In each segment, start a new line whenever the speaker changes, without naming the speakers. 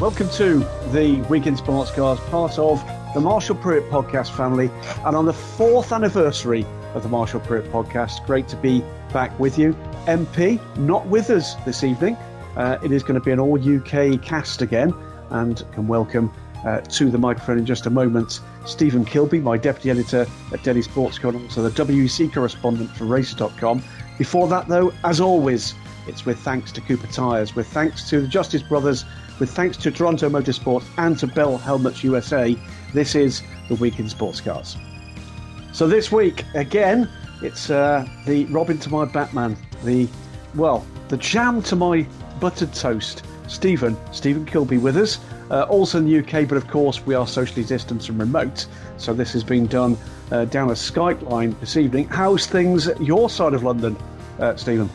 Welcome to the Week In Sports Cars, part of the Marshall Pruett podcast family. And on the fourth anniversary of the Marshall Pruett podcast, great to be back with you. MP, not with us this evening. Uh, it is going to be an all UK cast again, and can welcome uh, to the microphone in just a moment Stephen Kilbey, my deputy editor at Daily Sports and also the WEC correspondent for Racer.com. Before that, though, as always, it's with thanks to Cooper Tyres, with thanks to the Justice Brothers with thanks to Toronto Motorsport and to Bell Helmets USA. This is the Week in Sports Cars. So this week, again, it's uh, the Robin to my Batman, the, well, the jam to my buttered toast. Stephen, Stephen Kilbey with us. Uh, also in the UK, but of course we are socially distanced and remote. So this has been done uh, down a Skype line this evening. How's things your side of London, uh, Stephen?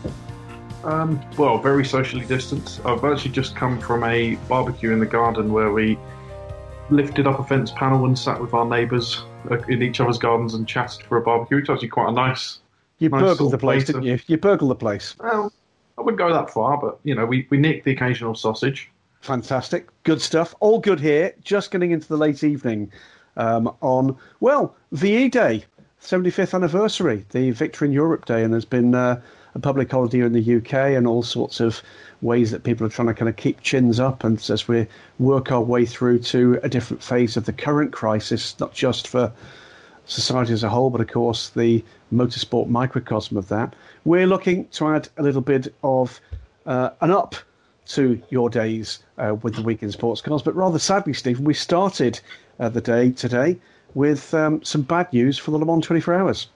Um, well, very socially distanced. I've actually just come from a barbecue in the garden where we lifted up a fence panel and sat with our neighbours uh, in each other's gardens and chatted for a barbecue. It's actually quite a nice.
You
nice
burgled the place, didn't you? You burgled the place.
Well, I wouldn't go that far, but you know, we, we nicked the occasional sausage.
Fantastic, good stuff. All good here. Just getting into the late evening um, on well VE Day, 75th anniversary, the Victory in Europe Day, and there's been. Uh, public holiday in the UK and all sorts of ways that people are trying to kind of keep chins up and as we work our way through to a different phase of the current crisis, not just for society as a whole, but of course the motorsport microcosm of that. We're looking to add a little bit of uh, an up to your days uh, with the weekend sports cars, but rather sadly, Stephen, we started uh, the day today with um, some bad news for the Le Mans 24 Hours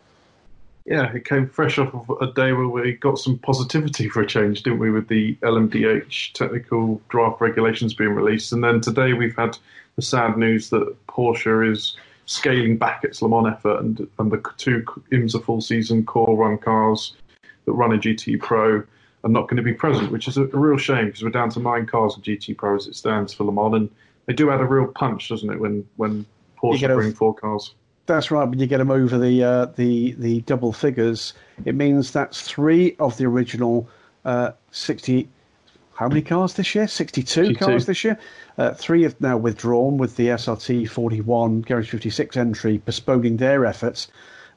yeah, it came fresh off of a day where we got some positivity for a change, didn't we, with the LMDH technical draft regulations being released. And then today we've had the sad news that Porsche is scaling back its Le Mans effort and, and the two IMSA full season core run cars that run a GTE Pro are not going to be present, which is a, a real shame because we're down to nine cars in GTE Pro as it stands for Le Mans. And they do add a real punch, doesn't it, when, when Porsche bring four cars?
That's right. When you get them over the uh, the the double figures, it means that's three of the original uh, sixty. How many cars this year? Sixty-two cars this year. Uh, three have now withdrawn with the SRT 41 Garage 56 entry postponing their efforts.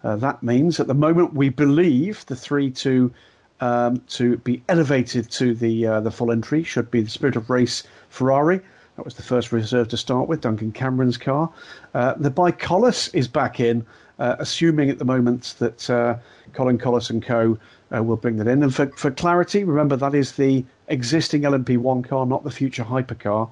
Uh, that means at the moment we believe the three to um, to be elevated to the uh, the full entry should be the Spirit of Race Ferrari that was the first reserve to start with, Duncan Cameron's car. Uh, the ByKolles is back in, uh, assuming at the moment that uh, Colin Kolles and co. Uh, will bring that in. And for, for clarity, remember that is the existing LMP1 car, not the future hypercar.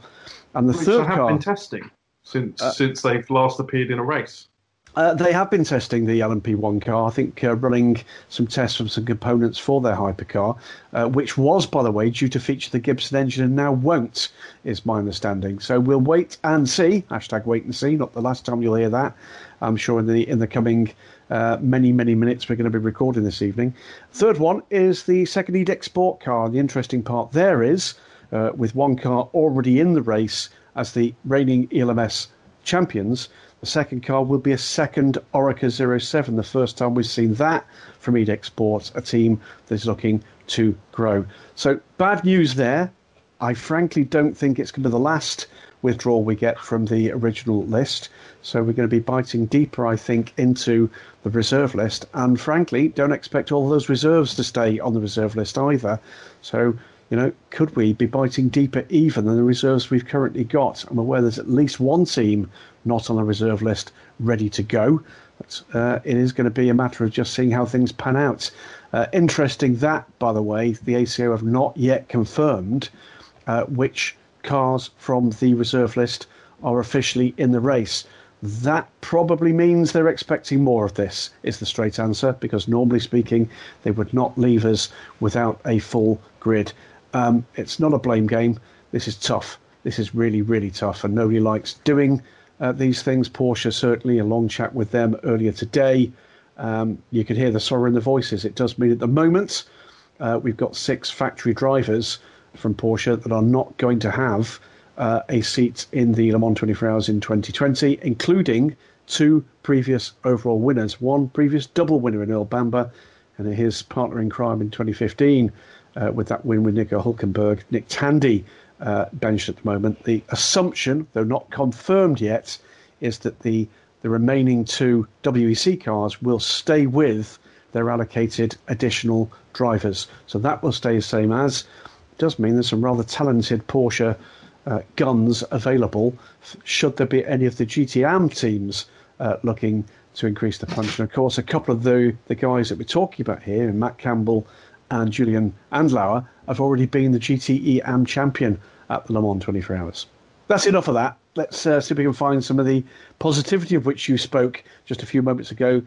And the
Which
third
have
car.
been testing since uh, since they've last appeared in a race.
Uh, they have been testing the LMP1 car. I think uh, running some tests from some components for their hypercar, uh, which was, by the way, due to feature the Gibson engine and now won't, is my understanding. So we'll wait and see. Hashtag wait and see. Not the last time you'll hear that. I'm sure in the in the coming uh, many many minutes we're going to be recording this evening. Third one is the second IDEC Sport car. The interesting part there is, uh, with one car already in the race as the reigning ELMS champions the second car will be a second Oreca 07, the first time we've seen that from IDEC Sports, a team that is looking to grow. So, bad news there. I frankly don't think it's going to be the last withdrawal we get from the original list. So, we're going to be biting deeper, I think, into the reserve list. And frankly, don't expect all those reserves to stay on the reserve list either. So, you know, could we be biting deeper even than the reserves we've currently got? I'm aware there's at least one team not on the reserve list ready to go. But uh, it is going to be a matter of just seeing how things pan out. Uh, interesting that, by the way, the ACO have not yet confirmed uh, which cars from the reserve list are officially in the race. That probably means they're expecting more of this, is the straight answer, because normally speaking, they would not leave us without a full grid. Um, it's not a blame game. This is tough. This is really, really tough, and nobody likes doing uh, these things. Porsche certainly a long chat with them earlier today. Um, you could hear the sorrow in the voices. It does mean at the moment uh, we've got six factory drivers from Porsche that are not going to have uh, a seat in the Le Mans 24 Hours in 2020, including two previous overall winners, one previous double winner in Earl Bamber, and his partner in crime in 2015, uh, with that win with Nico Hulkenberg. Nick Tandy uh, at the moment. The assumption, though not confirmed yet, is that the the remaining two WEC cars will stay with their allocated additional drivers. So that will stay the same as. It does mean there's some rather talented Porsche uh, guns available should there be any of the GTM teams uh, looking to increase the punch. And of course, a couple of the, the guys that we're talking about here, Matt Campbell and Julien Andlauer, have already been the GTE AM champion at the Le Mans 24 Hours. That's enough of that. Let's uh, see if we can find some of the positivity of which you spoke just a few moments ago.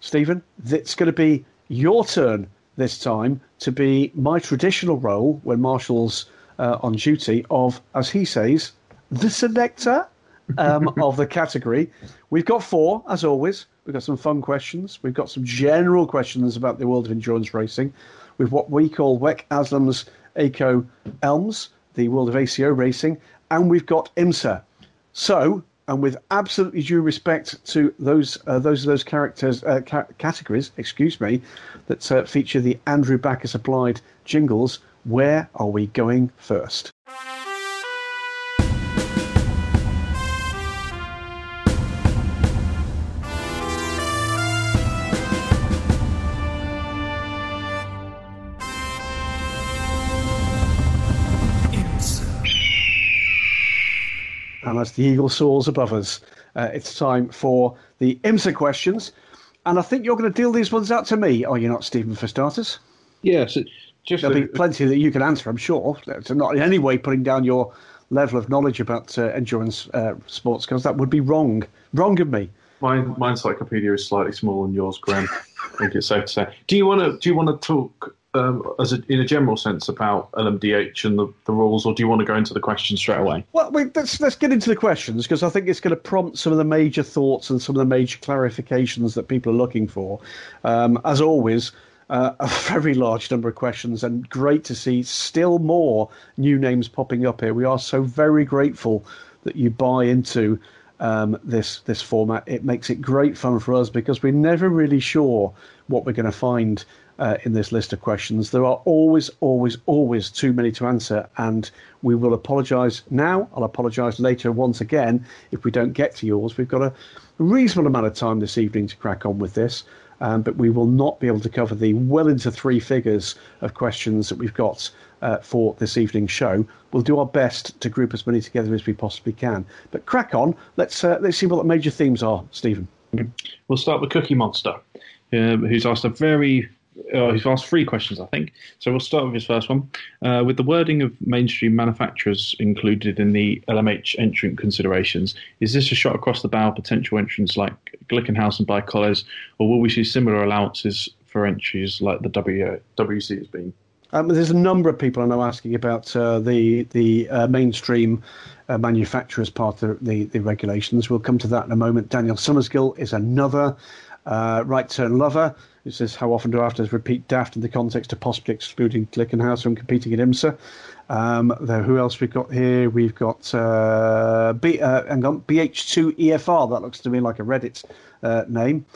Stephen, it's going to be your turn this time to be my traditional role when Marshall's uh, on duty of, as he says, the selector um, of the category. We've got four, as always. We've got some fun questions. We've got some general questions about the world of endurance racing. With what we call WEC AsLMS ACO ELMS, the world of ACO racing, and we've got IMSA. So, and with absolutely due respect to those uh, those those characters uh, ca- categories, excuse me, that uh, feature the Andrew Backus applied jingles, where are we going first? And as the eagle soars above us, uh, it's time for the IMSA questions. And I think you're going to deal these ones out to me, are you not, Stephen, for starters?
Yes. Just
There'll
a,
be plenty that you can answer, I'm sure. So not in any way putting down your level of knowledge about uh, endurance uh, sports, because that would be wrong. Wrong of me.
my my encyclopedia is slightly smaller than yours, Graham. I think it's safe to say. Do you want to do you want to talk um, as a, in a general sense about LMDH and the, the rules, or do you want to go into the questions straight away?
Well, let's let's get into the questions because I think it's going to prompt some of the major thoughts and some of the major clarifications that people are looking for. Um, as always, uh, a very large number of questions, and great to see still more new names popping up here. We are so very grateful that you buy into um, this this format. It makes it great fun for us because we're never really sure what we're going to find uh, in this list of questions. There are always, always, always too many to answer, and we will apologise now. I'll apologise later once again if we don't get to yours. We've got a reasonable amount of time this evening to crack on with this. Um, but we will not be able to cover the well into three figures of questions that we've got uh, for this evening's show. We'll do our best to group as many together as we possibly can. But crack on. Let's uh, let's see what the major themes are, Stephen.
We'll start with Cookie Monster, um, who's asked a very uh, he's asked three questions, I think. So we'll start with his first one. Uh, with the wording of mainstream manufacturers included in the LMH entrant considerations, is this a shot across the bow potential entrants like Glickenhaus and ByKolles, or will we see similar allowances for entries like the w, WC has been?
Um, there's a number of people I know asking about uh, the the uh, mainstream uh, manufacturers part of the, the regulations. We'll come to that in a moment. Daniel Summersgill is another uh, right turn lover who says, How often do I have to repeat daft in the context of possibly excluding Glickenhaus from competing at IMSA? Um, who else we've got here? We've got uh, B, uh, hang on, BH2EFR. That looks to me like a Reddit uh, name.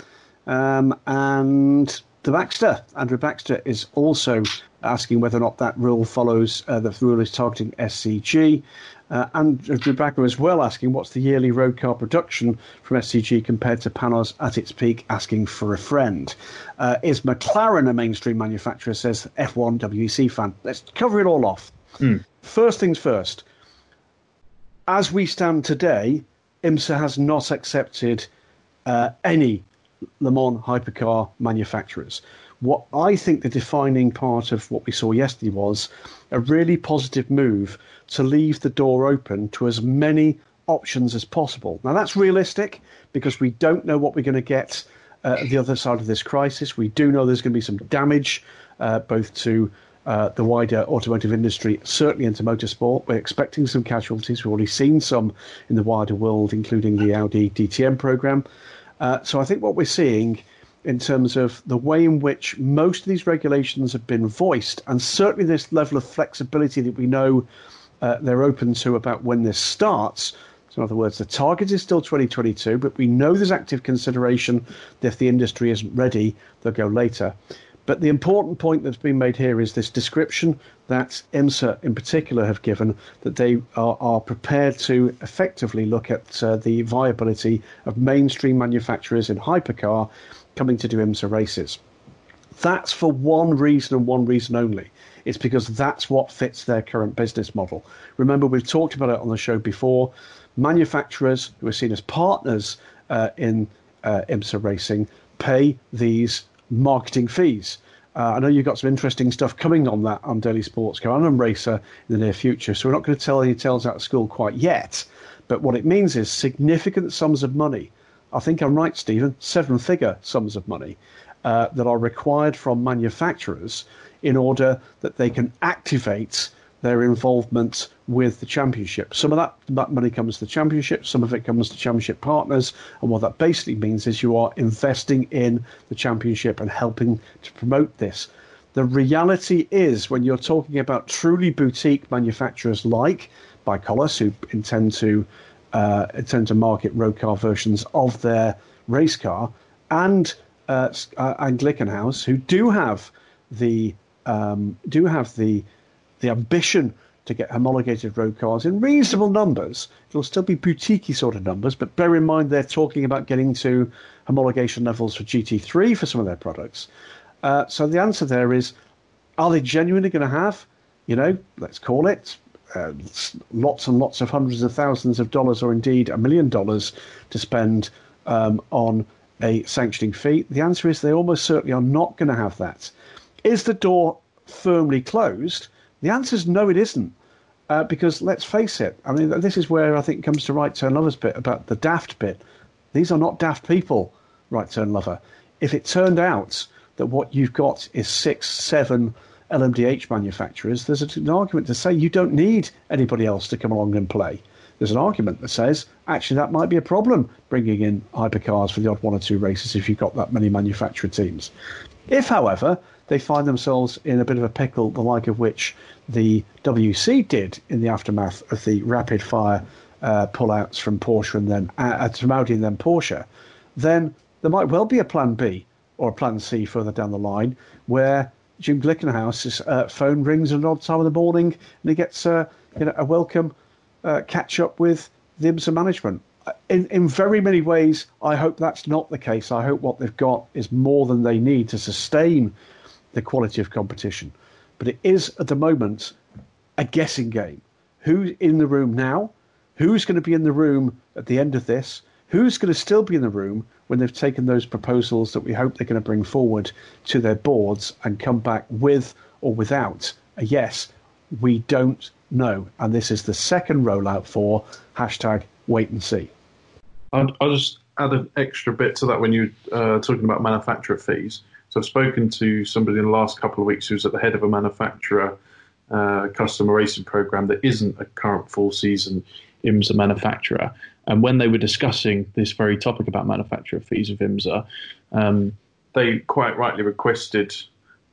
Um, and the Baxter, Andrew Baxter, is also asking whether or not that rule follows uh, the rule is targeting SCG. Uh, and Rebecca as well asking what's the yearly road car production from SCG compared to Panoz at its peak, asking for a friend. Uh, is McLaren a mainstream manufacturer? Says F1 WEC fan. Let's cover it all off.
Mm.
First things first. As we stand today, IMSA has not accepted uh, any Le Mans hypercar manufacturers. What I think the defining part of what we saw yesterday was a really positive move to leave the door open to as many options as possible. Now, that's realistic because we don't know what we're going to get uh, the other side of this crisis. We do know there's going to be some damage uh, both to uh, the wider automotive industry, certainly into motorsport. We're expecting some casualties. We've already seen some in the wider world, including the Audi DTM program. Uh, so I think what we're seeing in terms of the way in which most of these regulations have been voiced, and certainly this level of flexibility that we know uh, they're open to about when this starts. So, in other words, the target is still 2022, but we know there's active consideration that if the industry isn't ready, they'll go later. But the important point that's been made here is this description that IMSA in particular have given that they are, are prepared to effectively look at uh, the viability of mainstream manufacturers in hypercar coming to do IMSA races. That's for one reason and one reason only. It's because that's what fits their current business model. Remember, we've talked about it on the show before. Manufacturers who are seen as partners uh, in uh, IMSA racing pay these marketing fees. Uh, I know you've got some interesting stuff coming on that on Daily Sports Car and on Racer in the near future, so we're not going to tell any tales out of school quite yet. But what it means is significant sums of money. I think I'm right, Stephen, seven figure sums of money uh, that are required from manufacturers in order that they can activate their involvement with the championship. Some of that, that money comes to the championship, some of it comes to championship partners, and what that basically means is you are investing in the championship and helping to promote this. The reality is, when you're talking about truly boutique manufacturers like ByKolles, who intend to uh, intend to market road car versions of their race car, and uh, uh, and Glickenhaus, who do have the um, do have the the ambition to get homologated road cars in reasonable numbers. It'll still be boutiquey sort of numbers, but bear in mind they're talking about getting to homologation levels for GT3 for some of their products. Uh, so the answer there is, are they genuinely going to have, you know, let's call it, uh, lots and lots of hundreds of thousands of dollars or indeed a million dollars to spend um, on a sanctioning fee? The answer is they almost certainly are not going to have that. Is the door firmly closed? The answer is no, it isn't. Uh, because let's face it, I mean, this is where I think comes to Right Turn Lover's bit about the daft bit. These are not daft people, Right Turn Lover. If it turned out that what you've got is six, seven LMDH manufacturers, there's an argument to say you don't need anybody else to come along and play. There's an argument that says actually that might be a problem bringing in hypercars for the odd one or two races if you've got that many manufacturer teams. If, however, they find themselves in a bit of a pickle, the like of which the WEC did in the aftermath of the rapid fire uh, pullouts from Porsche and then uh, from Audi and then Porsche, then there might well be a plan B or a plan C further down the line where Jim Glickenhaus's uh, phone rings at an odd time of the morning and he gets uh, you know, a welcome uh, catch up with the IMSA management. Uh, in, in very many ways, I hope that's not the case. I hope what they've got is more than they need to sustain the quality of competition. But it is at the moment a guessing game. Who's in the room now? Who's going to be in the room at the end of this? Who's going to still be in the room when they've taken those proposals that we hope they're going to bring forward to their boards and come back with or without a yes? We don't know. And this is the second rollout for hashtag wait and see.
I'll, I'll just add an extra bit to that when you're uh, talking about manufacturer fees. So I've spoken to somebody in the last couple of weeks who's at the head of a manufacturer uh, customer racing program that isn't a current full season IMSA manufacturer. And when they were discussing this very topic about manufacturer fees of IMSA, um, they quite rightly requested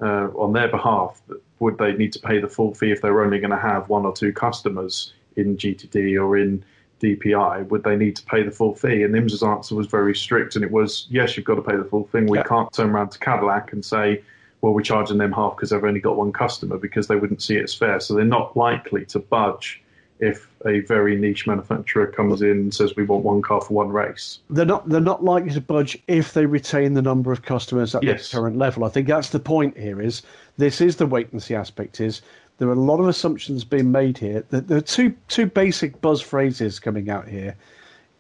uh, on their behalf that would they need to pay the full fee if they were only going to have one or two customers in GTD or in DPI, would they need to pay the full fee? And IMSA's answer was very strict, and it was, yes, you've got to pay the full thing. We yeah. can't turn around to Cadillac and say, well, we're charging them half because they've only got one customer because they wouldn't see it as fair. So they're not likely to budge if a very niche manufacturer comes in and says we want one car for one race.
They're not they're not likely to budge if they retain the number of customers at yes. the current level. I think that's the point here is this is the wait and see aspect is there are a lot of assumptions being made here. There are two two basic buzz phrases coming out here.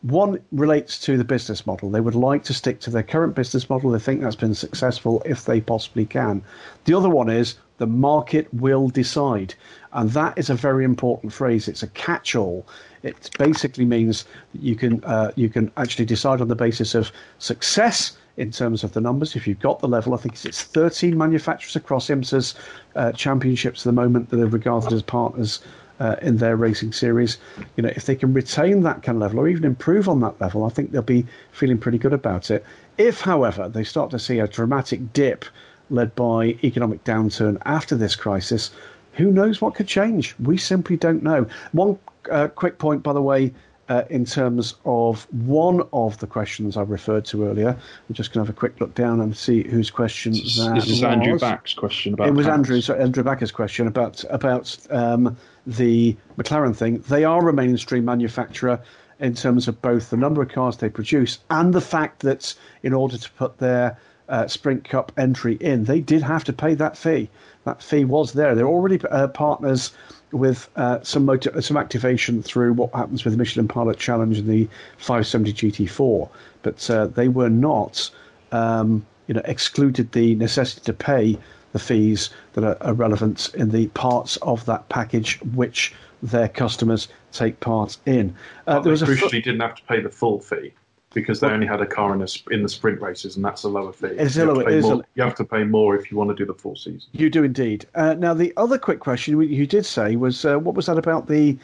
One relates to the business model. They would like to stick to their current business model. They think that's been successful if they possibly can. The other one is the market will decide. And that is a very important phrase. It's a catch all. It basically means you can, uh, you can actually decide on the basis of success in terms of the numbers. If you've got the level, I think it's 13 manufacturers across IMSA's uh, championships at the moment that are regarded as partners uh, in their racing series. You know, if they can retain that kind of level or even improve on that level, I think they'll be feeling pretty good about it. If, however, they start to see a dramatic dip led by economic downturn after this crisis, who knows what could change? We simply don't know. One uh, quick point, by the way, uh, in terms of one of the questions I referred to earlier. I'm just going to have a quick look down and see whose question
This,
that
this is. Andrew Back's question about.
It was. Andrew, sorry, Andrew Backer's question about about um, the McLaren thing. They are a mainstream manufacturer in terms of both the number of cars they produce and the fact that in order to put their uh, Sprint Cup entry in, they did have to pay that fee. That fee was there. They're already uh, partners with uh, some motor, some activation through what happens with the Michelin Pilot Challenge and the 570 GT4, but uh, they were not, um, you know, excluded the necessity to pay the fees that are, are relevant in the parts of that package which their customers take part in. Uh,
But
there was a fo-
crucially didn't have to pay the full fee because they only had a car in the, in the sprint races, and that's a lower fee.
It's
you, have
lower-
to pay
it is a-
more, you have to pay more if you want to do the full season.
You do indeed. Uh, now, the other quick question you did say was uh, what was that about the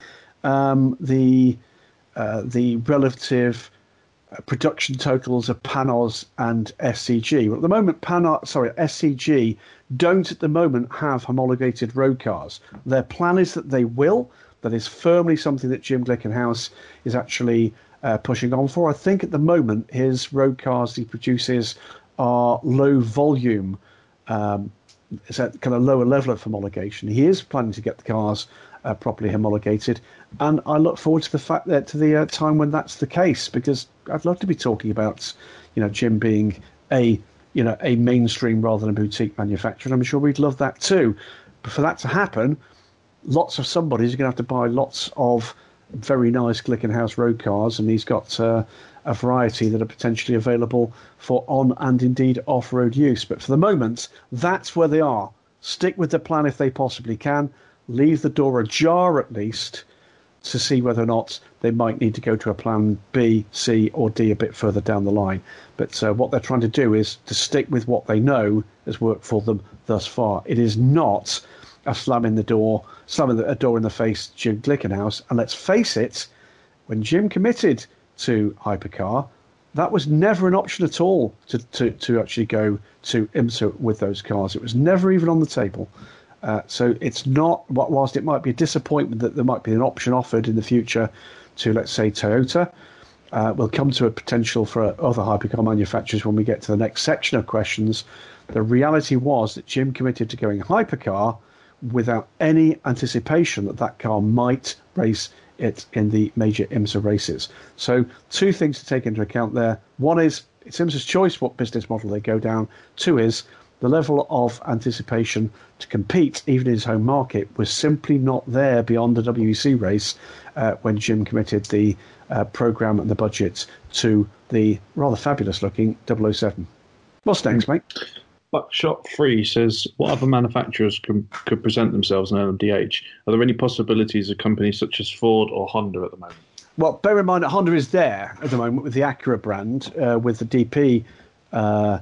um, the uh, the relative uh, production totals of Panoz and SCG? Well, at the moment, Panoz, sorry, SCG don't at the moment have homologated road cars. Their plan is that they will. That is firmly something that Jim Glickenhaus is actually uh, pushing on for. I think at the moment his road cars he produces are low volume um, it's at kind of lower level of homologation. He is planning to get the cars uh, properly homologated, and I look forward to the fact that to the uh, time when that's the case because I'd love to be talking about you know Jim being a you know a mainstream rather than a boutique manufacturer. And I'm sure we'd love that too. But for that to happen, lots of somebody's going to have to buy lots of very nice Glickenhaus road cars, and he's got uh, a variety that are potentially available for on and indeed off road use. But for the moment, that's where they are. Stick with the plan if they possibly can. Leave the door ajar at least to see whether or not they might need to go to a plan B, C, or D a bit further down the line. But uh, what they're trying to do is to stick with what they know has worked for them thus far. It is not a slam in the door, a door in the face, Jim Glickenhaus. And let's face it, when Jim committed to Hypercar, that was never an option at all to, to, to actually go to IMSA with those cars. It was never even on the table. Uh, so it's not, whilst it might be a disappointment that there might be an option offered in the future to, let's say, Toyota, uh, we'll come to a potential for other hypercar manufacturers when we get to the next section of questions. The reality was that Jim committed to going hypercar without any anticipation that that car might race it in the major IMSA races. So, two things to take into account there. One is it's IMSA's choice what business model they go down. Two is the level of anticipation to compete, even in his home market, was simply not there beyond the WEC race uh, when Jim committed the uh, program and the budget to the rather fabulous looking 007. What's next, mate?
Buckshot Free says, what other manufacturers can, could present themselves in LMDH? Are there any possibilities of companies such as Ford or Honda at the moment?
Well, bear in mind that Honda is there at the moment with the Acura brand, uh, with the DP uh,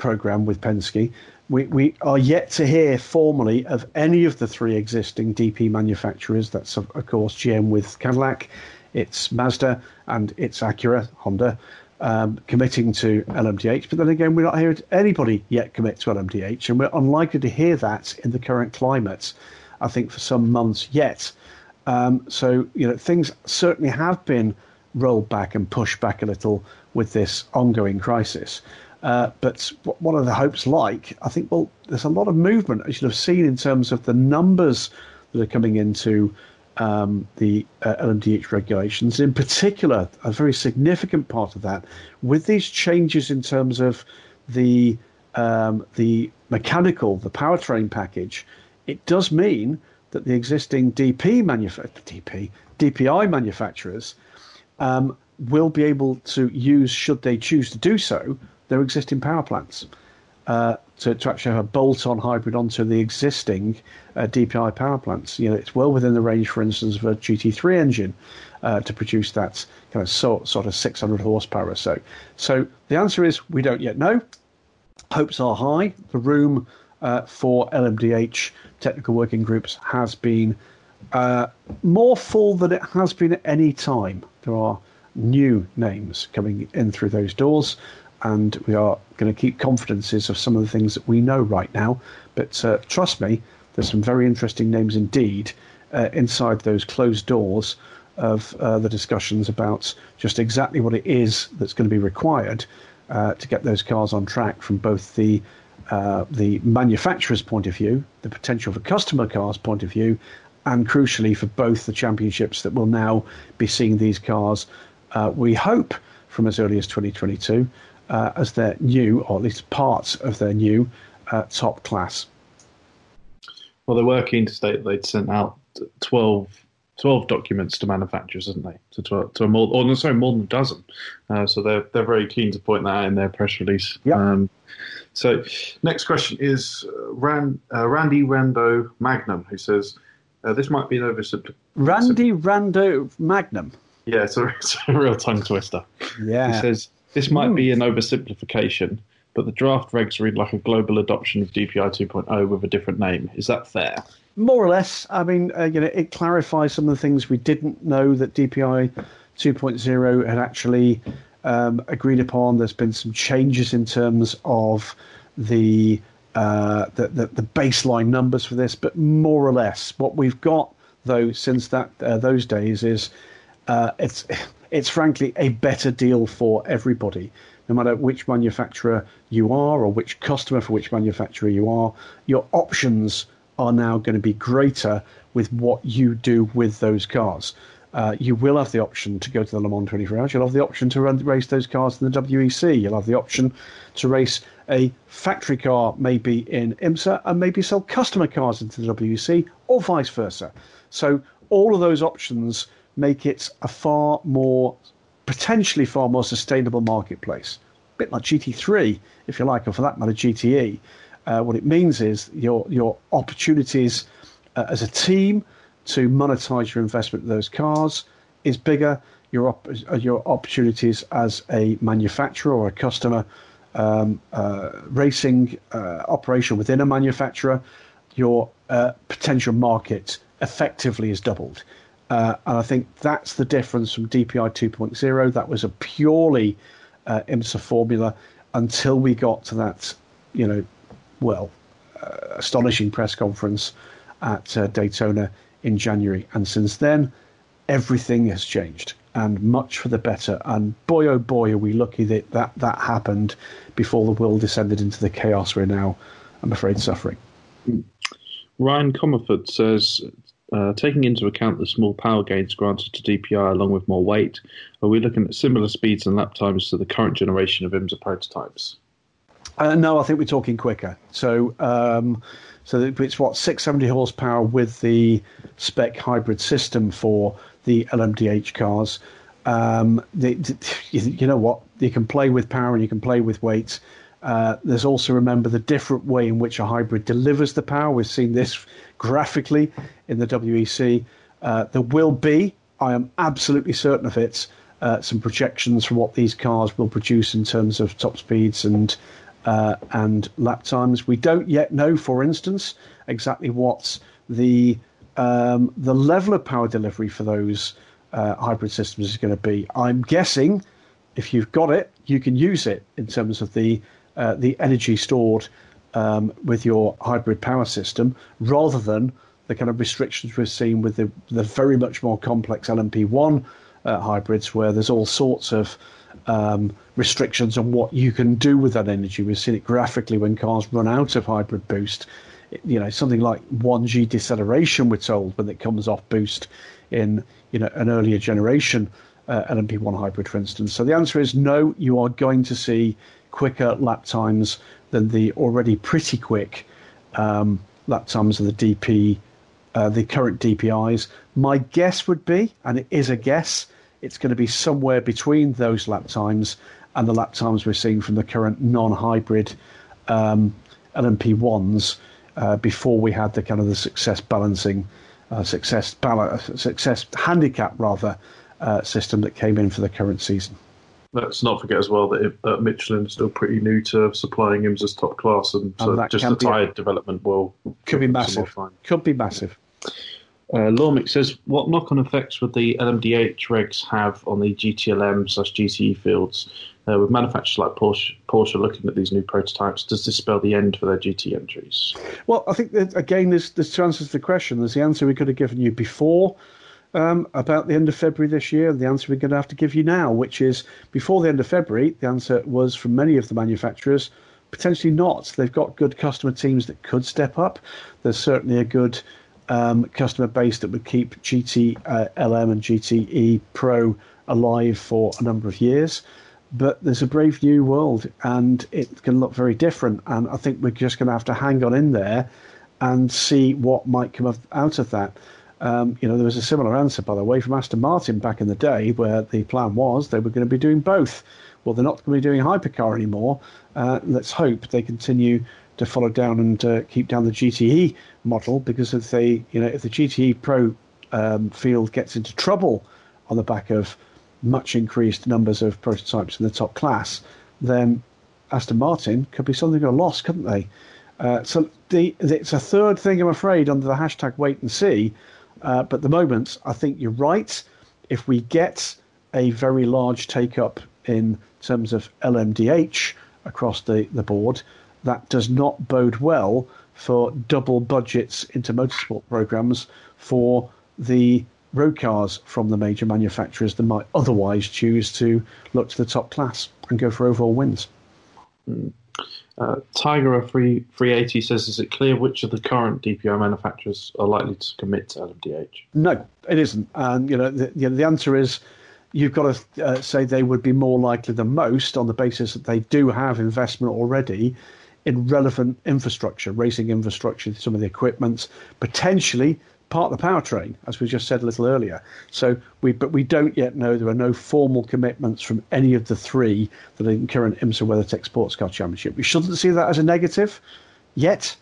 program with Penske. We, we are yet to hear formally of any of the three existing DP manufacturers. That's, of, of course, GM with Cadillac, it's Mazda, and it's Acura, Honda, um, committing to LMDH. But then again, we're not hearing anybody yet commit to LMDH, and we're unlikely to hear that in the current climate, I think, for some months yet. Um, so, you know, things certainly have been rolled back and pushed back a little with this ongoing crisis. Uh, but what, are the hopes like? I think, well, there's a lot of movement, as you'll have seen, in terms of the numbers that are coming into um, the uh, LMDH regulations. In particular, a very significant part of that, with these changes in terms of the um, the mechanical, the powertrain package, it does mean that the existing DP manufa- DP DPI manufacturers um, will be able to use, should they choose to do so, their existing power plants uh, to, to actually have a bolt-on hybrid onto the existing uh, DPI power plants. You know, it's well within the range, for instance, of a GT3 engine uh, to produce that kind of sort, sort of 600 horsepower or so. So the answer is we don't yet know. Hopes are high. The room uh, for LMDH technical working groups has been uh, more full than it has been at any time. There are new names coming in through those doors, and we are going to keep confidences of some of the things that we know right now. But uh, trust me, there's some very interesting names indeed uh, inside those closed doors of uh, the discussions about just exactly what it is that's going to be required uh, to get those cars on track from both the uh, the manufacturer's point of view, the potential for customer cars point of view, and crucially for both the championships that will now be seeing these cars, uh, we hope, from as early as 2022, uh, as their new, or at least parts of their new uh, top class.
Well, they were keen to state they'd sent out 12 12 documents to manufacturers, didn't they? To, to, to a more, or no, sorry, more than a dozen. Uh, so they're they're very keen to point that out in their press release.
Yeah.
Um, so, next question is uh, Rand, uh, Randy Rando Magnum, who says uh, this might be an oversimplification.
Randy Rando Magnum.
Yeah, it's a, it's a real tongue twister.
Yeah.
He says this might be an oversimplification, but the draft regs read like a global adoption of DPI 2.0 with a different name. Is that fair?
More or less. I mean, uh, you know, it clarifies some of the things we didn't know that DPI 2.0 had actually um, agreed upon. There's been some changes in terms of the, uh, the, the the baseline numbers for this, but more or less, what we've got though since that uh, those days is uh, it's it's frankly a better deal for everybody. No matter which manufacturer you are or which customer for which manufacturer you are, your options are now going to be greater with what you do with those cars. Uh, you will have the option to go to the Le Mans 24 Hours. You'll have the option to run, race those cars in the WEC. You'll have the option to race a factory car, maybe in IMSA, and maybe sell customer cars into the WEC, or vice versa. So all of those options make it a far more, potentially far more sustainable marketplace. A bit like GT3, if you like, or for that matter, GTE. Uh, what it means is your your opportunities uh, as a team to monetize your investment in those cars is bigger. Your op- uh, your opportunities as a manufacturer or a customer um, uh, racing uh, operation within a manufacturer, your uh, potential market effectively is doubled. Uh, and I think that's the difference from DPI 2.0. That was a purely uh, IMSA formula until we got to that, you know, well, uh, astonishing press conference at uh, Daytona in January. And since then, everything has changed and much for the better. And boy, oh boy, are we lucky that that, that happened before the world descended into the chaos we're now, I'm afraid, suffering.
Ryan Comerford says, uh, taking into account the small power gains granted to DPI along with more weight, are we looking at similar speeds and lap times to the current generation of IMSA prototypes?
Uh, no, I think we're talking quicker. So, um, so it's what 670 horsepower with the spec hybrid system for the LMDH cars. Um, you know what? You can play with power and you can play with weight. Uh, there's also remember the different way in which a hybrid delivers the power. We've seen this graphically in the WEC. Uh, there will be, I am absolutely certain of it, uh, some projections for what these cars will produce in terms of top speeds and uh, and lap times. We don't yet know, for instance, exactly what the um, the level of power delivery for those uh, hybrid systems is going to be. I'm guessing if you've got it, you can use it in terms of the uh, the energy stored um, with your hybrid power system, rather than the kind of restrictions we've seen with the the very much more complex LMP1 uh, hybrids, where there's all sorts of um, restrictions on what you can do with that energy. We've seen it graphically when cars run out of hybrid boost. You know, something like 1G deceleration, we're told, when it comes off boost in you know an earlier generation uh, LMP1 hybrid, for instance. So the answer is no. You are going to see quicker lap times than the already pretty quick um, lap times of the DP, uh, the current DPIs. My guess would be, and it is a guess, it's going to be somewhere between those lap times and the lap times we're seeing from the current non-hybrid um, LMP1s uh, before we had the kind of the success balancing, uh, success balance, success handicap rather uh, system that came in for the current season.
Let's not forget as well that uh, Michelin is still pretty new to supplying IMSA's top class, and,
And
so
that
just the
be a-
tyre development will
Could be massive.
time.
Could be massive.
Uh, Lormic says, what knock-on effects would the LMDH regs have on the GTLM slash GTE fields? Uh, with manufacturers like Porsche, Porsche looking at these new prototypes, does this spell the end for their GT entries?
Well, I think that again, there's there's two answers to the question. There's the answer we could have given you before um, about the end of February this year? The answer we're going to have to give you now, which is before the end of February, the answer was from many of the manufacturers potentially not. They've got good customer teams that could step up. There's certainly a good um, customer base that would keep GT uh, LM and GTE Pro alive for a number of years. But there's a brave new world, and it can look very different. And I think we're just going to have to hang on in there and see what might come out of that. Um, you know, there was a similar answer, by the way, from Aston Martin back in the day, where the plan was they were going to be doing both. Well, they're not going to be doing hypercar anymore. Uh, let's hope they continue to follow down and uh, keep down the GTE model because if they, you know, if the GTE Pro um, field gets into trouble on the back of much increased numbers of prototypes in the top class, then Aston Martin could be something of a loss, couldn't they? Uh, so the, it's a third thing, I'm afraid, under the hashtag wait and see. Uh, but at the moment, I think you're right. If we get a very large take up in terms of LMDH across the, the board, that does not bode well for double budgets into motorsport programs for the road cars from the major manufacturers that might otherwise choose to look to the top class and go for overall wins.
Mm. Uh, Tiger 3, 380 says, is it clear which of the current DPI manufacturers are likely to commit to LMDH?
No, it isn't. And, you know, the, you know, the answer is you've got to uh, say they would be more likely than most on the basis that they do have investment already in relevant infrastructure, racing infrastructure, some of the equipment, potentially part of the powertrain, as we just said a little earlier. So we, but we don't yet know. There are no formal commitments from any of the three that are in current IMSA WeatherTech Sports Car Championship. We shouldn't see that as a negative yet,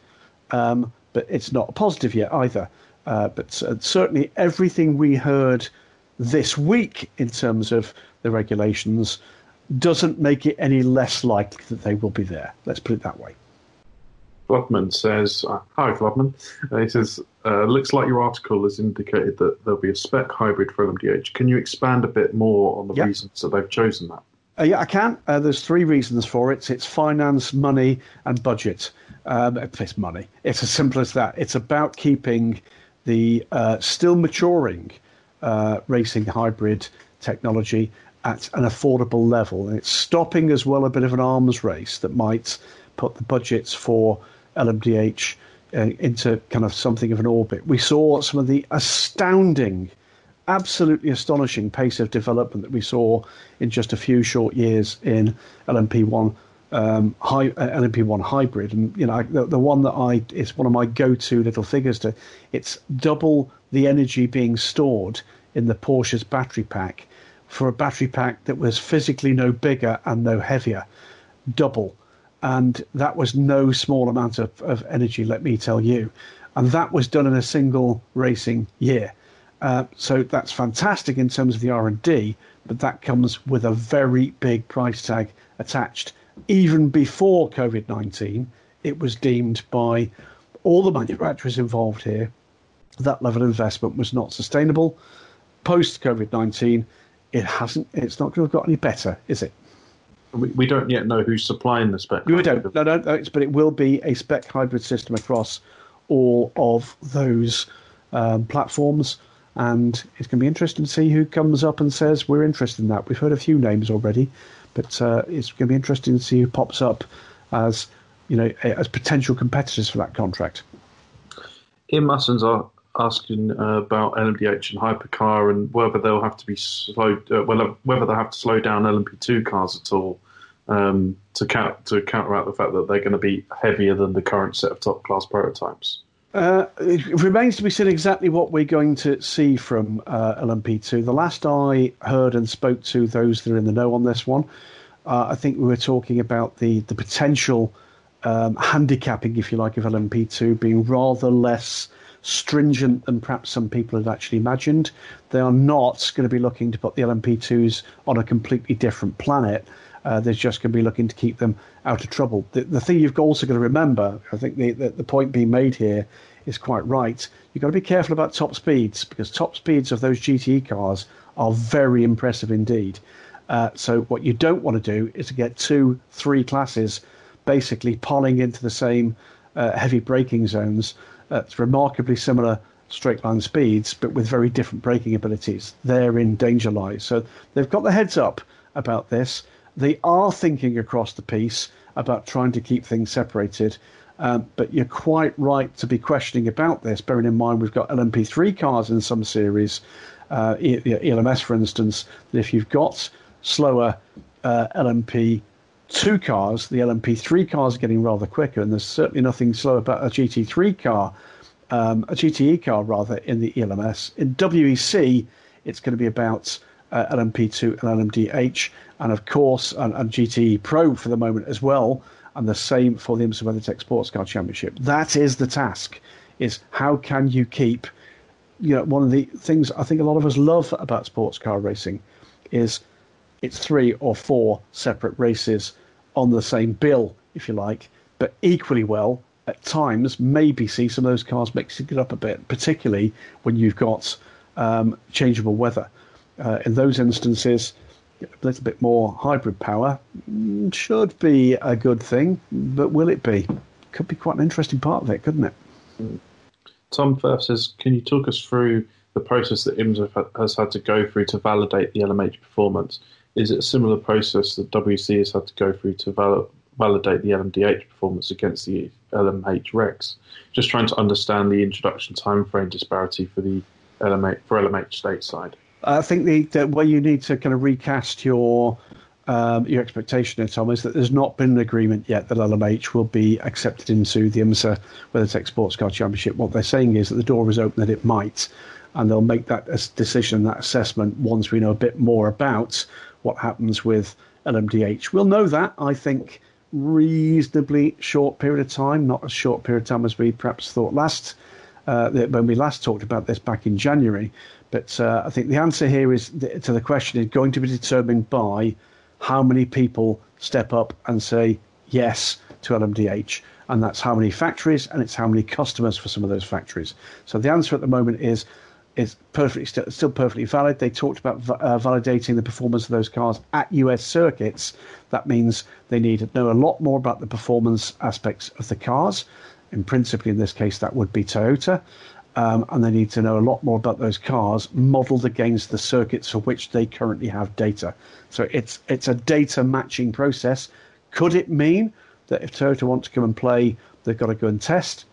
um, but it's not a positive yet either. Uh, but uh, certainly everything we heard this week in terms of the regulations doesn't make it any less likely that they will be there. Let's put it that way.
Flodman says, uh, Hi, Flodman. Uh, he says, uh, Looks like your article has indicated that there'll be a spec hybrid for LMDH. Can you expand a bit more on the yep. reasons that they've chosen that?
Uh, yeah, I can. Uh, there's three reasons for it it's finance, money, and budget. Um, it's money. It's as simple as that. It's about keeping the uh, still maturing racing hybrid technology at an affordable level. And it's stopping as well a bit of an arms race that might put the budgets for LMDH uh, into kind of something of an orbit. We saw some of the astounding, absolutely astonishing pace of development that we saw in just a few short years in LMP1. Um, uh, LMP1 hybrid, and you know the, the one that I is one of my go-to little figures. To it's double the energy being stored in the Porsche's battery pack for a battery pack that was physically no bigger and no heavier, double and that was no small amount of, of energy, let me tell you. And that was done in a single racing year. Uh, so that's fantastic in terms of the R&D, but that comes with a very big price tag attached. Even before COVID-19, it was deemed by all the manufacturers involved here that level of investment was not sustainable. Post COVID-19, it hasn't. It's not going to have got any better, is it?
We, we don't yet know who's supplying the spec.
We don't. No, no, no, but it will be a spec hybrid system across all of those um, platforms. And it's going to be interesting to see who comes up and says we're interested in that. We've heard a few names already, but uh, it's going to be interesting to see who pops up as you know as potential competitors for that contract.
Ian Mussons are asking uh, about LMDH and hypercar and whether they'll have to be slowed, uh, whether they'll have to slow down LMP2 cars at all um, to, count, to counteract the fact that they're going to be heavier than the current set of top class prototypes.
Uh, it remains to be seen exactly what we're going to see from uh, LMP2. The last I heard and spoke to those that are in the know on this one, uh, I think we were talking about the the potential um, handicapping, if you like, of LMP2 being rather less stringent than perhaps some people had actually imagined. They are not going to be looking to put the LMP2s on a completely different planet. Uh, they're just going to be looking to keep them out of trouble. The, the thing you've also got to remember, I think the, the, the point being made here is quite right. You've got to be careful about top speeds because top speeds of those GTE cars are very impressive indeed. Uh, so what you don't want to do is to get two, three classes basically pulling into the same uh, heavy braking zones that's remarkably similar straight line speeds, but with very different braking abilities. Therein danger lies. So they've got the heads up about this. They are thinking across the piece about trying to keep things separated. Um, but you're quite right to be questioning about this, bearing in mind we've got LMP3 cars in some series, uh, ELMS for instance, that if you've got slower uh, LMP2 cars, the LMP3 cars are getting rather quicker, and there's certainly nothing slow about a GT3 car, um, a GTE car rather, in the ELMS. In WEC, it's going to be about uh, LMP2 and LMDH, and of course, and, and GTE Pro for the moment as well and the same for the IMSA WeatherTech Sports Car Championship. That is the task: is how can you keep, you know, one of the things I think a lot of us love about sports car racing is it's three or four separate races on the same bill, if you like, but equally well at times maybe see some of those cars mixing it up a bit, particularly when you've got um, changeable weather. Uh, in those instances, a little bit more hybrid power mm, should be a good thing, but will it be? Could be quite an interesting part of it, couldn't it?
Tom Firth says, can you talk us through the process that IMSA has had to go through to validate the LMH performance? Is it a similar process that WC has had to go through to val- validate the LMDH performance against the LMH regs? Just trying to understand the introduction timeframe disparity for the LMH for LMH stateside.
I think the, the where you need to kind of recast your um, your expectation, Tom, is that there's not been an agreement yet that LMH will be accepted into the IMSA WeatherTech Sports Car Championship. What they're saying is that the door is open that it might, and they'll make that decision, that assessment, once we know a bit more about what happens with LMDH. We'll know that, I think, reasonably short period of time, not as short period of time as we perhaps thought last uh, when we last talked about this back in January. But uh, I think the answer here is to the question is going to be determined by how many people step up and say yes to LMDH, and that's how many factories and it's how many customers for some of those factories. So the answer at the moment is is perfectly st- still perfectly valid. They talked about uh, validating the performance of those cars at US circuits. That means they need to know a lot more about the performance aspects of the cars. In principle, in this case, that would be Toyota um, and they need to know a lot more about those cars modelled against the circuits for which they currently have data. So it's it's a data matching process. Could it mean that if Toyota want to come and play, they've got to go and test?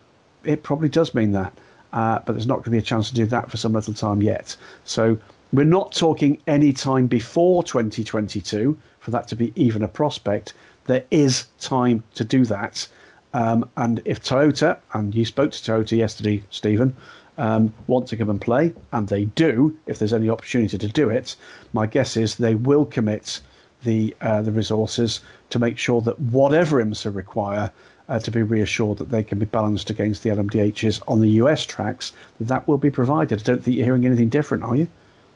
It probably does mean that, uh, but there's not going to be a chance to do that for some little time yet. So we're not talking any time before 2022 for that to be even a prospect. There is time to do that. Um, and if Toyota, and you spoke to Toyota yesterday, Stephen, um, want to come and play, and they do, if there's any opportunity to do it, my guess is they will commit the uh, the resources to make sure that whatever IMSA require uh, to be reassured that they can be balanced against the LMDHs on the US tracks, that, will be provided. I don't think you're hearing anything different, are you?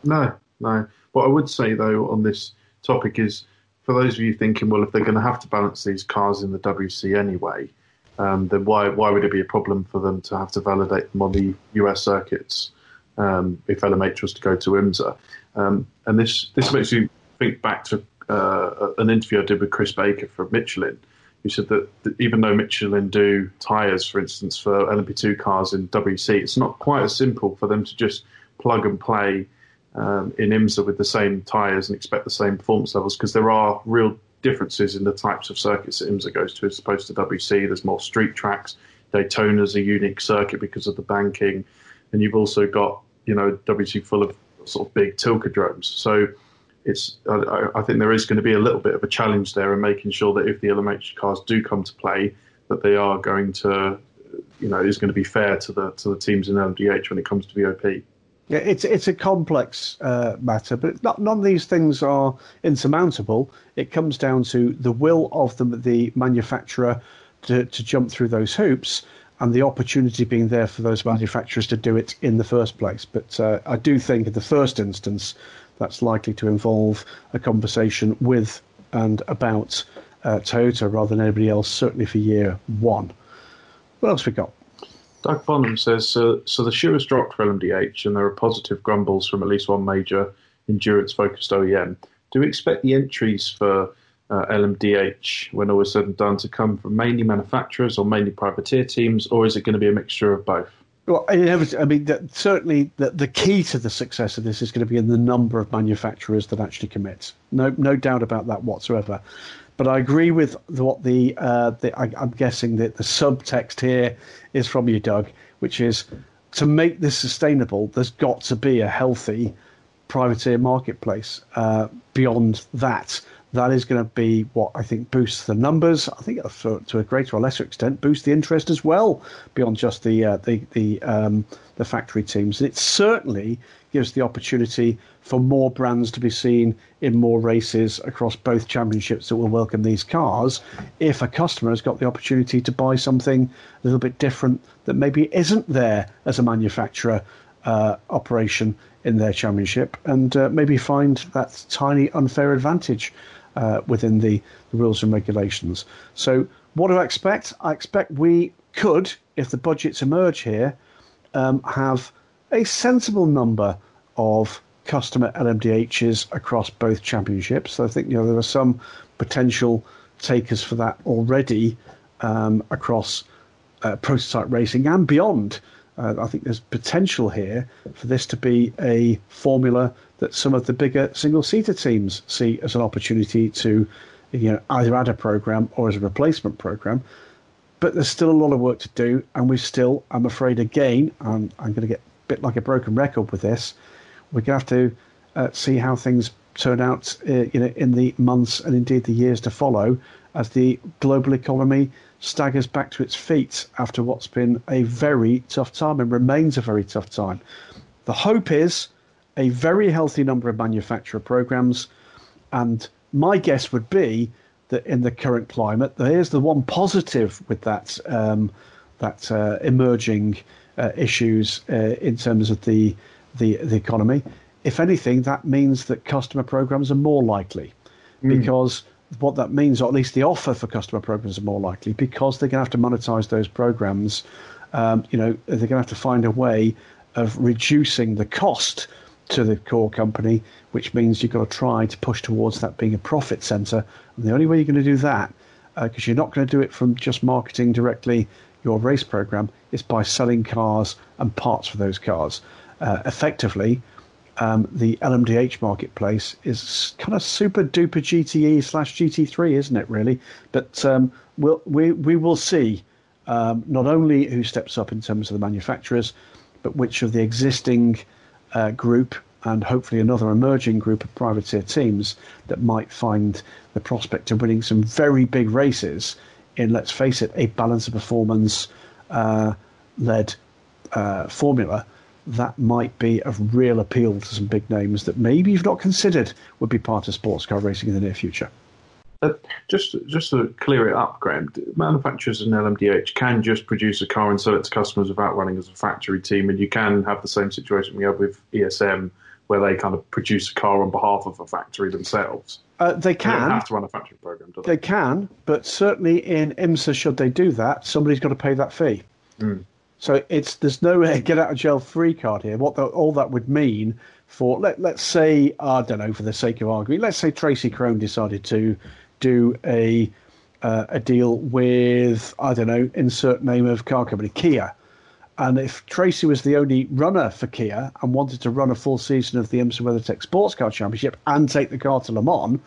No, no. What I would say though on this topic is, for those of you thinking, well, if they're going to have to balance these cars in the WC anyway, um, then why why would it be a problem for them to have to validate them on the US circuits um, if LMH was to go to IMSA? Um, and this this makes you think back to uh, an interview I did with Chris Baker from Michelin, who said that, that even though Michelin do tyres, for instance, for LMP2 cars in WC, it's not quite as simple for them to just plug and play um, in IMSA with the same tyres and expect the same performance levels because there are real differences in the types of circuits that IMSA goes to as opposed to WC. There's more street tracks. Daytona's a unique circuit because of the banking, and you've also got you know WC full of sort of big Tilkedromes. So it's I, I, think there is going to be a little bit of a challenge there in making sure that if the LMH cars do come to play, that they are going to you know is going to be fair to the to the teams in LMDH when it comes to BOP.
Yeah, it's it's a complex uh, matter, but not, none of these things are insurmountable. It comes down to the will of the the manufacturer to, to jump through those hoops, and the opportunity being there for those manufacturers to do it in the first place. But uh, I do think, in the first instance, that's likely to involve a conversation with and about uh, Toyota rather than anybody else. Certainly for year one. What else we got?
Doug Bonham says so, so the shoe has dropped for LMDH, and there are positive grumbles from at least one major endurance focused OEM. Do we expect the entries for uh, LMDH, when all is said and done, to come from mainly manufacturers or mainly privateer teams, or is it going to be a mixture of both?
Well, I mean, certainly the, the key to the success of this is going to be in the number of manufacturers that actually commit. No, no doubt about that whatsoever. But I agree with what the, uh, the I, am guessing that the subtext here is from you, Doug, which is to make this sustainable, there's got to be a healthy privateer marketplace. Uh, beyond that, that is going to be what I think boosts the numbers. I think to a greater or lesser extent boosts the interest as well beyond just the uh, the the, um, the factory teams. And it certainly gives the opportunity for more brands to be seen in more races across both championships that will welcome these cars. If a customer has got the opportunity to buy something a little bit different that maybe isn't there as a manufacturer uh, operation in their championship, and uh, maybe find that tiny unfair advantage uh, within the, the, rules and regulations. So, what do I expect? I expect we could, if the budgets emerge here, um, have a sensible number of customer LMDHs across both championships. So I think you know there are some potential takers for that already um, across uh, prototype racing and beyond. Uh, I think there's potential here for this to be a formula that some of the bigger single seater teams see as an opportunity to you know, either add a program or as a replacement program. But there's still a lot of work to do, and we still, I'm afraid, again, I'm, I'm going to get a bit like a broken record with this. We're going to have to uh, see how things turn out uh, you know, in the months and indeed the years to follow as the global economy staggers back to its feet after what's been a very tough time and remains a very tough time. The hope is a very healthy number of manufacturer programs, and my guess would be that in the current climate, there's the one positive with that um, that uh, emerging uh, issues uh, in terms of the, the the economy. If anything, that means that customer programs are more likely mm. because what that means, or at least the offer for customer programs are more likely because they're going to have to monetize those programs. Um, you know, they're going to have to find a way of reducing the cost to the core company, which means you've got to try to push towards that being a profit center. And the only way you're going to do that, because uh, you're not going to do it from just marketing directly your race program, is by selling cars and parts for those cars. Uh, effectively, um, the LMDH marketplace is kind of super duper GTE slash GT3, isn't it? Really, but um, we'll, we we will see um, not only who steps up in terms of the manufacturers, but which of the existing uh, group and hopefully another emerging group of privateer teams that might find the prospect of winning some very big races in, let's face it, a balance of performance uh, led uh, formula that might be of real appeal to some big names that maybe you've not considered would be part of sports car racing in the near future.
Uh, just just to clear it up, Graham, manufacturers in LMDH can just produce a car and sell it to customers without running as a factory team, and you can have the same situation we have with ESM, where they kind of produce a car on behalf of a factory themselves.
Uh, they can
they have to run a factory program.
They? they? can, but certainly in IMSA, should they do that, somebody's got to pay that fee. Mm. So it's there's no get out of jail free card here. What the, all that would mean for let let's say I don't know for the sake of arguing, let's say Tracy Krohn decided to do a uh, a deal with I don't know insert name of car company Kia, and if Tracy was the only runner for Kia and wanted to run a full season of the IMSA WeatherTech Sports Car Championship and take the car to Le Mans,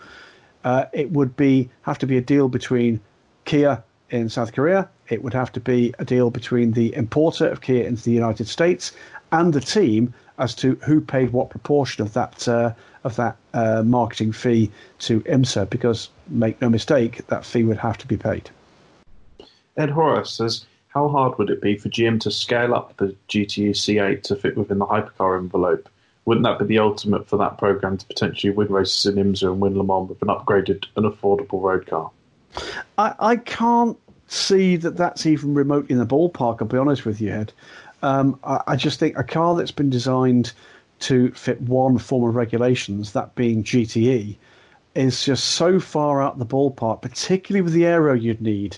uh, it would be have to be a deal between Kia in South Korea. It would have to be a deal between the importer of Kia into the United States and the team as to who paid what proportion of that uh, of that uh, marketing fee to IMSA. Because make no mistake, that fee would have to be paid.
Ed Horace says, "How hard would it be for GM to scale up the GTE C8 to fit within the hypercar envelope?" Wouldn't that be the ultimate for that program to potentially win races in IMSA and win Le Mans with an upgraded and affordable road car?
I, I can't see that that's even remotely in the ballpark. I'll be honest with you, Ed. Um, I, I, just think a car that's been designed to fit one form of regulations, that being GTE, is just so far out the ballpark, particularly with the aero you'd need.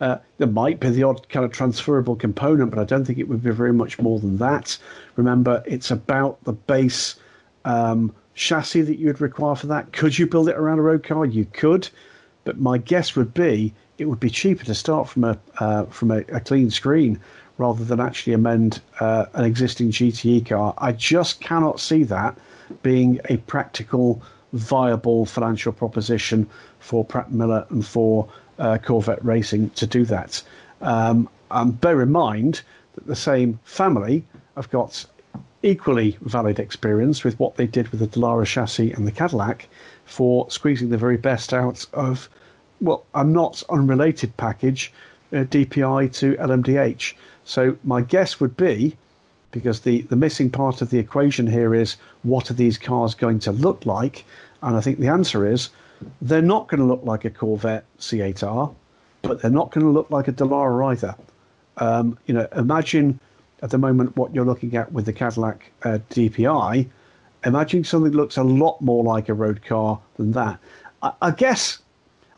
Uh, there might be the odd kind of transferable component, but I don't think it would be very much more than that. Remember, it's about the base um, chassis that you'd require for that. Could you build it around a road car? You could, but my guess would be it would be cheaper to start from a uh, from a, a, clean screen rather than actually amend uh, an existing GTE car. I just cannot see that being a practical, viable financial proposition for Pratt Miller and for uh, Corvette Racing to do that. Um, and bear in mind that the same family have got equally valid experience with what they did with the Dallara chassis and the Cadillac for squeezing the very best out of, well, a not unrelated package, uh, DPI to LMDH. So my guess would be, because the, the missing part of the equation here is what are these cars going to look like? And I think the answer is they're not going to look like a Corvette C8R, but they're not going to look like a Dallara either. Um, you know, imagine at the moment what you're looking at with the Cadillac uh, DPI. Imagine something that looks a lot more like a road car than that. I, I guess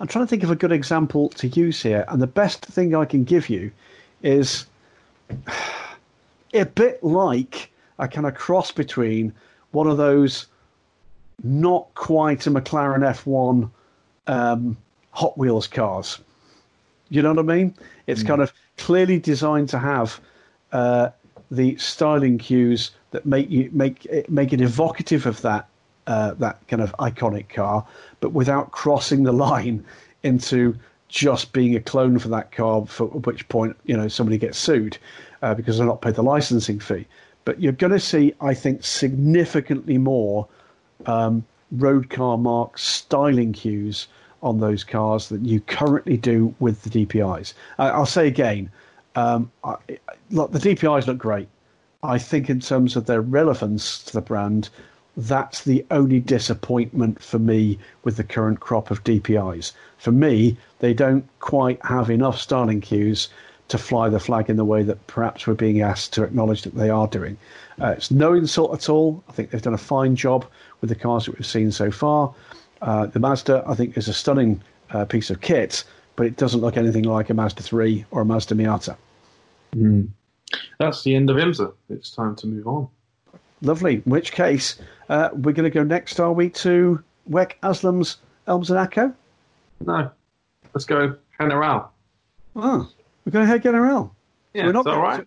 I'm trying to think of a good example to use here, and the best thing I can give you is a bit like a kind of cross between one of those not quite a McLaren F1 um, Hot Wheels cars. You know what I mean? It's mm. kind of clearly designed to have uh, the styling cues that make you make it, make it evocative of that uh, that kind of iconic car, but without crossing the line into just being a clone for that car. For which point, you know, somebody gets sued uh, because they're not paid the licensing fee. But you're going to see, I think, significantly more um, road car mark styling cues on those cars than you currently do with the DPIs. I'll say again, um, I, look, the DPIs look great. I think in terms of their relevance to the brand, that's the only disappointment for me with the current crop of DPIs. For me, they don't quite have enough styling cues to fly the flag in the way that perhaps we're being asked to acknowledge that they are doing. Uh, it's no insult at all. I think they've done a fine job with the cars that we've seen so far. Uh, the Mazda, I think, is a stunning uh, piece of kit, but it doesn't look anything like a Mazda 3 or a Mazda Miata.
Mm. That's the end of IMSA. It's time to move on.
Lovely. In which case, uh, we're going to go next, are we, to WEC AsLMS ELMS and Aco?
No. Let's go General.
Oh, we're going to have General.
Yeah, so we're not all right.
So,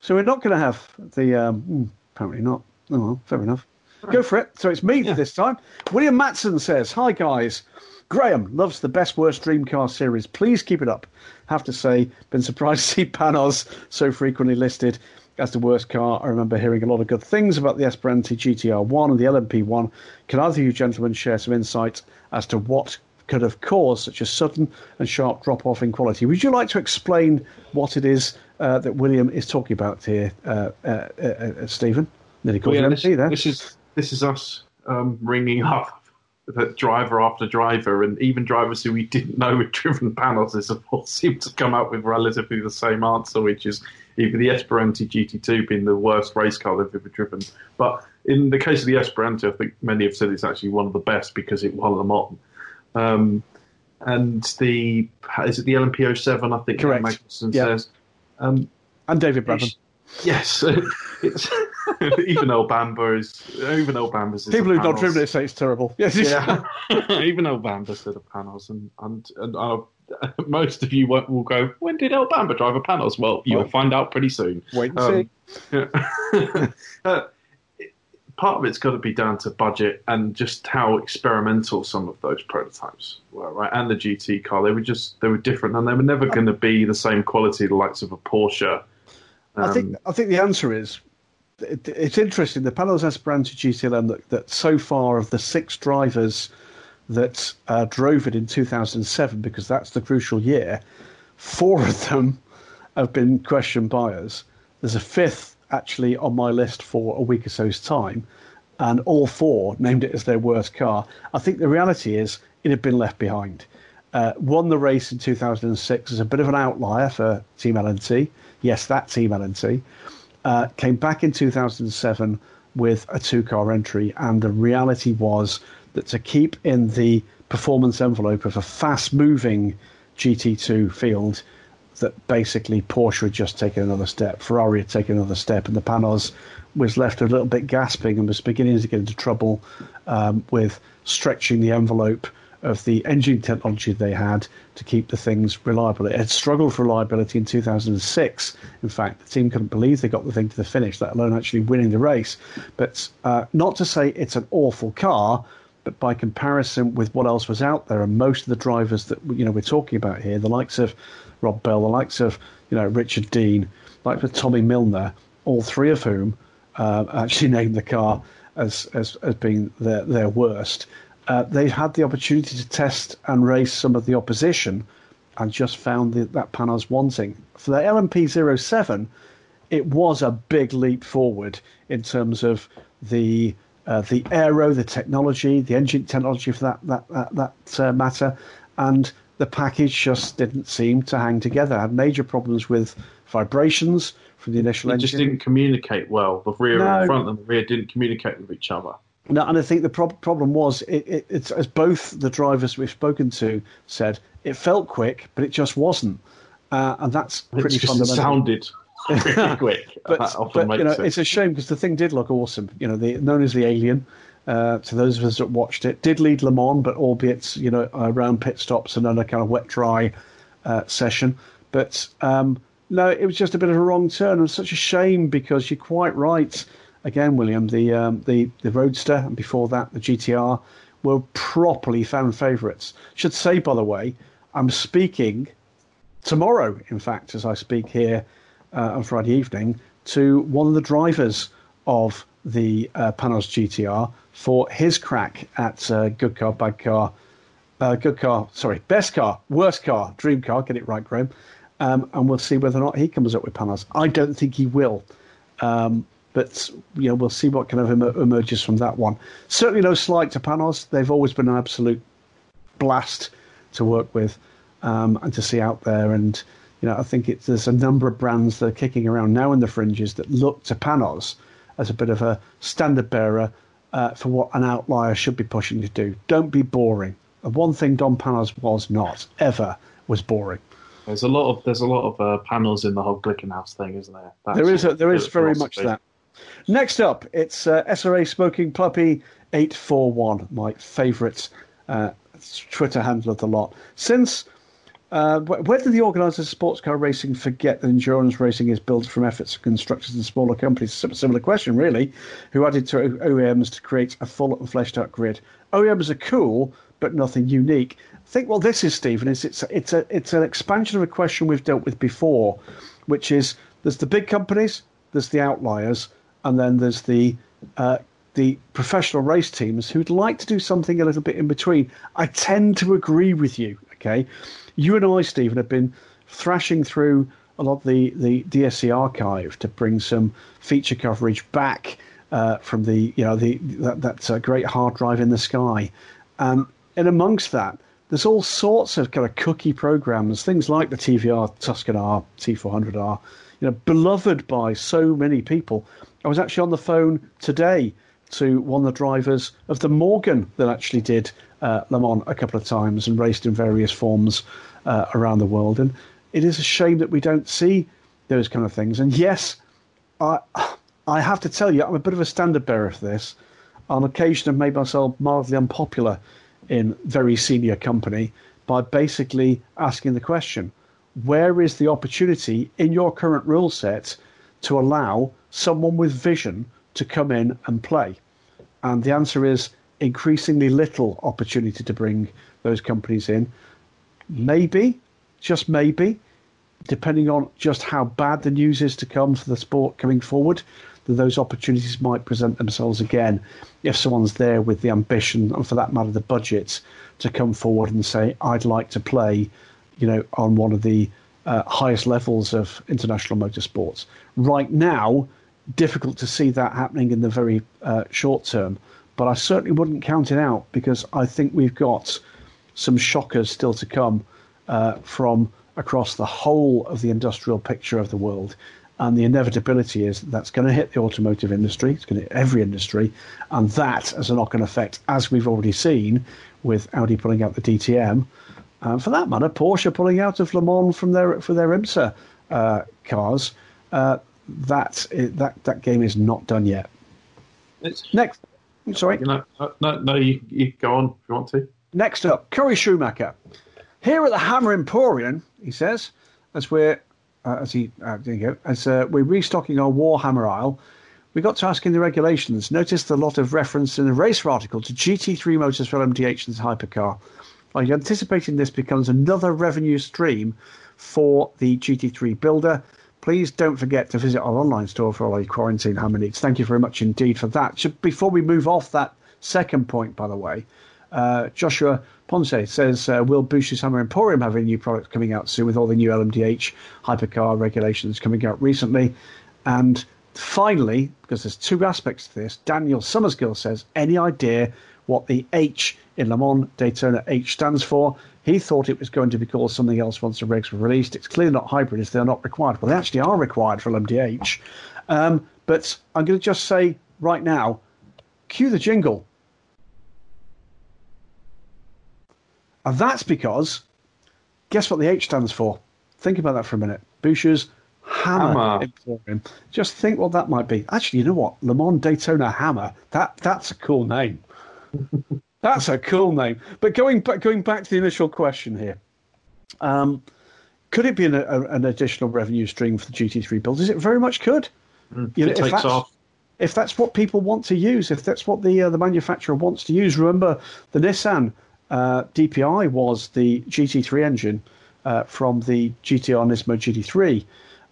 so, we're not going to have the. Um, hmm, apparently not. Oh, well, fair enough. Go for it. So it's me yeah. this time. William Matson says, Hi, guys. Graham loves the best worst Dreamcar series. Please keep it up. Have to say, been surprised to see Panoz so frequently listed as the worst car. I remember hearing a lot of good things about the Esperante GTR1 and the LMP1. Can either of you gentlemen share some insight as to what could have caused such a sudden and sharp drop off in quality? Would you like to explain what it is uh, that William is talking about here, uh, uh, uh, uh Stephen?
Nearly called well, yeah, this, there. This is this is us um, ringing up the driver after driver, and even drivers who we didn't know had driven Panoz this all seem to come up with relatively the same answer, which is the Esperante GT2 being the worst race car they've ever driven. But in the case of the Esperante, I think many have said it's actually one of the best because it won them on. Um, and the is it the LMP07? I think
Correct.
Magnussen yeah. says. Um,
and David Brabham.
Yes, it's even though Bamber is even though Bamber's
people who've not driven it say it's terrible. Yes,
yeah. even though Bamber said the Panoz, and and, and uh, most of you won't, will go, when did Earl Bamber drive a Panoz? Well, you'll find out pretty soon.
Wait and um, see.
Yeah. uh, part of it's got to be down to budget and just how experimental some of those prototypes were, right? And the GT car, they were just they were different, and they were never going to be the same quality, the likes of a Porsche
um, I think um, I think the answer is it, it's interesting. The Panoz Esperante GTLM that, that so far of the six drivers that uh, drove it in 2007, because that's the crucial year, four of them have been questioned buyers. There's a fifth actually on my list for a week or so's time, and all four named it as their worst car. I think the reality is it had been left behind. Uh, won the race in 2006 as a bit of an outlier for Team LNT. Yes, that Team LNT. Uh, came back in 2007 with a two car entry, and the reality was that to keep in the performance envelope of a fast moving GT2 field, that basically Porsche had just taken another step, Ferrari had taken another step, and the Panoz was left a little bit gasping and was beginning to get into trouble um, with stretching the envelope of the engine technology they had to keep the things reliable. It had struggled for reliability in 2006. In fact, the team couldn't believe they got the thing to the finish, let alone actually winning the race. But uh, not to say it's an awful car, but by comparison with what else was out there, and most of the drivers that you know we're talking about here, the likes of Rob Bell, the likes of you know Richard Dean, like with Tommy Milner, all three of whom uh, actually named the car as as, as being their their worst. Uh, they've had the opportunity to test and race some of the opposition, and just found the, that Panoz wanting for the LMP 07 It was a big leap forward in terms of the uh, the aero, the technology, the engine technology for that that that, that uh, matter, and the package just didn't seem to hang together. Had major problems with vibrations from the initial
it
engine.
just didn't communicate well. The rear
No.
and front and the rear didn't communicate with each other.
No, and I think the prob- problem was it, it, it's as both the drivers we've spoken to said, it felt quick, but it just wasn't, uh, and that's
It
pretty
just
fundamental.
sounded quick.
but, but you know,
sense.
it's a shame because the thing did look awesome. You know, the known as the Alien. Uh, to those of us that watched it, did lead Le Mans, but albeit you know around pit stops and another kind of wet dry uh, session. But um, no, it was just a bit of a wrong turn, and such a shame because you're quite right. Again, William, the um, the the Roadster, and before that the GTR were properly fan favourites. Should say, by the way, I'm speaking tomorrow, in fact, as I speak here uh, on Friday evening, to one of the drivers of the uh, Panoz GTR for his crack at uh, Good Car, Bad Car, uh, Good Car, sorry, Best Car, Worst Car, Dream Car, get it right, Graham. Um, and we'll see whether or not he comes up with Panoz. I don't think he will. Um, but you know, we'll see what kind of emer- emerges from that one. Certainly no slight to Panoz. They've always been an absolute blast to work with um, and to see out there. And you know, I think it's, there's a number of brands that are kicking around now in the fringes that look to Panoz as a bit of a standard bearer uh, for what an outlier should be pushing to do. Don't be boring. And one thing Don Panoz was not ever was boring.
There's a lot of there's a lot of uh, panels in the whole Glickenhaus thing, isn't there? That's
There is a, there is very much that. Next up, it's uh, SRA Smoking Puppy eight four one, my favourite uh, Twitter handle of the lot. Since uh, where did the organisers of sports car racing forget that endurance racing is built from efforts of constructors and smaller companies? Similar question, really. Who added to OEMs to create a full and fleshed out grid? OEMs are cool, but nothing unique. I think what this is, Stephen, is it's it's a it's an expansion of a question we've dealt with before, which is there's the big companies, there's the outliers, and then there's the uh, the professional race teams who'd like to do something a little bit in between. I tend to agree with you. Okay, you and I, Stephen, have been thrashing through a lot of the the DSC archive to bring some feature coverage back uh, from the you know the that, that uh, great hard drive in the sky, um, and amongst that. There's all sorts of kind of cookie programs, things like the TVR Tuscan R, T400R, you know, beloved by so many people. I was actually on the phone today to one of the drivers of the Morgan that actually did uh, Le Mans a couple of times and raced in various forms uh, around the world. And it is a shame that we don't see those kind of things. And yes, I I have to tell you, I'm a bit of a standard bearer for this. On occasion, I've made myself mildly unpopular in very senior company by basically asking the question where is the opportunity in your current rule set to allow someone with vision to come in and play? And the answer is increasingly little opportunity to bring those companies in. Maybe, just maybe, depending on just how bad the news is to come for the sport coming forward, that those opportunities might present themselves again if someone's there with the ambition and, for that matter, the budget to come forward and say, "I'd like to play," you know, on one of the uh, highest levels of international motorsports. Right now, difficult to see that happening in the very uh, short term, but I certainly wouldn't count it out because I think we've got some shockers still to come uh, from across the whole of the industrial picture of the world. And the inevitability is that's going to hit the automotive industry, it's going to hit every industry, and that has a knock on effect, as we've already seen with Audi pulling out the DTM. And for that matter, Porsche pulling out of Le Mans from their for their IMSA uh, cars. Uh, that that that game is not done yet.
It's,
Next, sorry.
no, no, no, you, you go on if you want to.
Next up, Curry Schumacher. Here at the Hammer Emporium, he says, as we're uh, as he uh, there you go, as uh, we're restocking our Warhammer aisle, we got to asking the regulations. Noticed a lot of reference in the racer article to GT3 motors for LMDH and hypercar. Are you anticipating this becomes another revenue stream for the GT3 builder? Please don't forget to visit our online store for all your quarantine needs. Thank you very much indeed for that. Before we move off that second point, by the way, uh, Joshua Ponce says, uh, Will Bush's Hammer Emporium have a new product coming out soon with all the new LMDH hypercar regulations coming out recently? And finally, because there's two aspects to this, Daniel Summerskill says, Any idea what the H in Le Mans Daytona H stands for? He thought it was going to be called something else once the regs were released. It's clearly not hybrid as they're not required. Well, they actually are required for LMDH. Um, but I'm going to just say right now, cue the jingle. And that's because, guess what the H stands for? Think about that for a minute. Buescher's Hammer, Hammer. Just think what that might be. Actually, you know what? Le Mans Daytona Hammer. That that's a cool name. that's a cool name. But going back, going back to the initial question here, um, could it be an, a, an, additional revenue stream for the GT3 builders? It very much could.
Mm, you know, it takes off.
If that's what people want to use, if that's what the uh, the manufacturer wants to use, remember the Nissan uh, DPI was the GT3 engine uh, from the GTR Nismo GT3.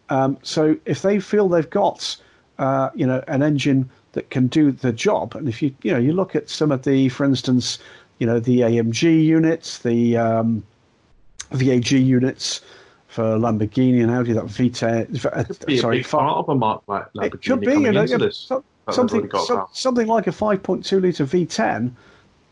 Um, so if they feel they've got uh, you know an engine that can do the job, and if you you know you look at some of the, for instance, you know the AMG units, the um, VAG units for Lamborghini and Audi, that V10,
uh, sorry, part of a mark like Lamborghini
it could be you know, so, something so, something like a 5.2 liter V10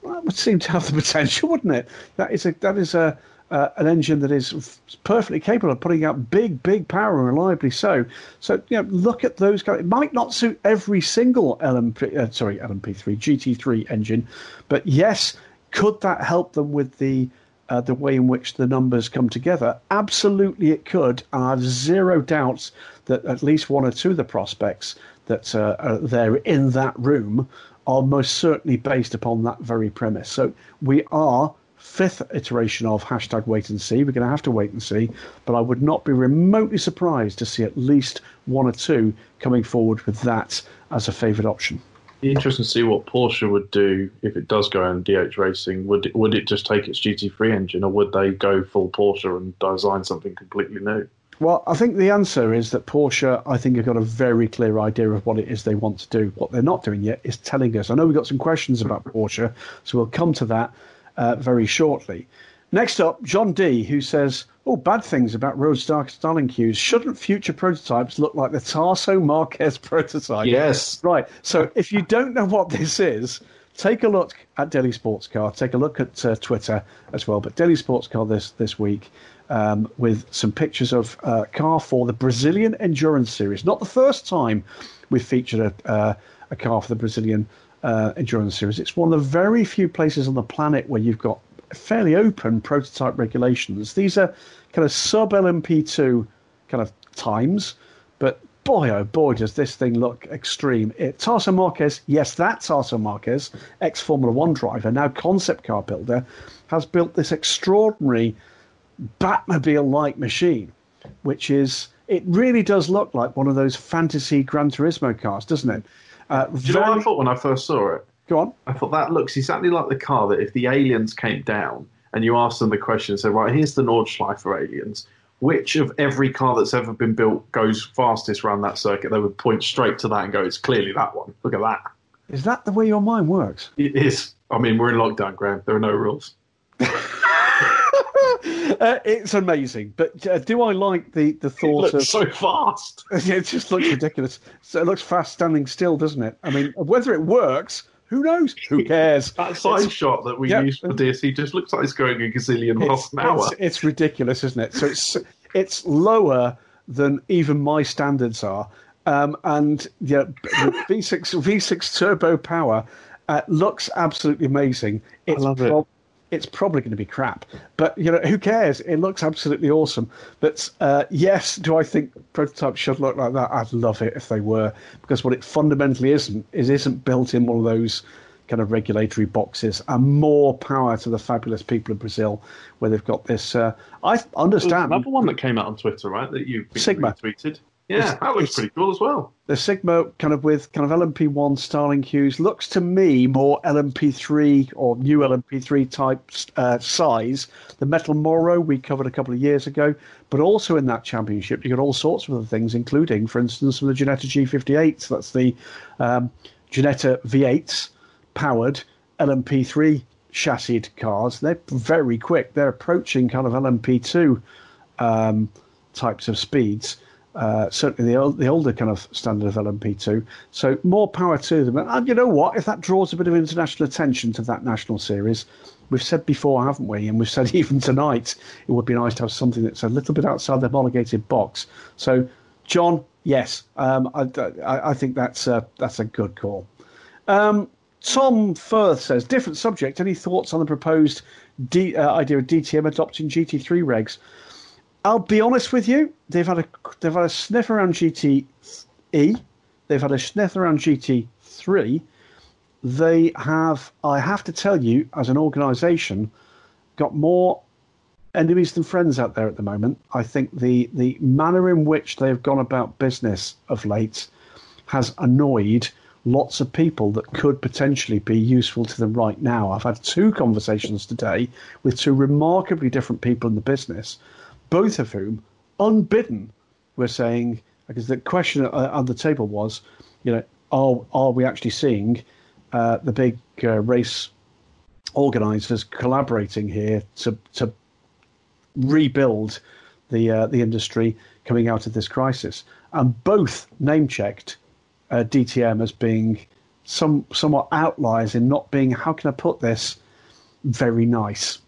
that would seem to have the potential, wouldn't it? That is a that is a uh, an engine that is perfectly capable of putting out big, big power and reliably so. So, you know, look at those guys. It might not suit every single LMP, uh, sorry, LMP3, GT3 engine, but yes, could that help them with the uh, the way in which the numbers come together? Absolutely, it could. And I have zero doubts that at least one or two of the prospects that uh, are there in that room are most certainly based upon that very premise. So we are fifth iteration of hashtag wait and see. We're going to have to wait and see, but I would not be remotely surprised to see at least one or two coming forward with that as a favoured option.
Interesting to see what Porsche would do if it does go on DH racing. Would it, would it just take its GT3 engine, or would they go full Porsche and design something completely new?
Well, I think the answer is that Porsche, I think, have got a very clear idea of what it is they want to do. What they're not doing yet is telling us. I know we've got some questions about Porsche, so we'll come to that uh, very shortly. Next up, John D, who says, Oh, bad things about Roadstar styling cues. Shouldn't future prototypes look like the Tarso Marques prototype?
Yes.
Right. So if you don't know what this is, take a look at Daily Sports Car. Take a look at uh, Twitter as well. But Daily Sports Car this, this week um, with some pictures of uh, car for the Brazilian Endurance Series. Not the first time we've featured a, uh, a car for the Brazilian uh, Endurance Series. It's one of the very few places on the planet where you've got fairly open prototype regulations. These are kind of sub LMP2 kind of times, but boy, oh boy, does this thing look extreme. It, Tarso Marques, yes, that Tarso Marques, ex Formula One driver, now concept car builder, has built this extraordinary Batmobile like machine, which is it really does look like one of those fantasy Gran Turismo cars, doesn't it?
Uh, Do you very... know what I thought when I first saw it?
Go on.
I thought that looks exactly like the car that if the aliens came down and you asked them the question, said, right, here's the Nordschleife aliens. Which of every car that's ever been built goes fastest around that circuit? They would point straight to that and go, it's clearly that one. Look at that.
Is that the way your mind works?
It is. I mean, we're in lockdown, Graham. There are no rules.
uh, it's amazing. But uh, do I like the, the thought
of so fast?
it just looks ridiculous. So it looks fast standing still, doesn't it? I mean, whether it works, who knows? Who cares?
that side it's, shot that we yeah, used for this, he just looks like he's going a gazillion miles an hour.
It's, it's ridiculous, isn't it? So it's it's lower than even my standards are. Um, and yeah, V6 V6 turbo power uh, looks absolutely amazing.
It's I love it
it's probably going to be crap. But you know, who cares? It looks absolutely awesome. But uh, yes, do I think prototypes should look like that? I'd love it if they were, because what it fundamentally isn't is isn't built in one of those kind of regulatory boxes. And more power to the fabulous people of Brazil, where they've got this. Uh, I understand.
another one that came out on Twitter, right? That you
Sigma
tweeted. Yeah, that looks pretty cool as well.
The Sigma kind of with kind of LMP1 Starling Qs looks to me more LMP3 or new LMP3 type uh, size. The Metal Moro we covered a couple of years ago, but also in that championship you got all sorts of other things, including, for instance, from the Ginetta G58. That's the um, Ginetta V8s powered LMP3 chassis cars. They're very quick. They're approaching kind of LMP2 um, types of speeds. Uh, certainly the, the older kind of standard of LMP2. So more power to them. And you know what? If that draws a bit of international attention to that national series, we've said before, haven't we? And we've said even tonight, it would be nice to have something that's a little bit outside the homologated box. So, John, yes, um, I, I, I, think that's a, that's a good call. Um, Tom Firth says, different subject. Any thoughts on the proposed D, uh, idea of DTM adopting GT3 regs? I'll be honest with you. They've had a they've had a sniff around GTE. They've had a sniff around GT3. They have, I have to tell you, as an organisation, got more enemies than friends out there at the moment. I think the the manner in which they've gone about business of late has annoyed lots of people that could potentially be useful to them right now. I've had two conversations today with two remarkably different people in the business both of whom, unbidden, were saying because the question on the table was, you know, are are we actually seeing uh, the big uh, race organisers collaborating here to to rebuild the uh, the industry coming out of this crisis? And both name checked uh, DTM as being some somewhat outliers in not being how can I put this very nice.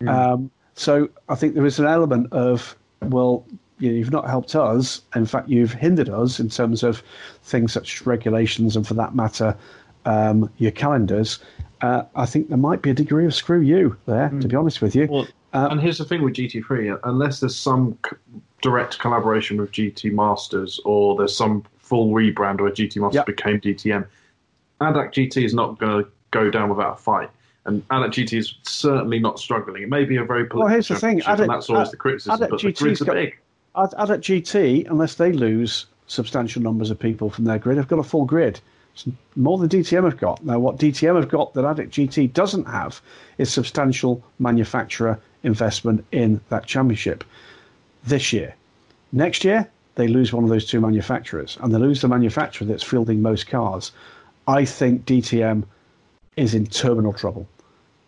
Mm. Um, so I think there is an element of, well, you know, you've not helped us. In fact, you've hindered us in terms of things such as regulations and, for that matter, um, your calendars. Uh, I think there might be a degree of screw you there, mm. to be honest with you.
Well, uh, and here's the thing with GT3 unless there's some c- direct collaboration with GT Masters or there's some full rebrand where GT Masters yep. became DTM, ADAC GT is not going to go down without a fight. And ADAC GT is certainly not struggling. It may be a very political.
Well, here's the thing.
ADAC, and that's always the criticism. But GT's the grids are big.
ADAC GT, unless they lose substantial numbers of people from their grid, have got a full grid. It's more than DTM have got. Now, what DTM have got that ADAC GT doesn't have is substantial manufacturer investment in that championship this year. Next year, they lose one of those two manufacturers, and they lose the manufacturer that's fielding most cars. I think DTM is in terminal trouble.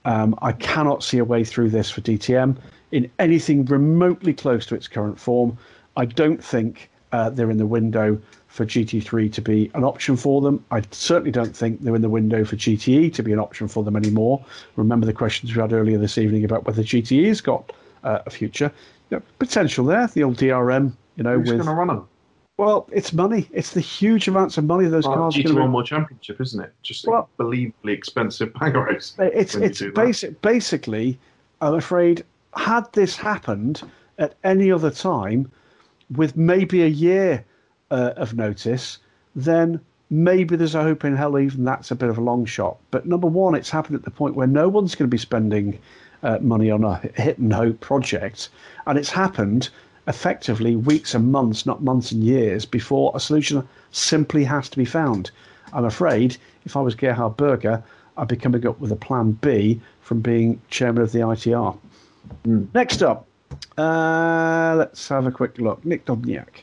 Um, I cannot see a way through this for DTM in anything remotely close to its current form. I don't think uh, they're in the window for GT3 to be an option for them. I certainly don't think they're in the window for GTE to be an option for them anymore. Remember the questions we had earlier this evening about whether GTE's got uh, a future. You know, potential there, the old DRM. You know,
Who's
with
going to run them?
Well, it's money. It's the huge amounts of money those
well,
cars.
GT One more Championship, isn't it? Just well, unbelievably expensive.
It's it's basic, basically. I'm afraid, had this happened at any other time, with maybe a year uh, of notice, then maybe there's a hope in hell. Even that's a bit of a long shot. But number one, it's happened at the point where no one's going to be spending uh, money on a hit and hope project, and it's happened effectively weeks and months, not months and years, before a solution simply has to be found. I'm afraid if I was Gerhard Berger, I'd be coming up with a plan B from being chairman of the ITR. Mm. Next up, uh, let's have a quick look. Nick Dobniak.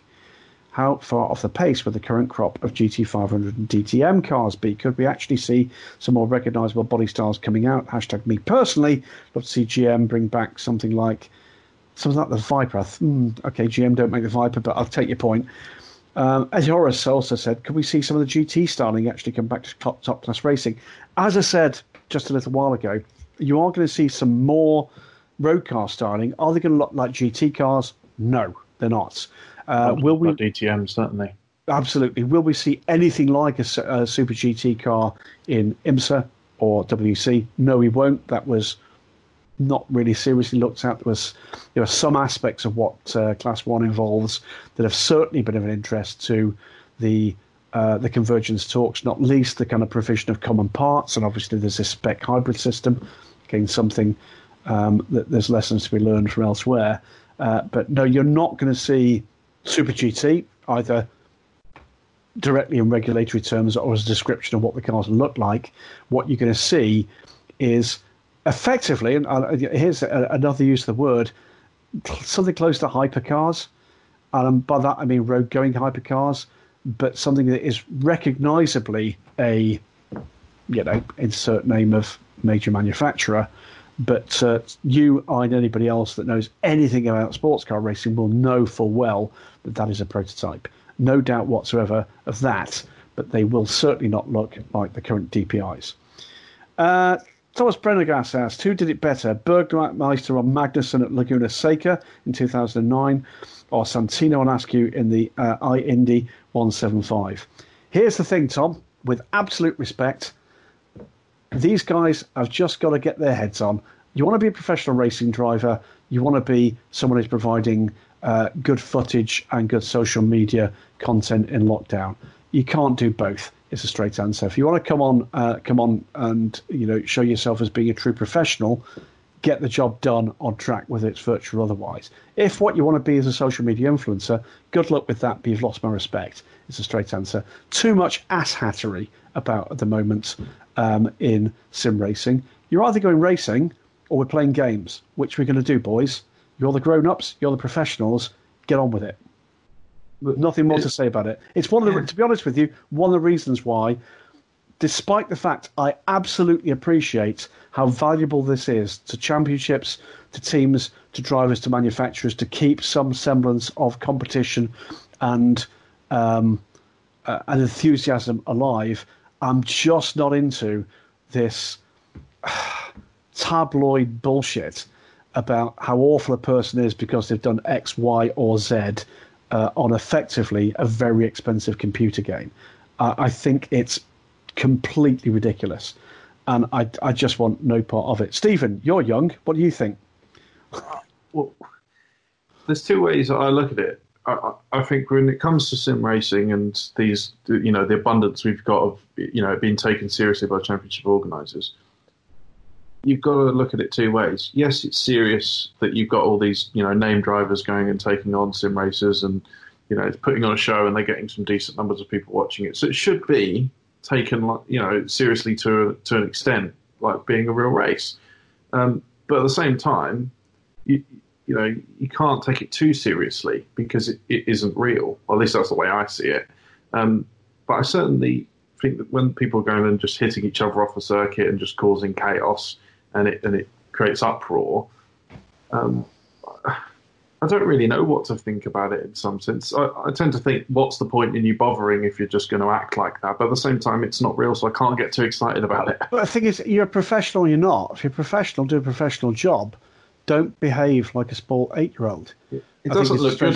How far off the pace will the current crop of GT500 and DTM cars be? Could we actually see some more recognisable body styles coming out? Hashtag me personally. Love to see GM bring back something like something like the Viper. Mm, okay, GM don't make the Viper, but I'll take your point. Um, as Horace also said, can we see some of the GT styling actually come back to top, top class racing? As I said just a little while ago, you are going to see some more road car styling. Are they going to look like GT cars? No, they're not.
Uh, will we? DTM certainly.
Absolutely. Will we see anything like a, a Super GT car in IMSA or WC? No, we won't. That was not really seriously looked at. There was there are some aspects of what uh, Class One involves that have certainly been of an interest to the uh, the convergence talks, not least the kind of provision of common parts, and obviously there's this spec hybrid system, again something um, that there's lessons to be learned from elsewhere. Uh, but no, you're not going to see Super GT either directly in regulatory terms or as a description of what the cars look like. What you're going to see is effectively, and here's another use of the word, something close to hypercars. And by that I mean road going hypercars, but something that is recognizably a, you know, insert name of major manufacturer. But uh, you, and anybody else that knows anything about sports car racing will know full well that that is a prototype. No doubt whatsoever of that, but they will certainly not look like the current DPIs. Uh, Thomas Brennergast asked, who did it better, Bergmeister or Magnussen at Laguna Seca in 2009, or Santino on Askew in the uh, iIndy 175? Here's the thing, Tom, with absolute respect, these guys have just got to get their heads on. You want to be a professional racing driver, you want to be someone who's providing uh, good footage and good social media content in lockdown. You can't do both is a straight answer. If you want to come on, uh, come on and you know show yourself as being a true professional, get the job done on track, whether it's virtual or otherwise. If what you want to be is a social media influencer, good luck with that. But you've lost my respect. It's a straight answer. Too much asshattery about at the moment um, in sim racing. You're either going racing or we're playing games. Which we're going to do, boys. You're the grown-ups. You're the professionals. Get on with it. Nothing more to say about it. It's one of the, to be honest with you, one of the reasons why, despite the fact I absolutely appreciate how valuable this is to championships, to teams, to drivers, to manufacturers, to keep some semblance of competition and um, uh, an enthusiasm alive. I'm just not into this tabloid bullshit about how awful a person is because they've done X, Y, or Z uh, on effectively a very expensive computer game. Uh, I think it's completely ridiculous, and I, I just want no part of it. Stephen, you're young. What do you think?
Well, there's two ways I look at it. I, I, think when it comes to sim racing and these, you know, the abundance we've got of, you know, being taken seriously by championship organisers, you've got to look at it two ways. Yes, it's serious that you've got all these, you know, name drivers going and taking on sim racers and, you know, it's putting on a show and they're getting some decent numbers of people watching it. So it should be taken, you know, seriously to to an extent, like being a real race. Um, but at the same time, you, you know, you can't take it too seriously because it, it isn't real. Or at least that's the way I see it. Um, but I certainly think that when people are going and just hitting each other off the circuit and just causing chaos, and it and it creates uproar. Um, I don't really know what to think about it in some sense. I, I, tend to think, what's the point in you bothering if you're just going to act like that? But at the same time, it's not real, so I can't get too excited about it.
But the thing is, you're a professional, you're not. If you're a professional, do a professional job. Don't behave like a spoiled eight year old.
It doesn't look good.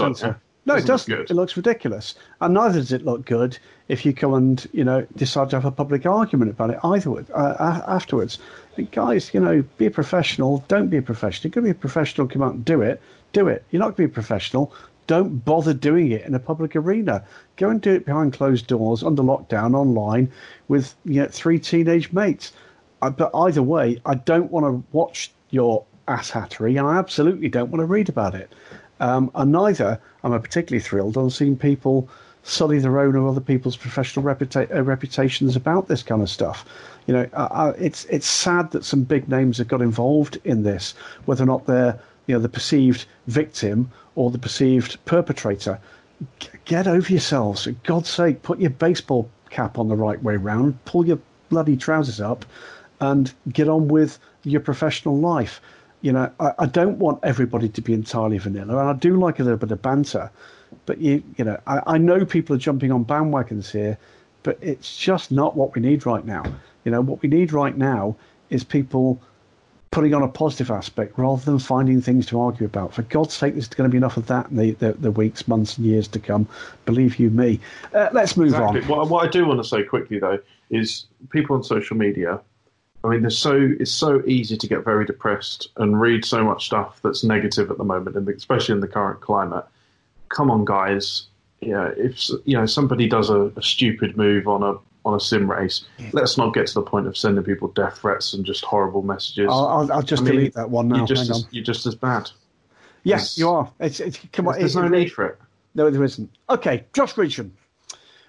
No, it doesn't. Look it looks ridiculous, and neither does it look good if you come and you know decide to have a public argument about it either uh, afterwards. Guys, you know, be a professional. Don't be a professional. You're going to be a professional. Come out and do it. Do it. You're not going to be a professional. Don't bother doing it in a public arena. Go and do it behind closed doors, under lockdown, online, with you know three teenage mates. Uh, but either way, I don't want to watch your asshattery, and I absolutely don't want to read about it. Um, and neither am I particularly thrilled on seeing people sully their own or other people's professional reputa- uh, reputations about this kind of stuff. You know, it's it's sad that some big names have got involved in this, whether or not they're you know the perceived victim or the perceived perpetrator. G- get over yourselves, for God's sake! Put your baseball cap on the right way round, pull your bloody trousers up, and get on with your professional life. You know, I, I, don't want everybody to be entirely vanilla, and I do like a little bit of banter. But you, you know, I, I know people are jumping on bandwagons here, but it's just not what we need right now. You know, what we need right now is people putting on a positive aspect rather than finding things to argue about. For God's sake, there's going to be enough of that in the, the, the weeks, months, and years to come. Believe you me. Uh, let's move
exactly.
on.
What, what I do want to say quickly, though, is people on social media I mean, there's so it's so easy to get very depressed and read so much stuff that's negative at the moment, and especially in the current climate. Come on, guys, yeah, if you know somebody does a, a stupid move on a on a sim race, let's not get to the point of sending people death threats and just horrible messages.
I'll, I'll, I'll just
I mean,
delete that one now.
You're just as, you're just as bad.
Yes, you are. It's, it's, come on,
There's
it-
no need for it.
No, there isn't. Okay, Josh Region.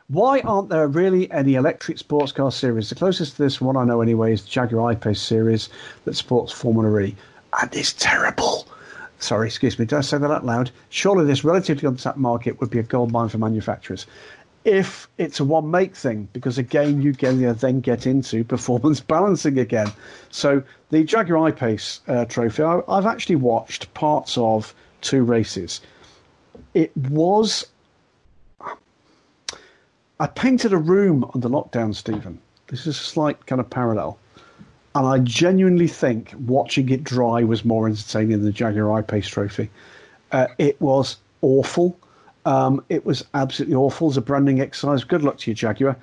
Why aren't there really any electric sports car series? The closest to this one I know anyway is the Jaguar I-Pace series that supports Formula E. And it's terrible. Sorry, excuse me, did I say that out loud? Surely this relatively untapped market would be a gold mine for manufacturers. If it's a one make thing, because again, you you then get into performance balancing again. So the Jaguar I-Pace uh, trophy, I, I've actually watched parts of two races it was. I painted a room under lockdown, Stephen. This is a slight kind of parallel. And I genuinely think watching it dry was more entertaining than the Jaguar I-Pace trophy. Uh, it was awful. Um, it was absolutely awful as a branding exercise. Good luck to you, Jaguar.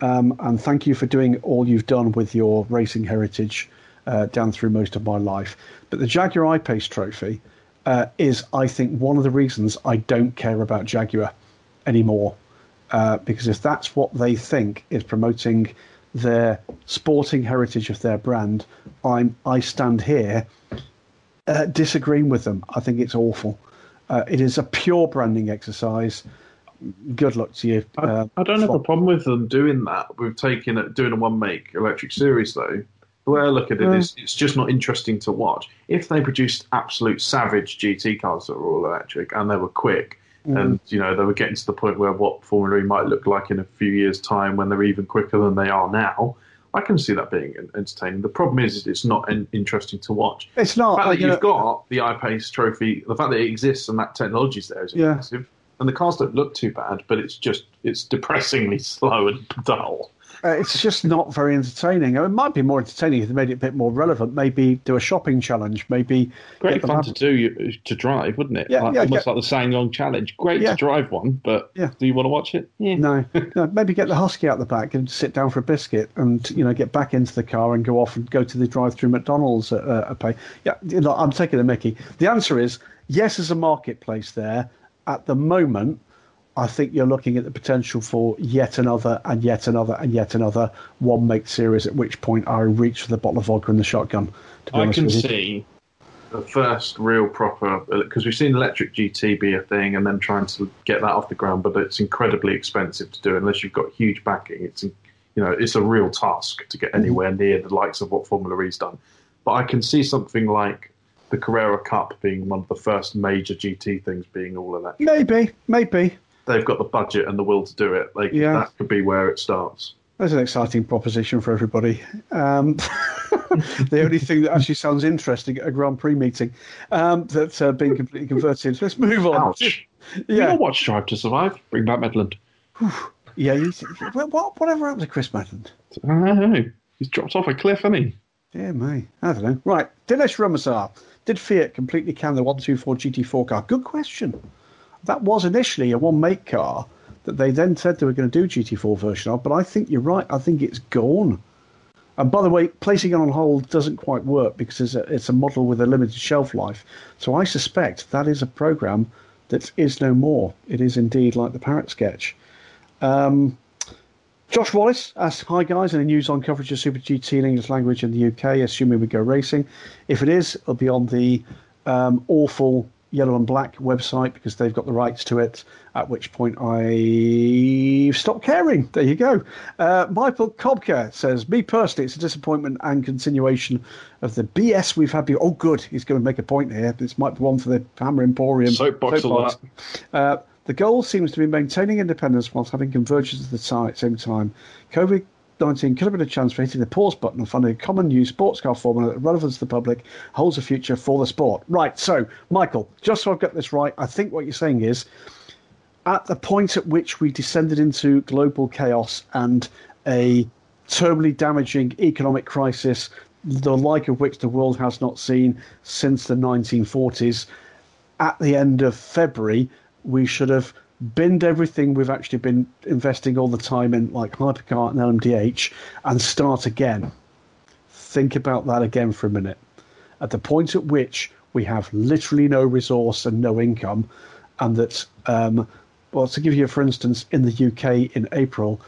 Um, and thank you for doing all you've done with your racing heritage uh, down through most of my life. But the Jaguar I-Pace trophy uh, is, I think, one of the reasons I don't care about Jaguar anymore. Uh, because if that's what they think is promoting their sporting heritage of their brand, I'm I stand here uh, disagreeing with them. I think it's awful. Uh, it is a pure branding exercise. Good luck to you.
I,
uh,
I don't have a problem with them doing that. With taking it, doing a one make electric series though. The way I look at it
Mm.
is, it's just not interesting to watch. If they produced absolute savage GT cars that were all electric and they were quick,
Mm.
and you know they were getting to the point where what Formula E might look like in a few years' time when they're even quicker than they are now, I can see that being entertaining. The problem is, it's not interesting to watch.
It's not.
The fact that
you
you've
know-
got the iPace trophy, the fact that it exists and that technology is there is
Yeah.
impressive. And the cars don't look too bad, but it's just it's depressingly slow and dull.
Uh, it's just not very entertaining. It might be more entertaining if they made it a bit more relevant. Maybe do a shopping challenge. Maybe
Great fun
lab-
to do to drive, wouldn't it?
Yeah,
like,
yeah,
almost
yeah.
like the Sangong challenge. Great
Yeah.
to drive one, but
Yeah.
do you want to watch it? Yeah.
No, no, maybe get the husky out the back and sit down for a biscuit, and you know get back into the car and go off and go to the drive-through McDonald's at uh, a pay. Yeah, you know, I'm taking the Mickey. The answer is yes. There's a marketplace there at the moment. I think you're looking at the potential for yet another and yet another and yet another one make series. At which point I reach for the bottle of vodka and the shotgun. To be
I can see.
The first real proper uh, because we've seen electric GT be a thing, and then trying to get that off the ground, but it's incredibly expensive to do unless you've got huge backing. It's you know it's a real task to get mm-hmm. anywhere near the likes of what Formula E's done. But I can see something like the Carrera Cup being one of the first major GT things being all electric.
Maybe, maybe.
They've got the budget and the will to do it. Like
Yeah.
that could be where it starts.
That's an exciting proposition for everybody. Um, the only thing that actually sounds interesting at a Grand Prix meeting um, that's uh, been completely converted. Let's move on.
Ouch!
You
Yeah,
don't watch Drive to Survive? Bring back Medland.
yeah. You, what, whatever happened to Chris Medland?
I don't know. He's dropped off a cliff, hasn't he?
Dear me, I don't know. Right, Dinesh Ramasar. Did Fiat completely can the 124 GT4 car? Good question. That was initially a one make car that they then said they were going to do GT4 version of, but I think you're right. I think it's gone. And by the way, placing it on hold doesn't quite work because it's a, it's a model with a limited shelf life. So I suspect that is a program that is no more. It is indeed like the Parrot sketch. Um, Josh Wallace asks, Hi guys, any news on coverage of Super GT in English language in the UK, assuming we go racing? If it is, it'll be on the um, awful yellow and black website because they've got the rights to it, at which point I stop caring. There you go. Uh, Michael Kobker says, Me personally, it's a disappointment and continuation of the BS we've had. Be- oh, good. He's going to make a point here. This might be one for the Hammer Emporium.
Soapbox alert.
Uh, the goal seems to be maintaining independence whilst having convergence at the same time. COVID 19 could have a chance for hitting the pause button and finding a common new sports car formula that relevant to the public holds a future for the sport. Right, so, Michael, just so I've got this right, I think what you're saying is at the point at which we descended into global chaos and a terribly damaging economic crisis, the like of which the world has not seen since the 1940s, at the end of February, we should have binned everything we've actually been investing all the time in, like Hypercar and LMDH, and start again. Think about that again for a minute. At the point at which we have literally no resource and no income, and that um, well, to give you, for instance, in the UK in April,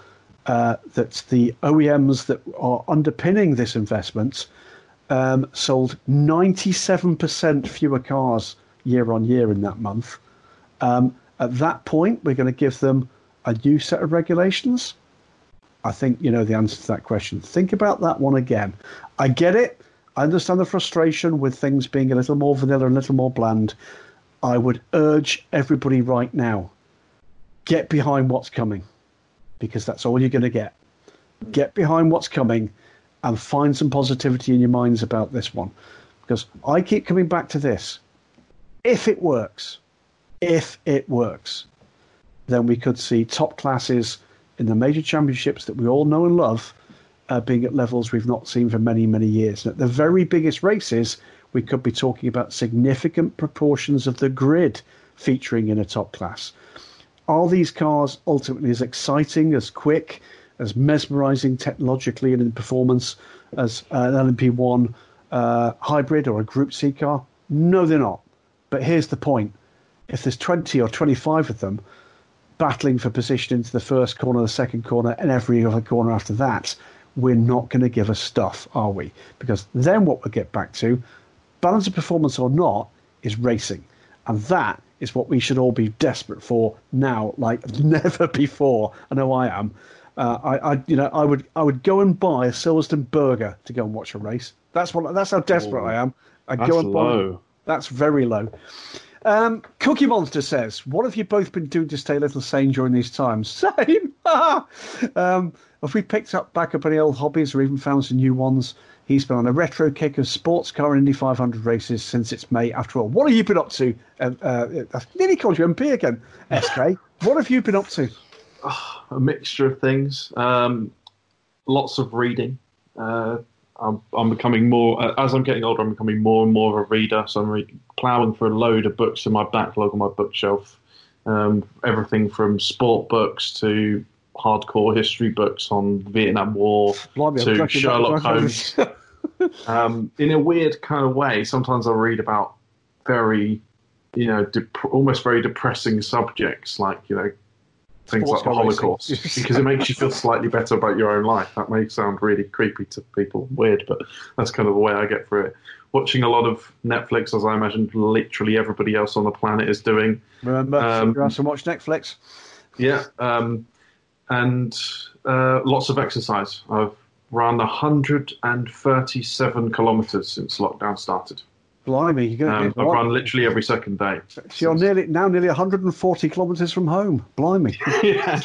uh, that the OEMs that are underpinning this investment um, sold 97% fewer cars year on year in that month. Um, at that point, we're going to give them a new set of regulations. I think you know the answer to that question. Think about that one again. I get it. I understand the frustration with things being a little more vanilla, and a little more bland. I would urge everybody right now get behind what's coming because that's all you're going to get. Get behind what's coming and find some positivity in your minds about this one. Because I keep coming back to this. If it works, if it works, then we could see top classes in the major championships that we all know and love uh, being at levels we've not seen for many, many years. And at the very biggest races, we could be talking about significant proportions of the grid featuring in a top class. Are these cars ultimately as exciting, as quick, as mesmerizing technologically and in performance as an LMP1 uh, hybrid or a Group C car? No, they're not. But here's the point if there's 20 or 25 of them battling for position into the first corner, the second corner, and every other corner after that, we're not going to give a stuff, are we? Because then what we'll get back to, balance of performance or not, is racing. And that is what we should all be desperate for now, like never before. I know I am. Uh, I, I, you know, I would, I would go and buy a Silverstone burger to go and watch a race. That's what. That's how desperate
Ooh,
I am.
That's
go and
low.
buy. That's very low. Um, Cookie Monster says, "What have you both been doing to stay a little sane during these times?" Same. um, have we picked up back up any old hobbies or even found some new ones? He's been on a retro kick of sports car and Indy 500 races since its May. After all, what have you been up to? Uh, uh, I nearly called you MP again, SK. what have you been up to?
a mixture of things. Um, lots of reading. Uh, I'm, I'm becoming more uh, as I'm getting older. I'm becoming more and more of a reader. So I'm re- plowing for a load of books in my backlog on my bookshelf. Um, everything from sport books to hardcore history books on the Vietnam War
Blimey,
to Sherlock Holmes. um, in a weird kind of way, sometimes I'll read about very, you know, dep- almost very depressing subjects like, you know, things like the. Holocaust, because it makes you feel slightly better about your own life. That may sound really creepy to people, weird, but that's kind of the way I get through it. Watching a lot of Netflix, as I imagine literally everybody else on the planet is doing.
Remember,
Um,
you have to watch Netflix.
Yeah, um, and uh, lots of exercise. I've run 137 kilometres since lockdown started.
Blimey, you're going
Um,
to
I've run literally every second day.
So you're nearly now nearly 140 kilometres from home. Blimey.
yeah,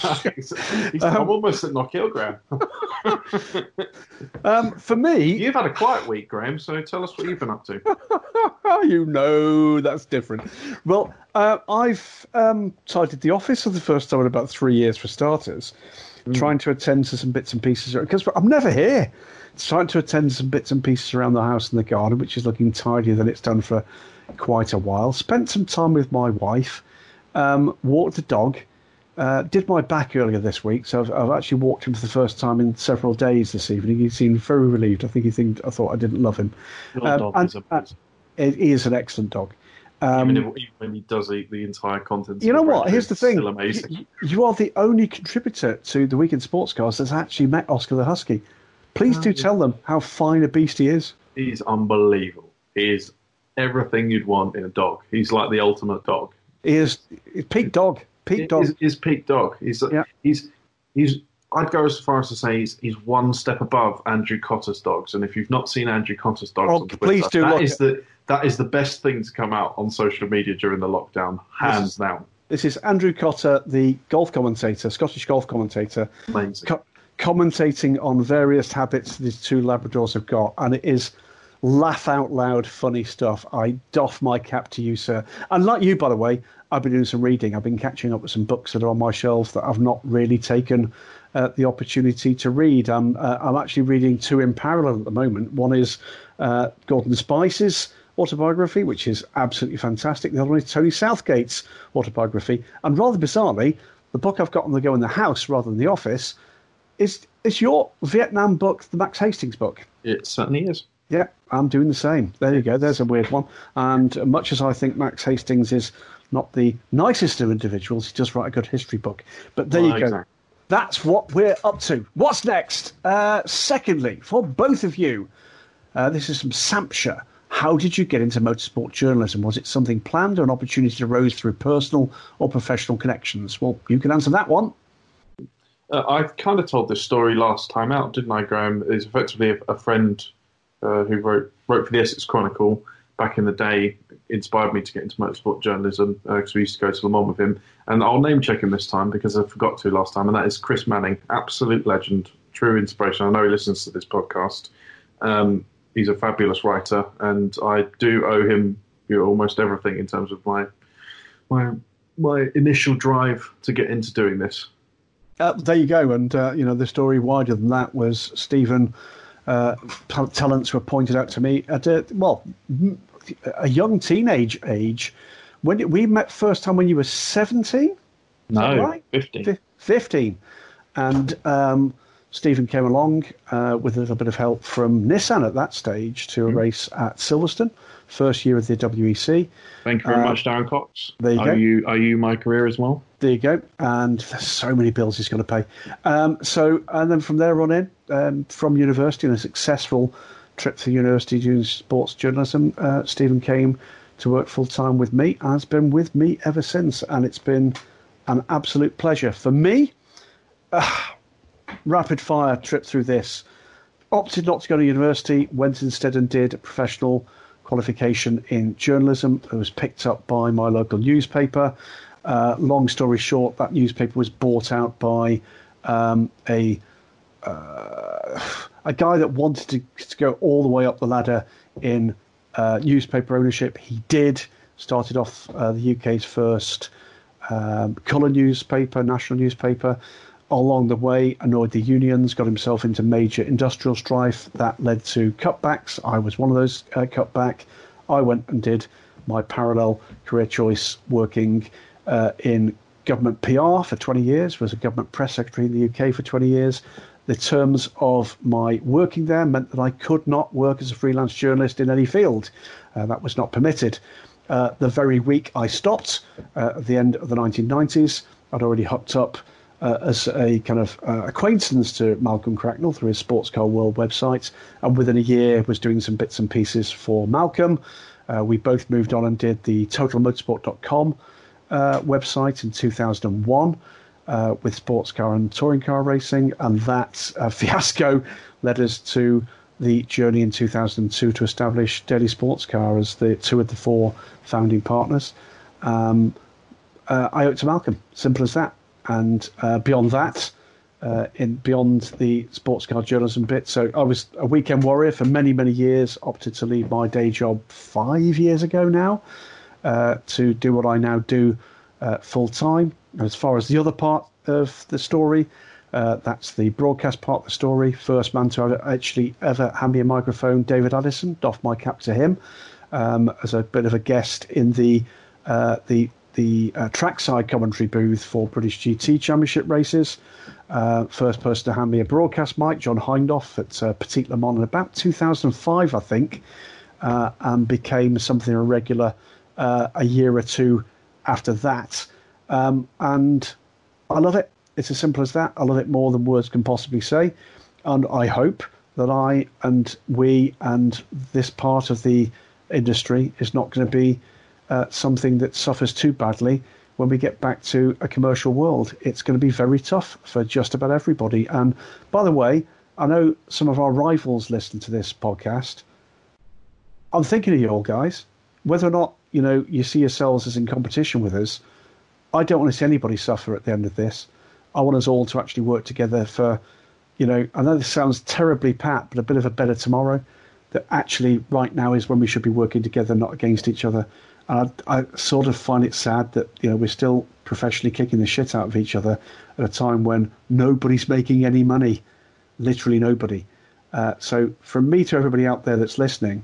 I'm almost at Knockhill,
Um, for me,
You've had a quiet week, Graham. So tell us what you've been up to.
you know that's different. Well, uh, I've um, tidied the office for the first time in about three years, for starters. Trying to attend to some bits and pieces because I'm never here. Trying to attend some bits and pieces around the house and the garden, which is looking tidier than it's done for quite a while. Spent some time with my wife. Um, walked the dog. Uh, did my back earlier this week, so I've, I've actually walked him for the first time in several days this evening. He seemed very relieved. I think he think I thought I didn't love him. Um,
dog
and-
is amazing.
It he is an excellent dog. Um,
even, if, even when he does eat the entire contents.
you know what? Here's the thing. You, you are the only contributor to the Week In Sports Cars that's actually met Oscar the Husky. Please do tell them how fine a beast he is.
He's unbelievable. He is everything you'd want in a dog. He's like the ultimate dog.
He is he's peak dog. Peak dog.
He's, he's peak dog. He's
Yeah.
he's he's. I'd go as far as to say he's, he's one step above Andrew Cotter's dogs. And if you've not seen Andrew Cotter's dogs,
Oh,
Twitter,
please do
that
look
is the that is the best thing to come out on social media during the lockdown, hands down.
This is Andrew Cotter, the golf commentator, Scottish golf commentator,
Amazing.
co- commentating on various habits these two Labradors have got, and it is laugh out loud funny stuff. I doff my cap to you, sir. And like you, by the way, I've been doing some reading. I've been catching up with some books that are on my shelves that I've not really taken uh, the opportunity to read. I'm uh, I'm actually reading two in parallel at the moment. One is uh, Gordon Spice's autobiography, which is absolutely fantastic. The other one is Tony Southgate's autobiography, and rather bizarrely, the book I've got on the go in the house rather than the office is is your Vietnam book, the Max Hastings book.
It certainly is.
Yeah, I'm doing the same. There you go. There's a weird one. And much as I think Max Hastings is not the nicest of individuals. He does write a good history book. But there
Well,
you go.
exactly.
That's what we're up to. What's next? Uh, secondly, for both of you, uh, this is from Sampshire. How did you get into motorsport journalism? Was it something planned or an opportunity that arose through personal or professional connections? Well, you can answer that one.
Uh, I kind of told this story last time out, didn't I, Graham? It's effectively a, a friend uh, who wrote wrote for the Essex Chronicle back in the day inspired me to get into motorsport journalism because we used to go to Le Mans with him. And I'll name check him this time because I forgot to last time, and that is Chris Manning, absolute legend, true inspiration. I know he listens to this podcast. Um, he's a fabulous writer, and I do owe him you know, almost everything in terms of my my my initial drive to get into doing this.
Uh, there you go. And, uh, you know, the story wider than that was Stephen uh, talents were pointed out to me at a, well, a young teenage age. When did, we met first time when you were 17?
No,
right?
15.
Fif- 15. And um, Stephen came along uh, with a little bit of help from Nissan at that stage to
Mm-hmm.
a race at Silverstone, first year of the WEC.
Thank you very
Uh,
much, Darren Cox.
there you
are
go.
you are you my career as well?
There you go. And there's so many bills he's going to pay. Um, so, and then from there on in, um, from university and a successful trip to university doing sports journalism, uh, Stephen came to work full time with me and has been with me ever since. And it's been an absolute pleasure for me. ah, rapid fire trip through this. Opted not to go to university, went instead and did a professional qualification in journalism. It was picked up by my local newspaper. Uh, long story short, that newspaper was bought out by um, a uh, a guy that wanted to, to go all the way up the ladder in uh, newspaper ownership. He did. Started off uh, the UK's first um, colour newspaper, national newspaper. Along the way, annoyed the unions, got himself into major industrial strife. That led to cutbacks. I was one of those uh, cutback. I went and did my parallel career choice working uh, in government PR for 20 years, was a government press secretary in the UK for 20 years. The terms of my working there meant that I could not work as a freelance journalist in any field. Uh, that was not permitted. Uh, the very week I stopped, uh, at the end of the 1990s, I'd already hooked up uh, as a kind of uh, acquaintance to Malcolm Cracknell through his Sports Car World website, and within a year was doing some bits and pieces for Malcolm. Uh, we both moved on and did the TotalMotorsport.com uh, website in 2001 uh, with sports car and touring car racing, and that uh, fiasco led us to the journey in 2002 to establish Daily Sports Car as the two of the four founding partners. Um, I owe it to Malcolm, simple as that. And uh, beyond that, uh, in beyond the sports car journalism bit, so I was a weekend warrior for many, many years. Opted to leave my day job five years ago now uh, to do what I now do uh, full time. As far as the other part of the story, uh, that's the broadcast part of the story. First man to actually ever hand me a microphone, David Addison. Doff my cap to him um, as a bit of a guest in the uh, the the uh, trackside commentary booth for British GT Championship races. Uh, first person to hand me a broadcast mic, John Hindhaugh at uh, Petit Le Mans in about 2005, I think, uh, and became something irregular uh, a year or two after that. Um, and I love it. It's as simple as that. I love it more than words can possibly say. And I hope that I and we and this part of the industry is not going to be uh, something that suffers too badly when we get back to a commercial world. It's going to be very tough for just about everybody. And by the way, I know some of our rivals listen to this podcast. I'm thinking of you all guys. Whether or not you know you see yourselves as in competition with us, I don't want to see anybody suffer at the end of this. I want us all to actually work together for, you know, I know this sounds terribly pat, but a bit of a better tomorrow. That actually right now is when we should be working together, not against each other. I, I sort of find it sad that you know we're still professionally kicking the shit out of each other at a time when nobody's making any money, literally nobody. Uh, so from me to everybody out there that's listening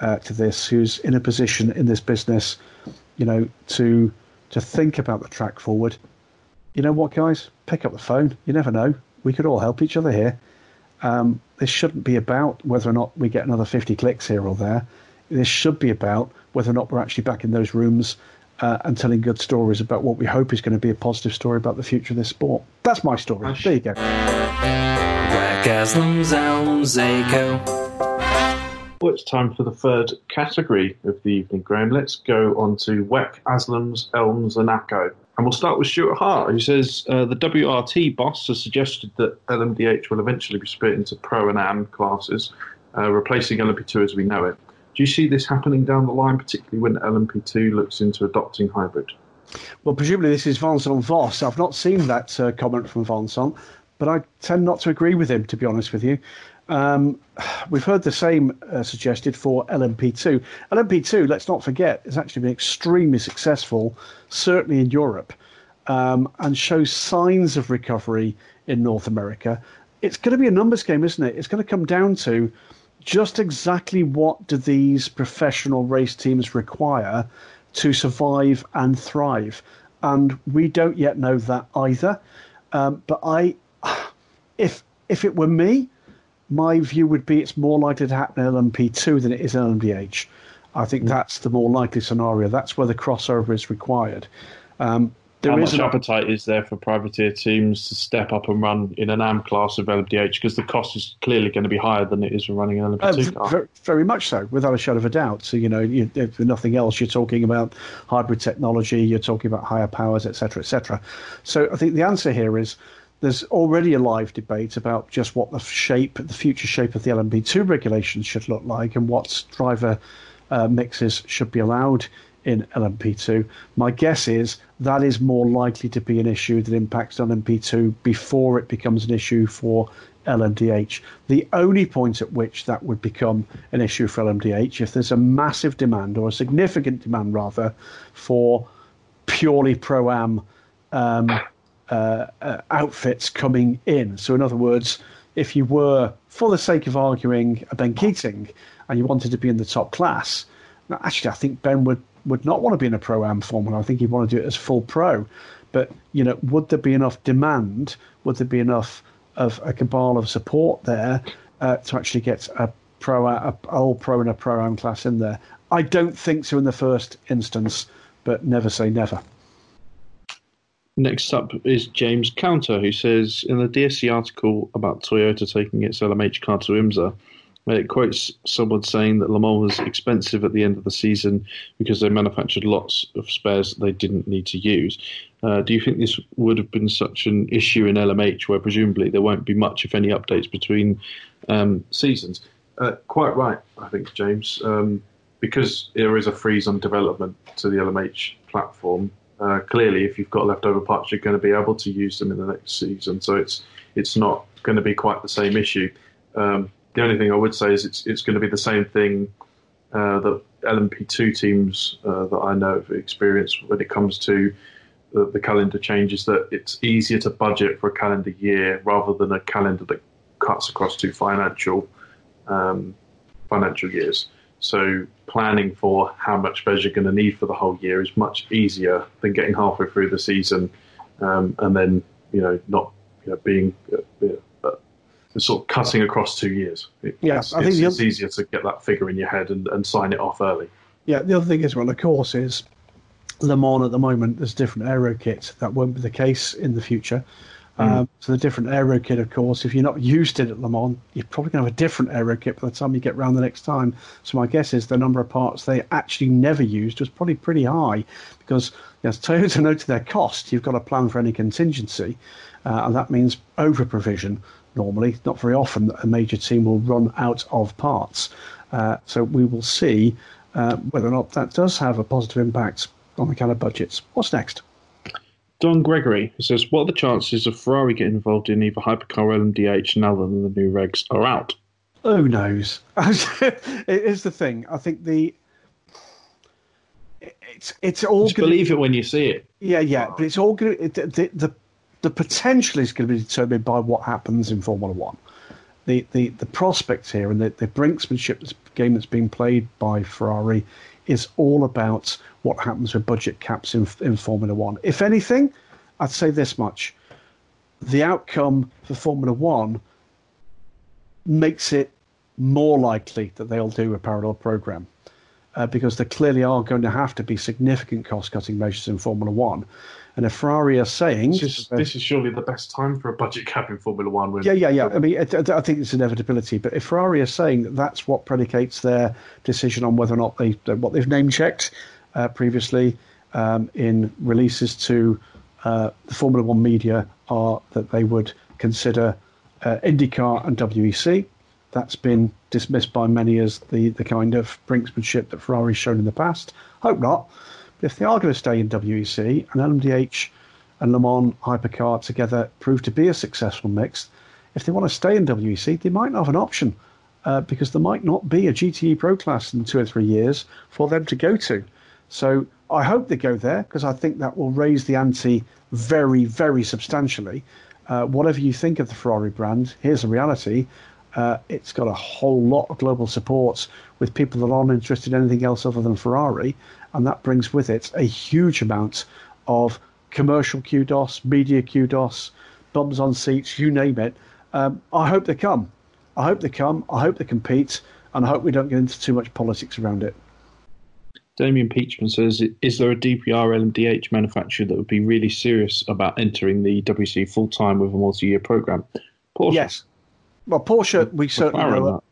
uh, to this, who's in a position in this business, you know, to to think about the track forward. You know what, guys? Pick up the phone. You never know. We could all help each other here. Um, this shouldn't be about whether or not we get another 50 clicks here or there. This should be about whether or not we're actually back in those rooms uh, and telling good stories about what we hope is going to be a positive story about the future of this sport. That's my story. There you go.
Wackaslam's ELMS ACO.
Well, it's time for the third category of the evening, Graham. Let's go on to WEC, AsLMS, ELMS, and ACO. And we'll start with Stuart Hart, who says uh, the WRT boss has suggested that LMDH will eventually be split into Pro and Am classes, uh, replacing LMP2 as we know it. Do you see this happening down the line, particularly when LMP2 looks into adopting hybrid?
Well, presumably this is Vincent Vosse. I've not seen that uh, comment from Vincent, but I tend not to agree with him, to be honest with you. Um, we've heard the same uh, suggested for LMP2. LMP2, let's not forget, has actually been extremely successful, certainly in Europe, um, and shows signs of recovery in North America. It's going to be a numbers game, isn't it? It's going to come down to just exactly what do these professional race teams require to survive and thrive? And we don't yet know that either. Um, but I, if if it were me, my view would be it's more likely to happen in LMP2 than it is in LMDH. I think mm. that's the more likely scenario. That's where the crossover is required. Um,
there How much an, appetite is there for privateer teams to step up and run in an AM class of LMDH because the cost is clearly going to be higher than it is for running an LMP2 uh, car?
Very, very, much so, without a shadow of a doubt. So, you know, you, if nothing else, you're talking about hybrid technology, you're talking about higher powers, etc., etc. So I think the answer here is there's already a live debate about just what the shape, the future shape of the LMP2 regulations should look like and what driver uh, mixes should be allowed in LMP2. My guess is that is more likely to be an issue that impacts LMP2 before it becomes an issue for LMDH. The only point at which that would become an issue for LMDH if there's a massive demand or a significant demand rather for purely pro am um, uh, uh, outfits coming in. So, in other words, if you were, for the sake of arguing, a Ben Keating and you wanted to be in the top class, actually, I think Ben would would not want to be in a pro am formula. I think he'd want to do it as full pro. But you know, would there be enough demand? Would there be enough of a cabal of support there uh, to actually get a pro, a, a all pro and a pro am class in there? I don't think so in the first instance, but never say never.
Next up is James Counter, who says in the DSC article about Toyota taking its LMH car to IMSA, it quotes someone saying that Le Mans was expensive at the end of the season because they manufactured lots of spares they didn't need to use. Uh, do you think this would have been such an issue in LMH where presumably there won't be much, if any, updates between um, seasons? Uh, quite right, I think, James. Um, because there is a freeze on development to the LMH platform, uh, clearly, if you've got leftover parts, you're going to be able to use them in the next season. So it's it's not going to be quite the same issue. Um, the only thing I would say is it's it's going to be the same thing uh, that LMP2 teams uh, that I know have experienced when it comes to the, the, calendar changes. That it's easier to budget for a calendar year rather than a calendar that cuts across two financial um, financial years. So planning for how much spares you're going to need for the whole year is much easier than getting halfway through the season um, and then you know not you know, being uh, sort of cutting across two years. It, yeah, it's, I think it's, other, easier to get that figure in your head and, and sign it off early.
Yeah, the other thing is, well, of course, is Le Mans at the moment, there's different aero kits. That won't be the case in the future. Mm. Um, so the different aero kit, of course, if you're not used to it at Le Mans, you're probably going to have a different aero kit by the time you get round the next time. So my guess is the number of parts they actually never used was probably pretty high because as Toyota to their cost, you've got to plan for any contingency, uh, and that means over provision normally. Not very often a major team will run out of parts. Uh, so we will see uh, whether or not that does have a positive impact on the kind of budgets. What's next?
Don Gregory says, What are the chances of Ferrari getting involved in either hypercar or LMDH now that the new regs are out?
Who knows? It's the thing. I think the it's it's all.
Just believe it when you see it.
Yeah, yeah, but it's all going. The, the, the the potential is going to be determined by what happens in Formula One. The the, the prospects here and the, the brinksmanship game that's being played by Ferrari is all about what happens with budget caps in, in Formula One. If anything, I'd say this much: the outcome for Formula One makes it more likely that they'll do a parallel program. uh, because there clearly are going to have to be significant cost cutting measures in Formula One. And if Ferrari are saying
this is, this is surely the best time for a budget cap in Formula One. When
yeah, yeah, yeah. I mean, I, I think it's inevitability. But if Ferrari are saying that that's what predicates their decision on whether or not they what they've name checked uh, previously um, in releases to uh, the Formula One media are that they would consider uh, IndyCar and WEC. That's been dismissed by many as the, the kind of brinksmanship that Ferrari's shown in the past. Hope not. But if they are going to stay in WEC and LMDH and Le Mans Hypercar together prove to be a successful mix, if they want to stay in WEC, they might not have an option uh, because there might not be a GTE Pro class in two or three years for them to go to. So I hope they go there because I think that will raise the ante very, very substantially. Uh, whatever you think of the Ferrari brand, here's the reality. Uh, it's got a whole lot of global support with people that aren't interested in anything else other than Ferrari, and that brings with it a huge amount of commercial kudos, media kudos, bums on seats, you name it. Um, I hope they come. I hope they come. I hope they compete, and I hope we don't get into too much politics around it.
Damien Peachman says, "Is there a DPR LMDH manufacturer that would be really serious about entering the WEC full time with a multi-year program?"
Porsche. Yes. Well, Porsche, we certainly know.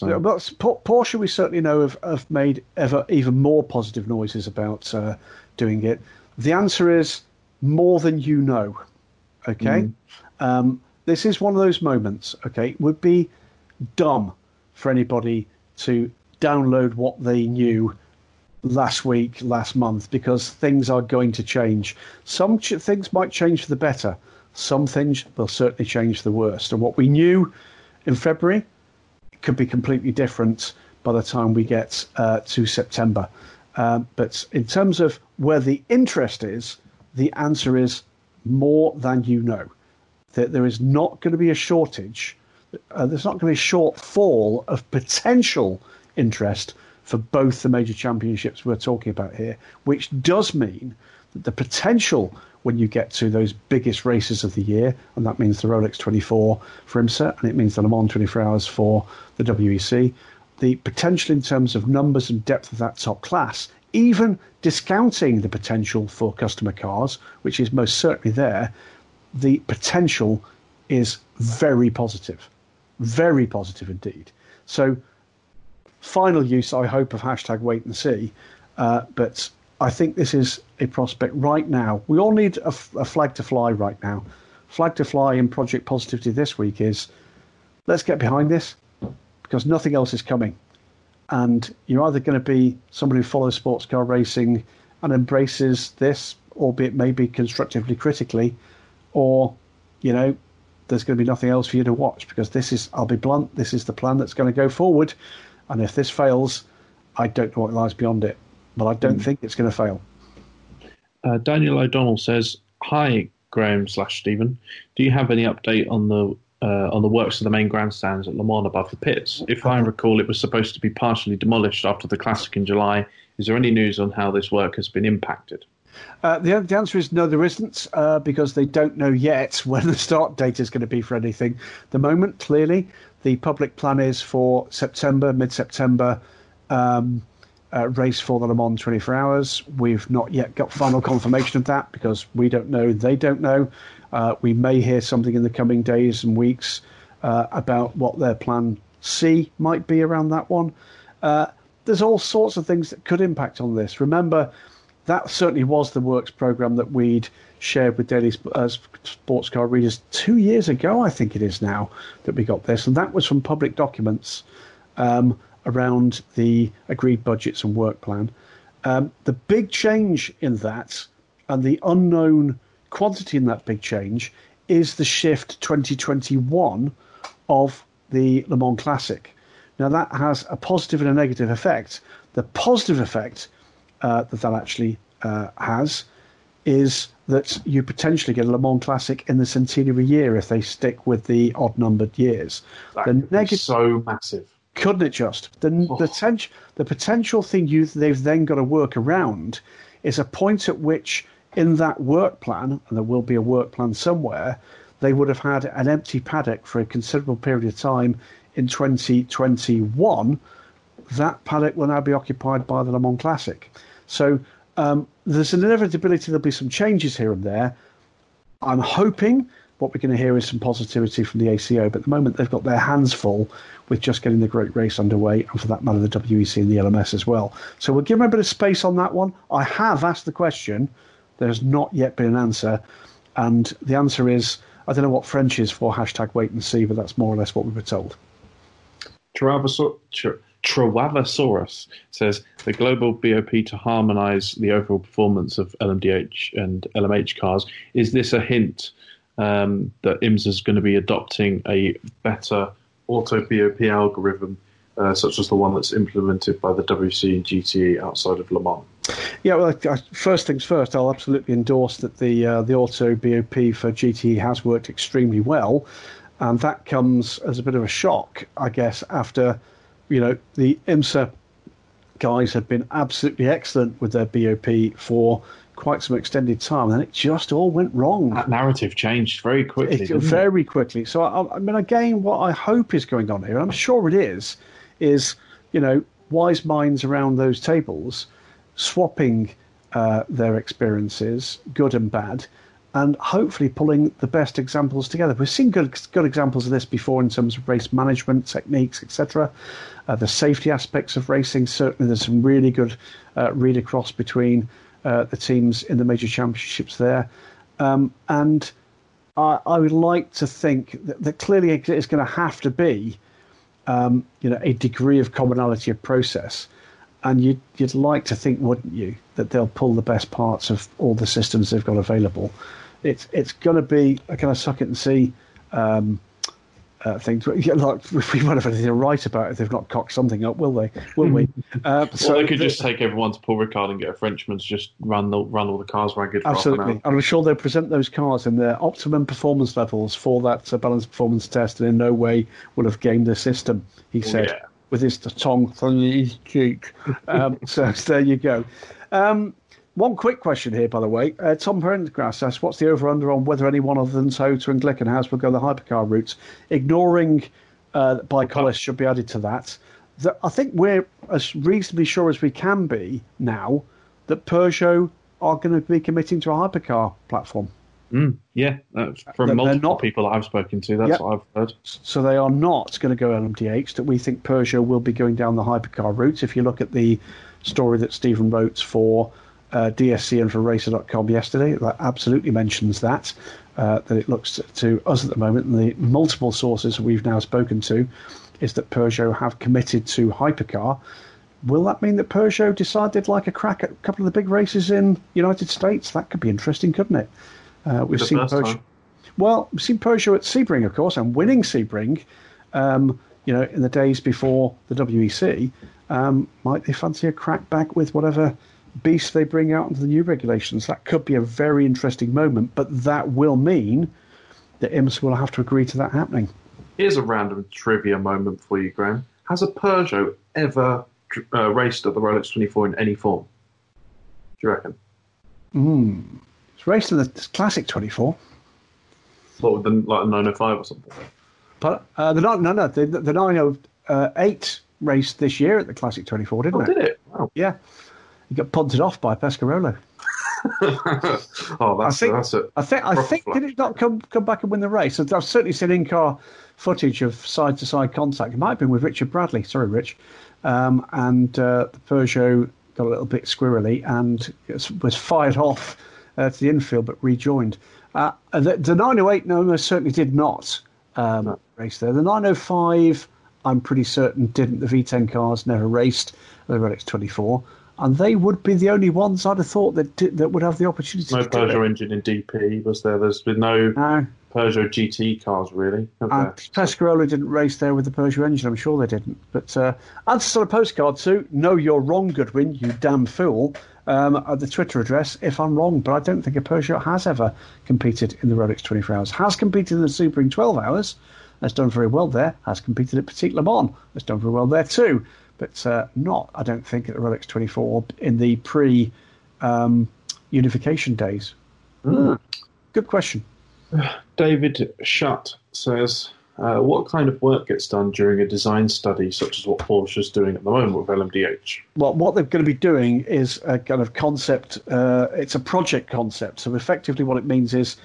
That, but Porsche, we certainly know have, have made ever even more positive noises about uh, doing it. The answer is more than you know. Okay, mm. um, this is one of those moments. Okay, it would be dumb for anybody to download what they knew last week, last month, because things are going to change. Some ch- things might change for the better. Some things will certainly change for the worst. And what we knew in February could be completely different by the time we get uh, to September. Um, but in terms of where the interest is, the answer is more than you know. That there is not going to be a shortage. Uh, there's not going to be a shortfall of potential interest for both the major championships we're talking about here, which does mean that the potential when you get to those biggest races of the year, and that means the Rolex 24 for IMSA, and it means the Le Mans 24 Hours for the WEC, the potential in terms of numbers and depth of that top class, even discounting the potential for customer cars, which is most certainly there, the potential is very positive. Very positive indeed. So final use, I hope, of hashtag wait and see. Uh, but I think this is a prospect right now. We all need a, a, flag to fly right now. Flag to fly in Project Positivity this week is let's get behind this because nothing else is coming. And you're either going to be somebody who follows sports car racing and embraces this, albeit maybe constructively critically, or, you know, there's going to be nothing else for you to watch because this is, I'll be blunt, this is the plan that's going to go forward. And if this fails, I don't know what lies beyond it, but I don't mm. think it's going to fail.
Uh, Daniel O'Donnell says, "Hi, Graham slash Stephen. Do you have any update on the uh, on the works of the main grandstands at Le Mans above the pits? If I recall, it was supposed to be partially demolished after the Classic in July. Is there any news on how this work has been impacted?"
Uh, the, the, answer is no, there isn't, uh, because they don't know yet when the start date is going to be for anything. The moment, clearly, the public plan is for September, mid September, um, uh, race for the Le Mans 24 Hours. We've not yet got final confirmation of that because we don't know, they don't know. Uh, we may hear something in the coming days and weeks uh, about what their plan C might be around that one. Uh, there's all sorts of things that could impact on this. Remember, that certainly was the works program that we'd shared with daily uh, sports car readers two years ago, I think it is now, that we got this. And that was from public documents um, around the agreed budgets and work plan. Um, the big change in that and the unknown quantity in that big change is the shift 2021 of the Le Mans Classic. Now, that has a positive and a negative effect. The positive effect uh, that that actually uh, has is that you potentially get a Le Mans Classic in the centenary year if they stick with the odd numbered years.
That the negative so massive.
Couldn't it just? The, oh. the, ten- the potential thing you they've then got to work around is a point at which in that work plan, and there will be a work plan somewhere, they would have had an empty paddock for a considerable period of time in 2021 that paddock will now be occupied by the Le Mans Classic. So um, there's an inevitability there'll be some changes here and there. I'm hoping what we're going to hear is some positivity from the ACO, but at the moment they've got their hands full with just getting the great race underway, and for that matter, the WEC and the LMS as well. So we'll give them a bit of space on that one. I have asked the question, there's not yet been an answer, and the answer is I don't know what French is for hashtag wait and see, but that's more or less what we were told.
Travasaurus says the global BOP to harmonise the overall performance of LMDH and LMH cars. Is this a hint um, that IMSA is going to be adopting a better auto BOP algorithm, uh, such as the one that's implemented by the WEC and GTE outside of Le Mans?
Yeah, well, first things first, I'll absolutely endorse that the uh, the auto BOP for GTE has worked extremely well, and that comes as a bit of a shock, I guess, after you know the IMSA guys have been absolutely excellent with their BOP for quite some extended time, and it just all went wrong.
That narrative changed very quickly.
It, very
it?
quickly. So, I, I, mean, again, what I hope is going on here, and I'm sure it is, is you know wise minds around those tables swapping uh, their experiences, good and bad, and hopefully pulling the best examples together. We've seen good good examples of this before in terms of race management techniques, etc. Uh, the safety aspects of racing. Certainly, there's some really good uh, read across between uh, the teams in the major championships there, um, and I, I, would like to think that, that clearly it's going to have to be, um, you know, a degree of commonality of process. And you'd, you'd like to think, wouldn't you, that they'll pull the best parts of all the systems they've got available. It's it's going to be a kind of suck it and see? Um, uh, things. Like we won't have anything to write about if they've not cocked something up, will they? Will we?
Uh, so well, they could just take everyone to Paul Ricard and get a Frenchman to just run the, run all the cars ragged.
Absolutely, and I'm sure they'll present those cars in their optimum performance levels for that uh, balanced performance test, and in no way will have gamed the system. He oh, said. Yeah with his tongue on his cheek. Um, so there you go. Um, one quick question here, by the way. Uh, Tom Prendergrass asks, what's the over-under on whether anyone other than Toyota and Glickenhaus will go the hypercar routes? Ignoring uh, ByKolles should be added to that. The, I think we're as reasonably sure as we can be now that Peugeot are going to be committing to a hypercar platform.
Mm, yeah, from multiple not, people that I've spoken to, that's yep. what I've heard.
So they are not going to go LMDH. That we think Peugeot will be going down the hypercar route. If you look at the story that Stephen wrote for uh, DSC and for Racer.com yesterday, that absolutely mentions that. Uh, that it looks to us at the moment, and the multiple sources we've now spoken to, is that Peugeot have committed to hypercar. Will that mean that Peugeot decided like a crack at a couple of the big races in United States? That could be interesting, couldn't it? Uh, we've seen Peugeot. Well, we've seen Peugeot at Sebring, of course, and winning Sebring. Um, you know, in the days before the WEC, um, might they fancy a crack back with whatever beast they bring out into the new regulations? That could be a very interesting moment, but that will mean that IMSA will have to agree to that happening.
Here's a random trivia moment for you, Graham. Has a Peugeot ever uh, raced at the Rolex 24 in any form? Do you reckon?
Hmm It's raced in the classic 24.
What would the like a 905 or something?
But uh, the no no the, the 908 raced this year at the classic 24, didn't
oh,
it?
Did it? Wow.
Yeah, he got punted off by Pescarolo.
oh, that's I think, that's it.
I think I think did it not come come back and win the race? I've certainly seen in car footage of side to side contact. It might have been with Richard Bradley. Sorry, Rich. Um, and uh, the Peugeot got a little bit squirrely and was fired off uh, to the infield, but rejoined. Uh, the, the 908 no, certainly did not um, race there. The 905, I'm pretty certain, didn't. The V10 cars never raced the Rolex 24. And they would be the only ones I'd have thought that did, that would have the opportunity.
No Peugeot engine in DP was there. There's been no, no. Peugeot GT cars really.
And Pescarolo didn't race there with the Peugeot engine. I'm sure they didn't. But uh, answer to the postcard too. No, you're wrong, Goodwin. You damn fool um, at the Twitter address if I'm wrong, but I don't think a Peugeot has ever competed in the Rolex 24 Hours. Has competed in the Sebring 12 Hours, has done very well there. Has competed at Petit Le Mans, has done very well there too. But uh, not, I don't think, at the Rolex 24 in the pre um, unification days. Mm. Good question.
David Shutt says
Uh, what kind of work gets done during a design study, such as what Porsche is doing at the moment with LMDH?
Well, what they're going to be doing is a kind of concept. Uh, it's a project concept. So effectively, what it means is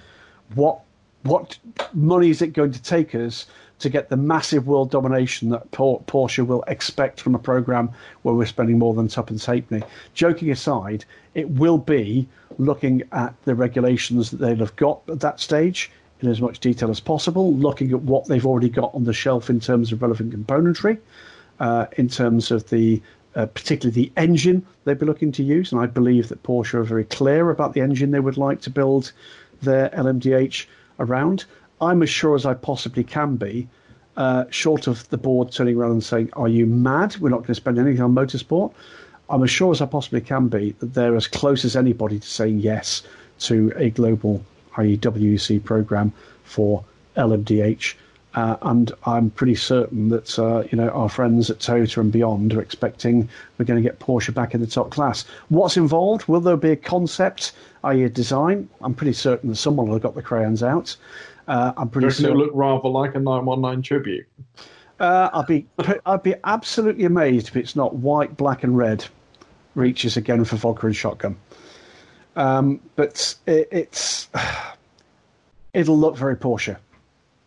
what what money is it going to take us to get the massive world domination that Porsche will expect from a program where we're spending more than Tuppence Halfpenny. Joking aside, it will be looking at the regulations that they'll have got at that stage in as much detail as possible, looking at what they've already got on the shelf in terms of relevant componentry, uh, in terms of the uh, particularly the engine they'd be looking to use. And I believe that Porsche are very clear about the engine they would like to build their LMDH around. I'm as sure as I possibly can be, uh, short of the board turning around and saying, Are you mad? We're not going to spend anything on motorsport. I'm as sure as I possibly can be that they're as close as anybody to saying yes to a global, i.e., WEC program for LMDH. Uh, and I'm pretty certain that uh, you know our friends at Toyota and beyond are expecting we're going to get Porsche back in the top class. What's involved? Will there be a concept, i.e., a design? I'm pretty certain that someone will have got the crayons out. Uh, I'm pretty
sure. it look rather like a 919 tribute?
Uh, I'd be I'd be absolutely amazed if it's not white, black, and red. Reaches again for vodka and shotgun. Um, but it, it's it'll look very Porsche.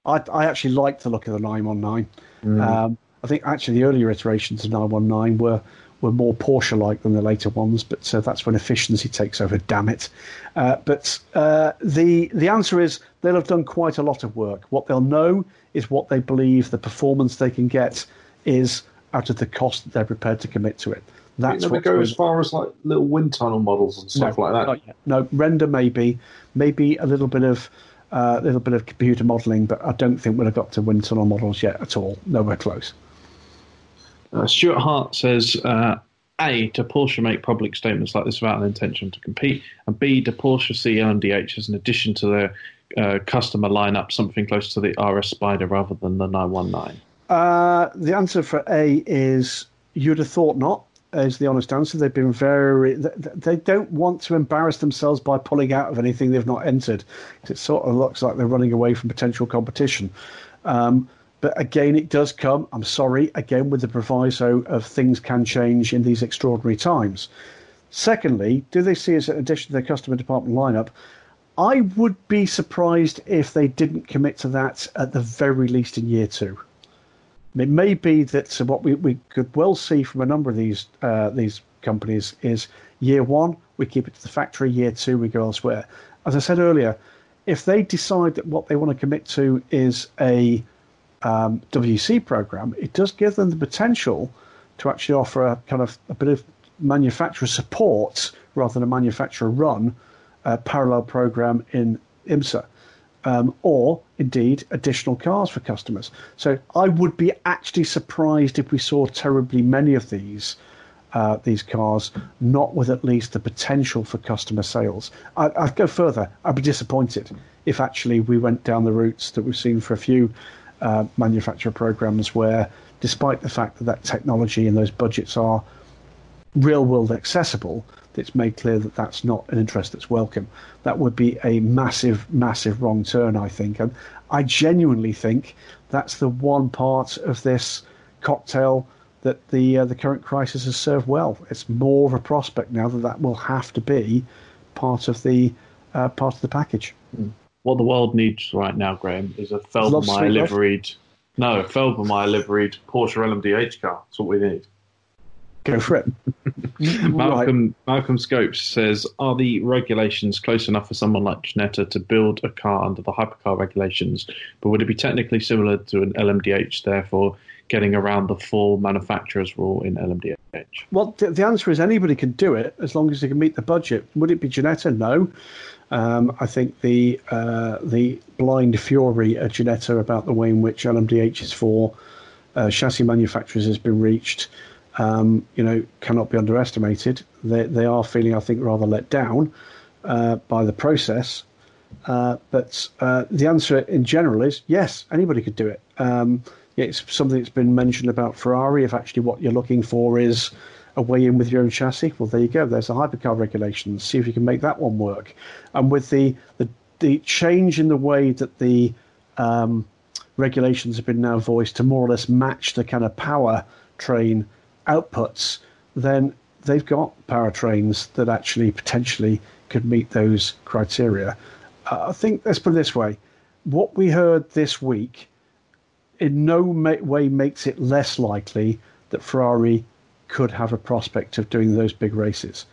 I, I actually like the look of the 919. Mm. Um, I think actually the earlier iterations of 919 were were more Porsche-like than the later ones, but uh, that's when efficiency takes over. Damn it! Uh, but uh, the the answer is they'll have done quite a lot of work. What they'll know is what they believe the performance they can get is out of the cost that they're prepared to commit to it.
That's what go as far as like little wind tunnel models and stuff
no,
like that.
No, render maybe, maybe a little bit of a uh, little bit of computer modelling, but I don't think we'll have got to wind tunnel models yet at all. Nowhere close.
Uh, Stuart Hart says, uh, A, to Porsche make public statements like this without an intention to compete? And B, do Porsche see LMDH as an addition to their uh, customer lineup, something close to the RS Spider rather than the 919?
Uh, the answer for A is you'd have thought not. Is the honest answer? They've been very. They don't want to embarrass themselves by pulling out of anything they've not entered. It sort of looks like they're running away from potential competition. Um, but again, it does come, I'm sorry, again with the proviso of things can change in these extraordinary times. Secondly, do they see as an addition to their customer department lineup? I would be surprised if they didn't commit to that at the very least in year two. It may be that what we, we could well see from a number of these uh, these companies is year one we keep it to the factory, year two we go elsewhere. As I said earlier, if they decide that what they want to commit to is a um, WEC program, it does give them the potential to actually offer a kind of a bit of manufacturer support rather than a manufacturer run uh, parallel program in IMSA. Um, or indeed additional cars for customers. So I would be actually surprised if we saw terribly many of these uh, these cars not with at least the potential for customer sales. I, would go further. I'd be disappointed if actually we went down the routes that we've seen for a few uh, manufacturer programs where, despite the fact that that technology and those budgets are real world accessible, it's made clear that that's not an interest that's welcome. That would be a massive, massive wrong turn, I think. And I genuinely think that's the one part of this cocktail that the uh, the current crisis has served well. It's more of a prospect now that that will have to be part of the uh, part of the package.
Mm what the world needs right now, Graham, is a Felbermayr liveried. No, a Felbermayr liveried Porsche LMDH car. That's what we need.
Go for it.
Malcolm right. Malcolm Scopes says, "Are the regulations close enough for someone like Ginetta to build a car under the hypercar regulations? But would it be technically similar to an LMDH? Therefore, getting around the full manufacturer's rule in LMDH?"
Well, the, the answer is anybody can do it as long as they can meet the budget. Would it be Ginetta? No. Um, I think the uh, the blind fury at Ginetta about the way in which LMDH for uh, chassis manufacturers has been reached, um, you know, cannot be underestimated. They they are feeling, I think, rather let down uh, by the process. Uh, but uh, the answer in general is yes, anybody could do it. Um, it's something that's been mentioned about Ferrari. If actually what you're looking for is a way in with your own chassis, well, there you go. There's the hypercar regulations. See if you can make that one work. And with the the, the change in the way that the um, regulations have been now voiced to more or less match the kind of power train outputs, then they've got power trains that actually potentially could meet those criteria. Uh, I think let's put it this way: what we heard this week in no way makes it less likely that Ferrari could have a prospect of doing those big races.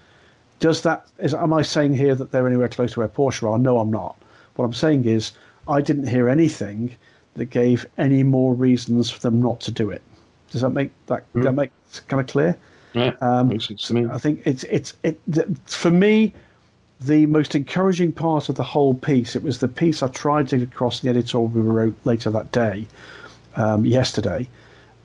Does that is am I saying here that they're anywhere close to where Porsche are? No, I'm not. What I'm saying is I didn't hear anything that gave any more reasons for them not to do it. Does that make that, mm. that make kind of clear?
Yeah, um, makes sense to me.
I think it's it's it for me the most encouraging part of the whole piece. It was the piece I tried to get across the editorial we wrote later that day, um, yesterday.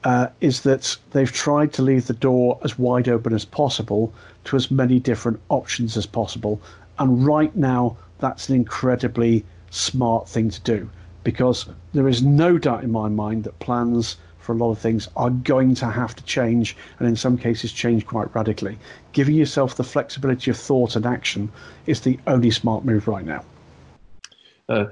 Uh, is that they've tried to leave the door as wide open as possible to as many different options as possible. And right now, that's an incredibly smart thing to do because there is no doubt in my mind that plans for a lot of things are going to have to change, and in some cases, change quite radically. Giving yourself the flexibility of thought and action is the only smart move right now.
Uh,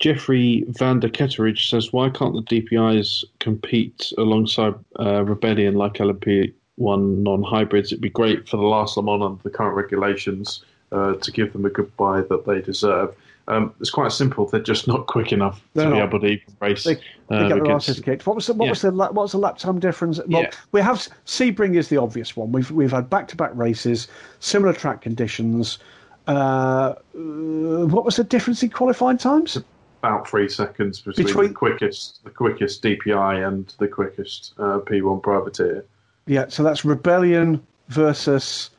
Jeffrey van der Ketteridge says, why can't the DPIs compete alongside uh, Rebellion like LMP1 non-hybrids? It'd be great for the last Le under the current regulations uh, to give them a goodbye that they deserve. Um, it's quite simple. They're just not quick enough They're to not. be able to even race.
They, they uh, get their asses kicked. What was the what yeah. was the what was the lap time difference? Well, yeah. we have Sebring is the obvious one. We've we've had back to back races, similar track conditions. Uh, what was the difference in qualifying times?
About three seconds between, between... the quickest the quickest DPI and the quickest uh, P1 privateer.
Yeah, so that's Rebellion versus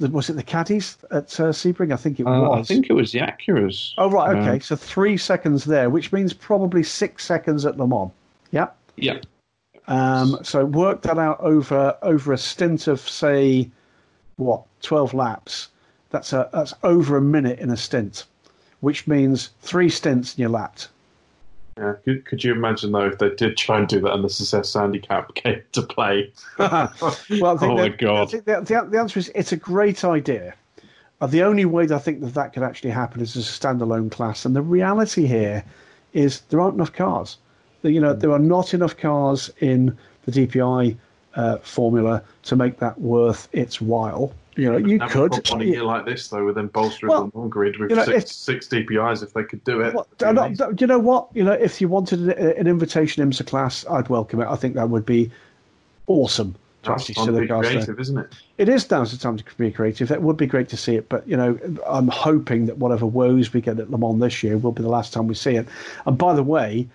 was it the caddies at uh, Sebring? I think it uh, was.
I think it was the Acuras.
Oh right, okay. so three seconds there, which means probably six seconds at Le Mans. Yeah.
Yeah.
Um, so work that out over over a stint of say, what, twelve laps. That's a that's over a minute in a stint, which means three stints and you're lapped.
Yeah, could, could, you imagine though if they did try and do that and the success handicap came to play?
well, oh
my god!
The, the, the, answer is it's a great idea. Uh, the only way that I think that that could actually happen is as a standalone class, and the reality here is there aren't enough cars. You know, there are not enough cars in the DPI uh, formula to make that worth its while. You know, you could
on a year like this though, with them bolstering well, the grid with you know, six, if, six DPIs if they could do it.
Well, you know what? You know, if you wanted an invitation IMSA class, I'd welcome it. I think that would be awesome.
To That's actually see the cars creative, isn't it?
It is down to time to be creative. That would be great to see it, but you know, I'm hoping that whatever woes we get at Le Mans this year will be the last time we see it. And by the way,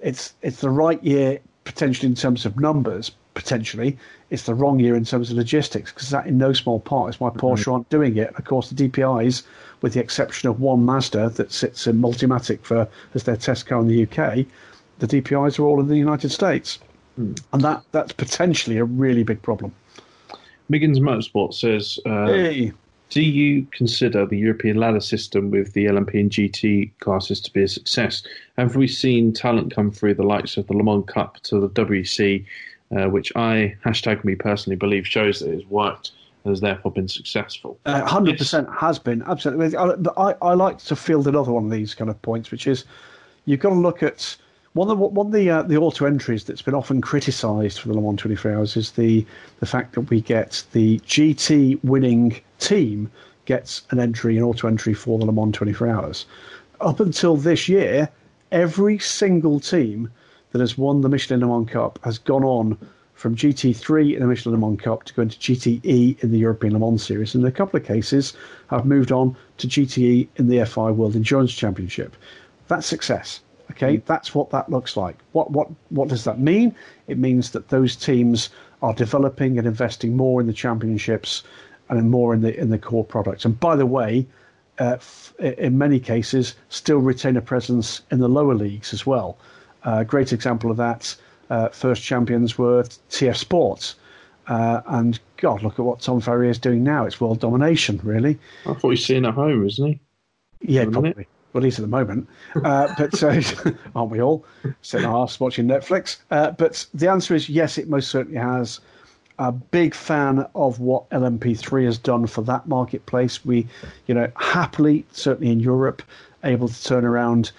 it's it's the right year potentially in terms of numbers, potentially. It's the wrong year in terms of logistics because that, in no small part, is why Porsche mm-hmm. aren't doing it. Of course, the DPIs, with the exception of one Mazda that sits in Multimatic for as their test car in the UK, the DPIs are all in the United States, mm. and that that's potentially a really big problem.
Miggins Motorsport says, uh,
hey.
"Do you consider the European ladder system with the LMP and GT classes to be a success? Have we seen talent come through the likes of the Le Mans Cup to the WEC?" Uh, which I hashtag me personally believe shows that it's worked and has therefore been successful.
Uh, hundred uh, percent has been absolutely. I, I like to field another one of these kind of points, which is you've got to look at one of the one of the uh, the auto entries that's been often criticised for the Le Mans 24 Hours is the the fact that we get the GT winning team gets an entry, an auto entry for the Le Mans 24 Hours. Up until this year, every single team that has won the Michelin Le Mans Cup has gone on from GT3 in the Michelin Le Mans Cup to go into GTE in the European Le Mans Series, and in a couple of cases have moved on to GTE in the FIA World Endurance Championship. That's success. Okay, that's what that looks like. What what what does that mean? It means that those teams are developing and investing more in the championships and more in the in the core products. And by the way, uh, f- in many cases, still retain a presence in the lower leagues as well. A uh, great example of that, uh, first champions were TF Sports. Uh, and God, look at what Tom Ferrier is doing now. It's world domination, really.
I thought he's seeing at home, isn't he?
Yeah, probably. Well, he's at the moment. Uh, but uh, aren't we all sitting our ass watching Netflix? Uh, but the answer is yes, it most certainly has. A big fan of what LMP3 has done for that marketplace. We, you know, happily, certainly in Europe, able to turn around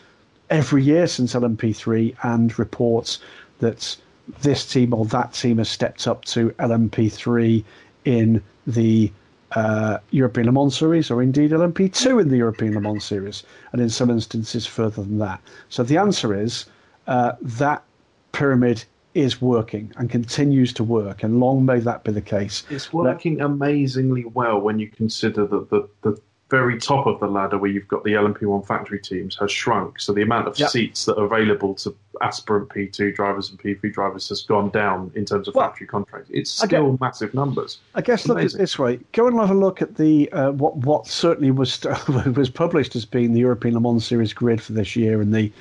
every year since LMP3 and reports that this team or that team has stepped up to LMP3 in the uh, European Le Mans Series or indeed LMP2 in the European Le Mans Series, and in some instances further than that. So the answer is uh, that pyramid is working and continues to work, and long may that be the case.
It's working amazingly well when you consider that the, the very top of the ladder, where you've got the LMP1 factory teams, has shrunk. So the amount of
Yep.
seats that are available to aspirant P2 drivers and P3 drivers has gone down in terms of
Well,
factory contracts. It's still massive numbers.
I guess look at it this way: go and have a look at the uh, what what certainly was was published as being the European Le Mans Series grid for this year, and the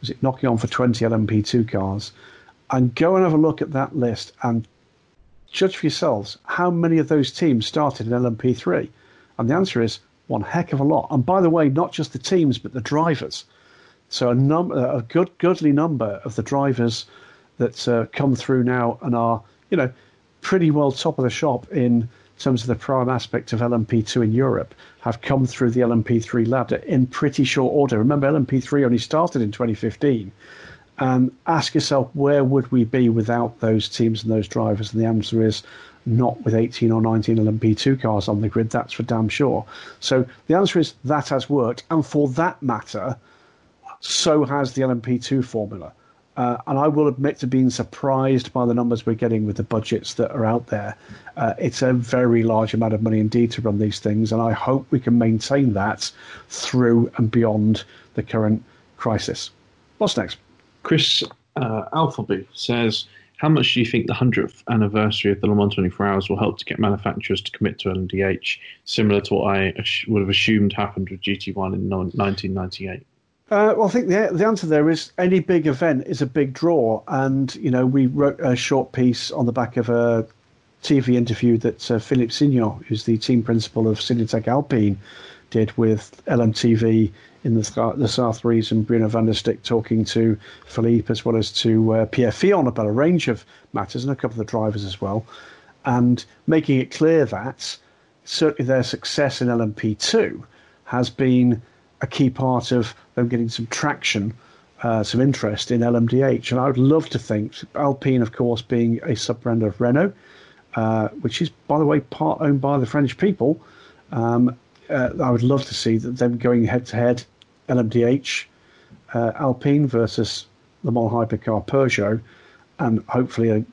was it knocking on for twenty LMP2 cars, and go and have a look at that list and judge for yourselves how many of those teams started in LMP3, and the answer is one heck of a lot. And by the way, not just the teams but the drivers. So a number, a good, goodly number of the drivers that uh, come through now and are, you know, pretty well top of the shop in terms of the prime aspect of LMP2 in Europe have come through the LMP3 ladder in pretty short order. Remember, LMP3 only started in 2015. And ask yourself, where would we be without those teams and those drivers? And the answer is not with 18 or 19 LMP2 cars on the grid, that's for damn sure. So the answer is that has worked. And for that matter, so has the LMP2 formula. Uh, and I will admit to being surprised by the numbers we're getting with the budgets that are out there. Uh, it's a very large amount of money indeed to run these things, and I hope we can maintain that through and beyond the current crisis. What's next?
Chris uh, Alphaby says, How much do you think the 100th anniversary of the Le Mans 24 Hours will help to get manufacturers to commit to LMDH, similar to what I would have assumed happened with GT1 in 1998?
Uh, well, I think the the answer there is any big event is a big draw, and you know we wrote a short piece on the back of a TV interview that uh, Philippe Sinault, who's the team principal of Signatech Alpine, did with LMTV in the the South region, Bruno Vandestick talking to Philippe as well as to uh, Pierre Fillon about a range of matters and a couple of the drivers as well, and making it clear that certainly their success in LMP2 has been a key part of them getting some traction, uh, some interest in LMDH. And I would love to think Alpine, of course, being a sub brand of Renault, uh, which is, by the way, part owned by the French people. Um, uh, I would love to see them going head to head, LMDH, uh, Alpine versus Le Mans Hypercar Peugeot, and hopefully a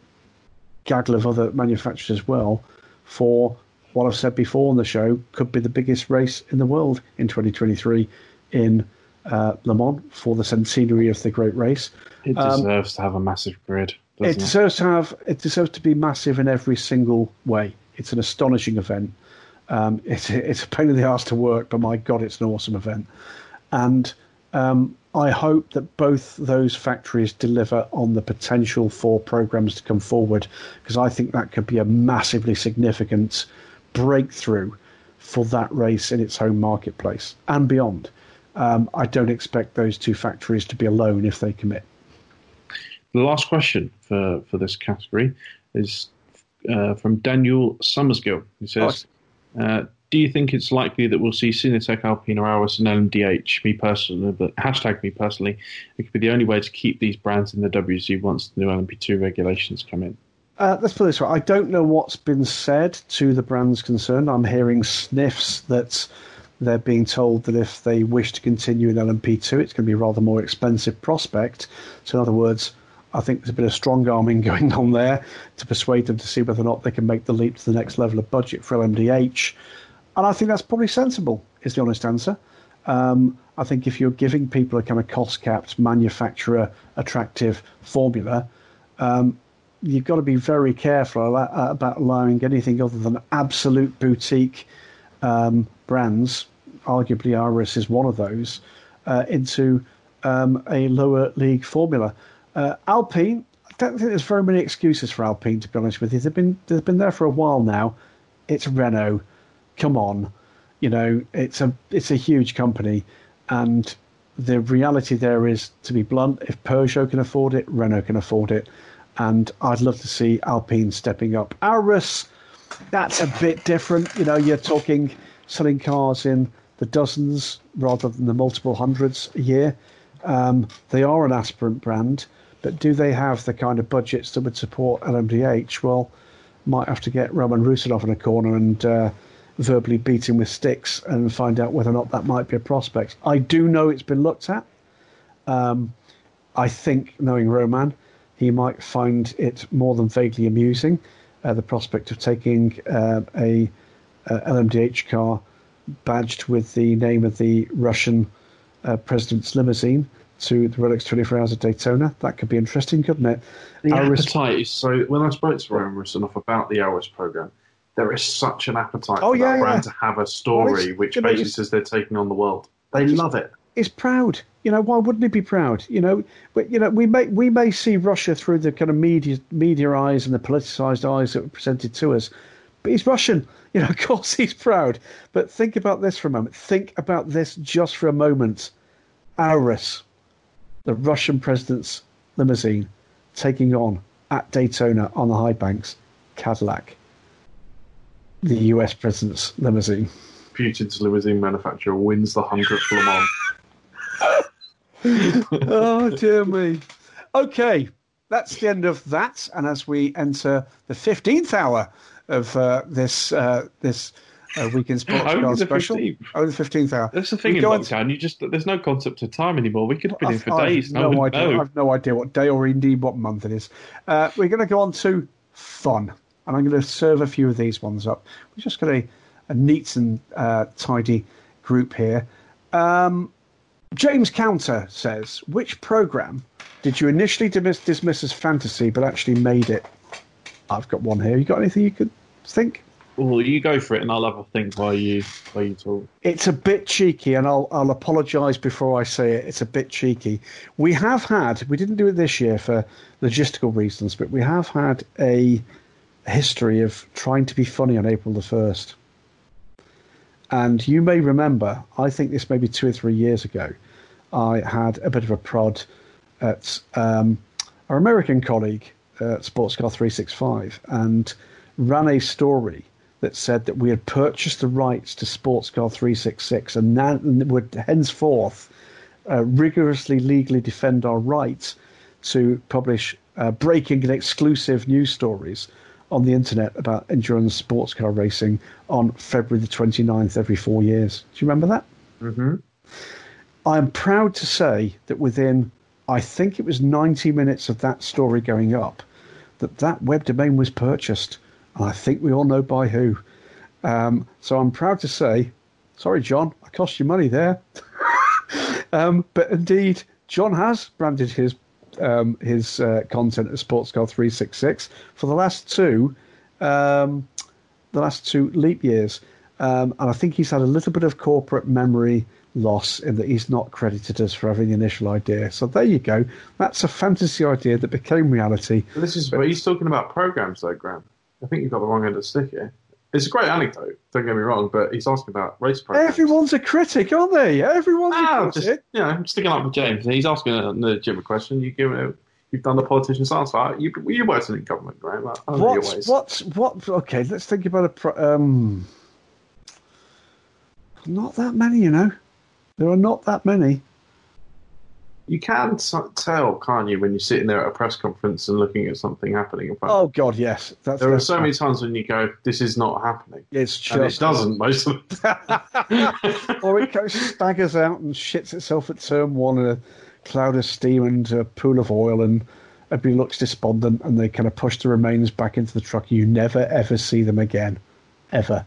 gaggle of other manufacturers as well for what I've said before on the show could be the biggest race in the world in 2023 in uh, Le Mans for the centenary of the great race.
It deserves to have a massive grid,
It
doesn't it?
deserves to have. It deserves to be massive in every single way. It's an astonishing event. Um, it's it's a pain in the arse to work, but my God, it's an awesome event. And um, I hope that both those factories deliver on the potential for programs to come forward, because I think that could be a massively significant breakthrough for that race in its home marketplace and beyond. Um, I don't expect those two factories to be alone if they commit.
The last question for, for this category is uh, from Daniel Summersgill. He says, uh, "Do you think it's likely that we'll see Signatech, Alpine, Aurus and LMDH? Me personally, but hashtag me personally, it could be the only way to keep these brands in the WEC once the new LMP2 regulations come in."
Uh, let's put this way. I don't know what's been said to the brands concerned. I'm hearing sniffs that they're being told that if they wish to continue in LMP2, it's going to be a rather more expensive prospect. So, in other words, I think there's a bit of strong arming going on there to persuade them to see whether or not they can make the leap to the next level of budget for LMDH. And I think that's probably sensible, is the honest answer. Um, I think if you're giving people a kind of cost capped, manufacturer attractive formula, um, you've got to be very careful about, about allowing anything other than absolute boutique um, brands, arguably Aurus is one of those, uh, into um, a lower league formula. Uh, Alpine, I don't think there's very many excuses for Alpine, to be honest with you. They've been they've been there for a while now. It's Renault. Come on, you know it's a it's a huge company, and the reality there is, to be blunt, if Peugeot can afford it, Renault can afford it, and I'd love to see Alpine stepping up. Aurus, that's a bit different. You know, you're talking selling cars in the dozens rather than the multiple hundreds a year. Um, they are an aspirant brand, but do they have the kind of budgets that would support LMDH? Well, might have to get Roman Rusinov in a corner and uh, verbally beat him with sticks and find out whether or not that might be a prospect. I do know it's been looked at. Um, I think, knowing Roman, he might find it more than vaguely amusing. Uh, the prospect of taking uh, a, a, LMDH car badged with the name of the Russian uh, president's limousine to the Rolex 24 Aurus of Daytona. That could be interesting, couldn't it?
The appetite is so. When I spoke to Roman Rusinov about the Hours program, there is such an appetite
Oh,
for
yeah,
that brand to have a story
it's-
which basically
it's-
says they're taking on the world. They love it. it.
is proud. You know, why wouldn't he be proud? You know, but you know, we may we may see Russia through the kind of media media eyes and the politicized eyes that were presented to us, but he's Russian. You know, of course he's proud. But think about this for a moment. Think about this just for a moment. Aurus, the Russian president's limousine, taking on at Daytona on the high banks, Cadillac, the U.S. president's limousine.
Putin's limousine manufacturer wins the hundredth Le Mans.
oh dear me. Okay, that's the end of that. And as we enter the fifteenth hour of uh, this uh, this uh, weekend sports
Only the
special,
15th.
oh, the fifteenth hour.
That's the thing
We
in lockdown. You just there's no concept of time anymore. We could have been in for
I've-
days.
I've no idea.
know.
I've no idea what day or indeed what month it is. Uh, we're going to go on to fun, and I'm going to serve a few of these ones up. We've just got a, a neat and uh, tidy group here. Um, James Counter says, which program did you initially dismiss, dismiss as fantasy, but actually made it? I've got one here. You got anything you could think?
Well, you go for it, and I'll have a think while you while you talk.
It's a bit cheeky, and I'll I'll apologise before I say it. It's a bit cheeky. We have had we didn't do it this year for logistical reasons, but we have had a history of trying to be funny on April the first. And you may remember, I think this may be two or three years ago, I had a bit of a prod at um, our American colleague, uh, Sportscar 365, and ran a story that said that we had purchased the rights to Sportscar 366 and now would henceforth uh, rigorously legally defend our right to publish uh, breaking and exclusive news stories on the internet about endurance sports car racing on February the 29th every four years. Do you remember that?
Mm-hmm.
I'm proud to say that within, I think it was 90 minutes of that story going up, that that web domain was purchased. And I think we all know by who. Um, so I'm proud to say, sorry, John, I cost you money there. um, but indeed, John has branded his um, his uh, content as Sportscar 366 for the last two um, the last two leap years. Um, and I think he's had a little bit of corporate memory loss in that he's not credited us for having the initial idea. So there you go. That's a fantasy idea that became reality.
This is but he's talking about programs though, Graham. I think you've got the wrong end of the stick here. It's a great anecdote. Don't get me wrong, but he's asking about race programs.
Everyone's a critic, aren't they? Everyone's
Ah,
a
just
critic.
you know, I'm sticking up with James. He's asking a legitimate question. You give it. You've done the politician's answer. You you worked in government. I I
What's, what's, what? Okay, let's think about a. Pro, um, not that many, you know. There are not that many.
You can tell, can't you, when you're sitting there at a press conference and looking at something happening in
Oh God, yes. That's
There are so many times when you go, "This is not happening,"
It's true.
and it
just
doesn't most of the
or it goes staggers out and shits itself at turn one in a cloud of steam and a pool of oil, and everybody looks despondent, and they kind of push the remains back into the truck. You never ever see them again, ever.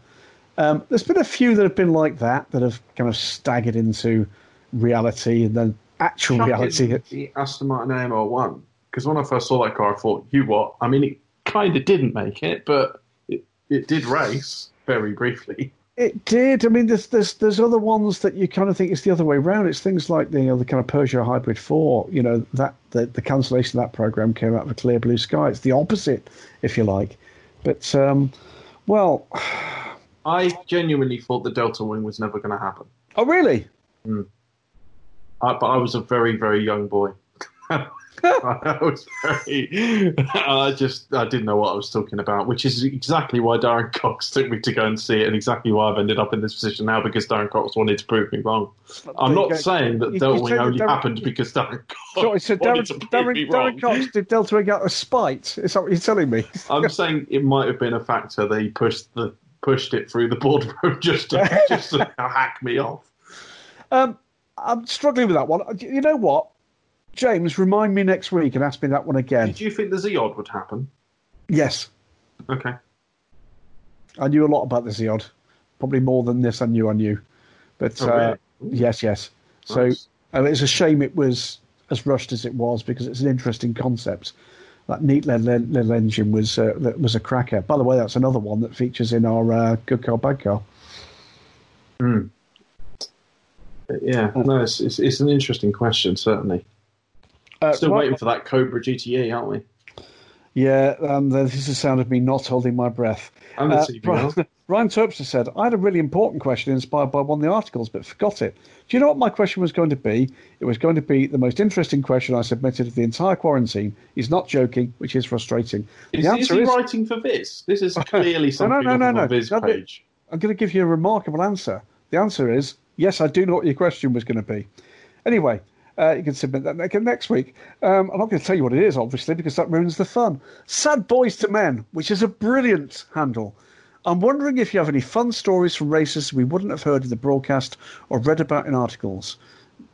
Um, there's been a few that have been like that that have kind of staggered into reality and then actual reality.
Shocking, The Aston Martin AMR one. Because when I first saw that car, I thought, "You what?" I mean, it kind of didn't make it, but it, it did race very briefly.
It did. I mean, there's there's there's other ones that you kind of think it's the other way around. It's things like the you know, the kind of Peugeot Hybrid Four. You know that the, the cancellation of that program came out of a clear blue sky. It's the opposite, if you like. But um, well,
I genuinely thought the Delta Wing was never going to happen.
oh really?
I, but I was a very, very young boy. I was very. I just I didn't know what I was talking about, which is exactly why Darren Cox took me to go and see it, and exactly why I've ended up in this position now because Darren Cox wanted to prove me wrong. I'm not saying that Delta Wing only Darren, happened because Darren Cox. Sorry, so Darren, Darren, Darren
Cox did Delta Wing out of spite. Is that what you're telling me?
I'm saying it might have been a factor that he pushed the pushed it through the boardroom just to just to hack me off.
Um, I'm struggling with that one. You know what? James, remind me next week and ask me that one again.
Did you think the ZEOD would happen?
Yes.
Okay.
I knew a lot about the ZEOD, probably more than this I knew I knew. But oh, uh, yes, yes. Nice. So uh, it's a shame it was as rushed as it was because it's an interesting concept. That neat little engine was uh, was a cracker. By the way, that's another one that features in our uh, good car bad car.
Hmm. Yeah, no, it's, it's, it's an interesting question, certainly. Uh, Still waiting for that Cobra GTE, aren't we?
Yeah, um, this is the sound of me not holding my breath.
And uh, Ryan,
Ryan Terpster said, I had a really important question inspired by one of the articles, but forgot it. Do you know what my question was going to be? It was going to be the most interesting question I submitted of the entire quarantine. He's not joking, which is frustrating.
Is, the answer is he is, writing for Viz? This is clearly something no, no, no, no, no. Viz no, page.
I'm going to give you a remarkable answer. The answer is yes, I do know what your question was going to be. Anyway, uh, you can submit that next week. Um, I'm not going to tell you what it is, obviously, because that ruins the fun. Sad Boys to Men, which is a brilliant handle. I'm wondering if you have any fun stories from races we wouldn't have heard in the broadcast or read about in articles.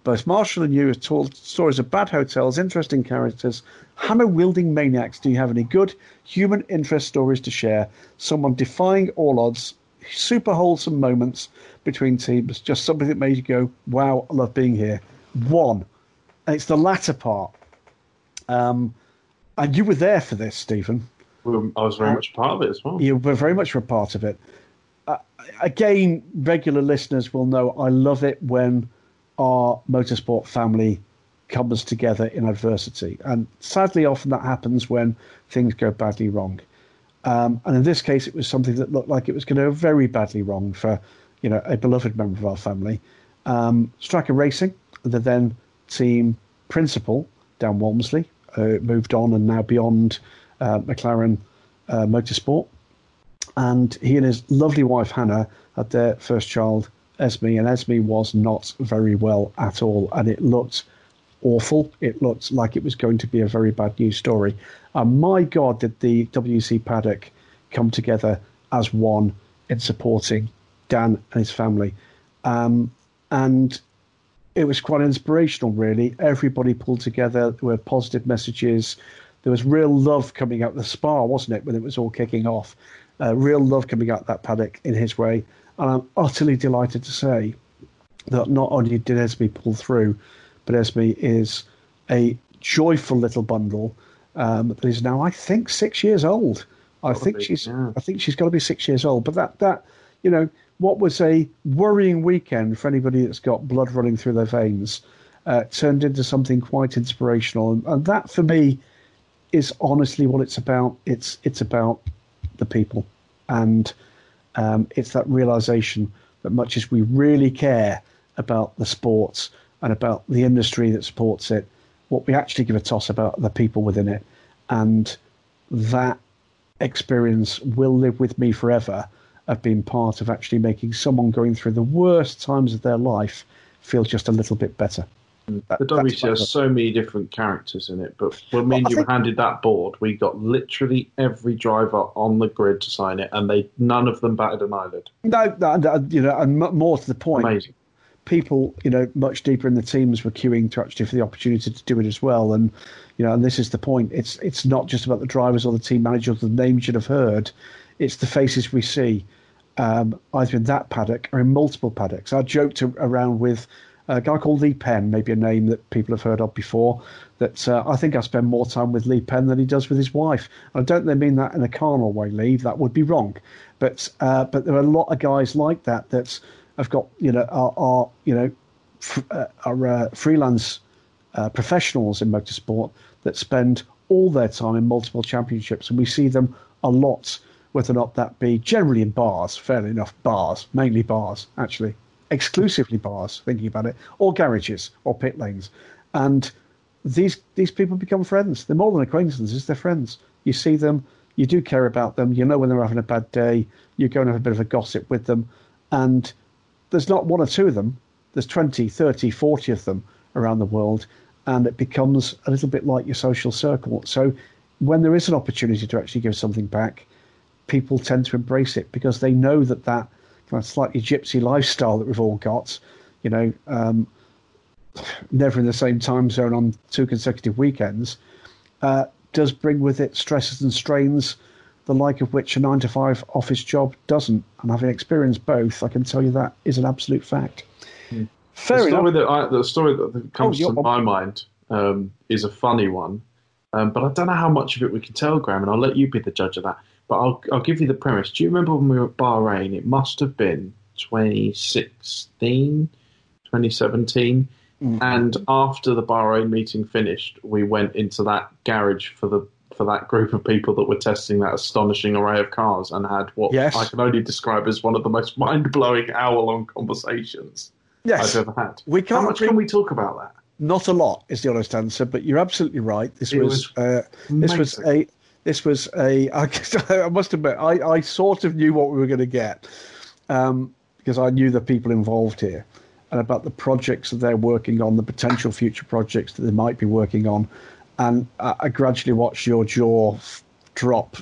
Both Marshall and you have told stories of bad hotels, interesting characters, hammer wielding maniacs. Do you have any good human interest stories to share? Someone defying all odds, super wholesome moments between teams, just something that made you go, wow, I love being here. One, and it's the latter part. Um, and you were there for this, Stephen.
Well, I was very uh, much part of it as well.
You were very much a part of it. Uh, again, regular listeners will know I love it when our motorsport family comes together in adversity. And sadly, often that happens when things go badly wrong. Um, and in this case, it was something that looked like it was going to go very badly wrong for, you know, a beloved member of our family. Um, Strakka Racing, the then team principal, Dan Walmsley, uh, moved on and now beyond uh, McLaren uh, Motorsport. And he and his lovely wife Hannah had their first child, Esme, and Esme was not very well at all. And it looked awful. It looked like it was going to be a very bad news story. And my God, did the WEC paddock come together as one in supporting Dan and his family. Um, and it was quite inspirational, really. Everybody pulled together. There were positive messages. There was real love coming out the Spa, wasn't it, when it was all kicking off? Uh, real love coming out of that paddock in his way. And I'm utterly delighted to say that not only did Esme pull through, but Esme is a joyful little bundle um, that is now, I think, six years old. I think she's, yeah. I think she's got to be six years old. But that, that, you know, what was a worrying weekend for anybody that's got blood running through their veins uh, turned into something quite inspirational. And, and, that, for me, is honestly what it's about. It's it's about the people, and um, it's that realization that much as we really care about the sports and about the industry that supports it, what we actually give a toss about the people within it, and that experience will live with me forever of being part of actually making someone going through the worst times of their life feel just a little bit better.
That, the WEC has so many different characters in it, but when me well, you think... handed that board, we got literally every driver on the grid to sign it, and they none of them batted an eyelid.
No, no you know, and more to the point,
amazing.
People, you know, much deeper in the teams were queuing to actually for the opportunity to do it as well, and you know, and this is the point. It's it's not just about the drivers or the team managers the names you'd have heard. It's the faces we see um, either in that paddock or in multiple paddocks. I joked around with a guy called Lee Penn, maybe a name that people have heard of before. That uh, I think I spend more time with Lee Penn than he does with his wife. I don't mean that in a carnal way, Lee. That would be wrong. But uh, but there are a lot of guys like that that have got you know are, are you know uh, are uh, freelance uh, professionals in motorsport that spend all their time in multiple championships, and we see them a lot whether or not that be generally in bars, fairly enough, bars, mainly bars, actually, exclusively bars, thinking about it, or garages or pit lanes. And these these people become friends. They're more than acquaintances; they're friends. You see them, you do care about them. You know when they're having a bad day. You go and have a bit of a gossip with them, and there's not one or two of them. There's 20, 30, 40 of them around the world, and it becomes a little bit like your social circle. So when there is an opportunity to actually give something back, people tend to embrace it because they know that that kind of slightly gypsy lifestyle that we've all got, you know, um, never in the same time zone on two consecutive weekends, uh, does bring with it stresses and strains, the like of which a nine to five office job doesn't. And having experienced both, I can tell you that is an absolute fact.
Mm.
Fair
the story
enough.
That I, the story that comes
Oh,
to my mind um, is a funny one, um, but I don't know how much of it we can tell, Graham, and I'll let you be the judge of that. But I'll, I'll give you the premise. Do you remember when we were at Bahrain? It must have been 2016, 2017.
Mm.
And after the Bahrain meeting finished, we went into that garage for the for that group of people that were testing that astonishing array of cars and had what
Yes.
I can only describe as one of the most mind blowing hour long conversations
Yes,
I've ever had.
we can't.
How much
bring-
can we talk about that?
Not a lot is the honest answer, but you're absolutely right. This
It
was, uh, this was a this was a. I must admit, I, I sort of knew what we were going to get um, because I knew the people involved here and about the projects that they're working on, the potential future projects that they might be working on, and I, gradually watched your jaw f- drop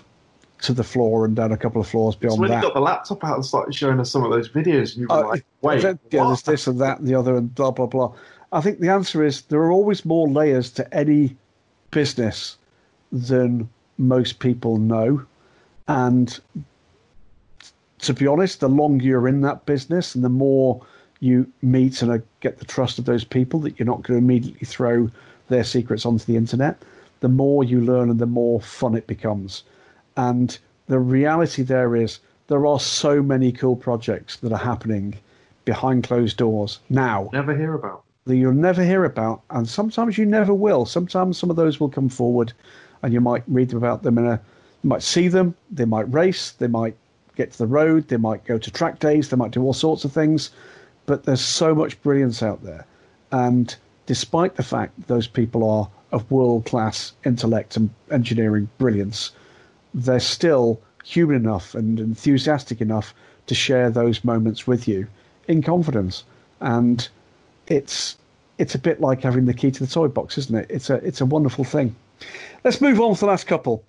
to the floor and down a couple of floors
So
beyond
when
that.
you got the laptop out and started showing us some of those videos, and you were
Uh,
like, "Wait,
yeah, there's this and that and the other and blah blah blah. I think the answer is there are always more layers to any business than most people know, and to be honest, the longer you're in that business and the more you meet and uh, get the trust of those people that you're not going to immediately throw their secrets onto the internet, the more you learn and the more fun it becomes. And the reality there is there are so many cool projects that are happening behind closed doors now
Never hear about.
that you'll never hear about, and sometimes you never will. Sometimes some of those will come forward, and you might read about them in a, you might see them. They might race. They might get to the road. They might go to track days. They might do all sorts of things. But there's so much brilliance out there, and despite the fact those people are of world class intellect and engineering brilliance, they're still human enough and enthusiastic enough to share those moments with you in confidence. And it's it's a bit like having the key to the toy box, isn't it? It's a it's a wonderful thing. Let's move on to the last couple.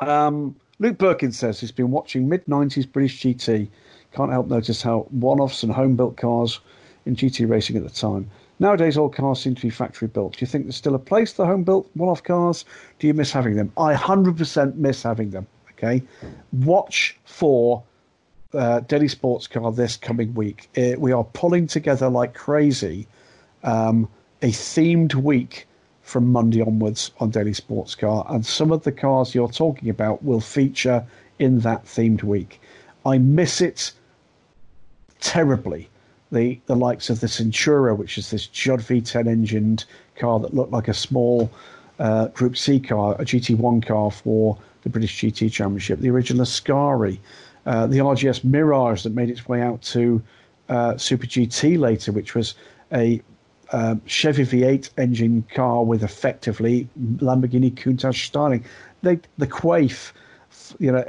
Um, Luke Birkin says he's been watching mid '90s British GT. Can't help notice how one-offs and home-built cars in GT racing at the time. Nowadays, all cars seem to be factory built. Do you think there's still a place for home-built one-off cars? Do you miss having them? I 100% miss having them. Okay, watch for uh, Daily Sports Car this coming week. Uh, we are pulling together like crazy um, a themed week from Monday onwards on Daily Sports Car, and some of the cars you're talking about will feature in that themed week. I miss it terribly. The the likes of the Centura, which is this Judd V10 engined car that looked like a small uh, Group C car, a GT1 car for the British GT Championship, the original Ascari, uh, the RGS Mirage that made its way out to uh, Super GT later, which was a um, Chevy V8 engine car with effectively Lamborghini Countach styling. They, the Quaife, you know,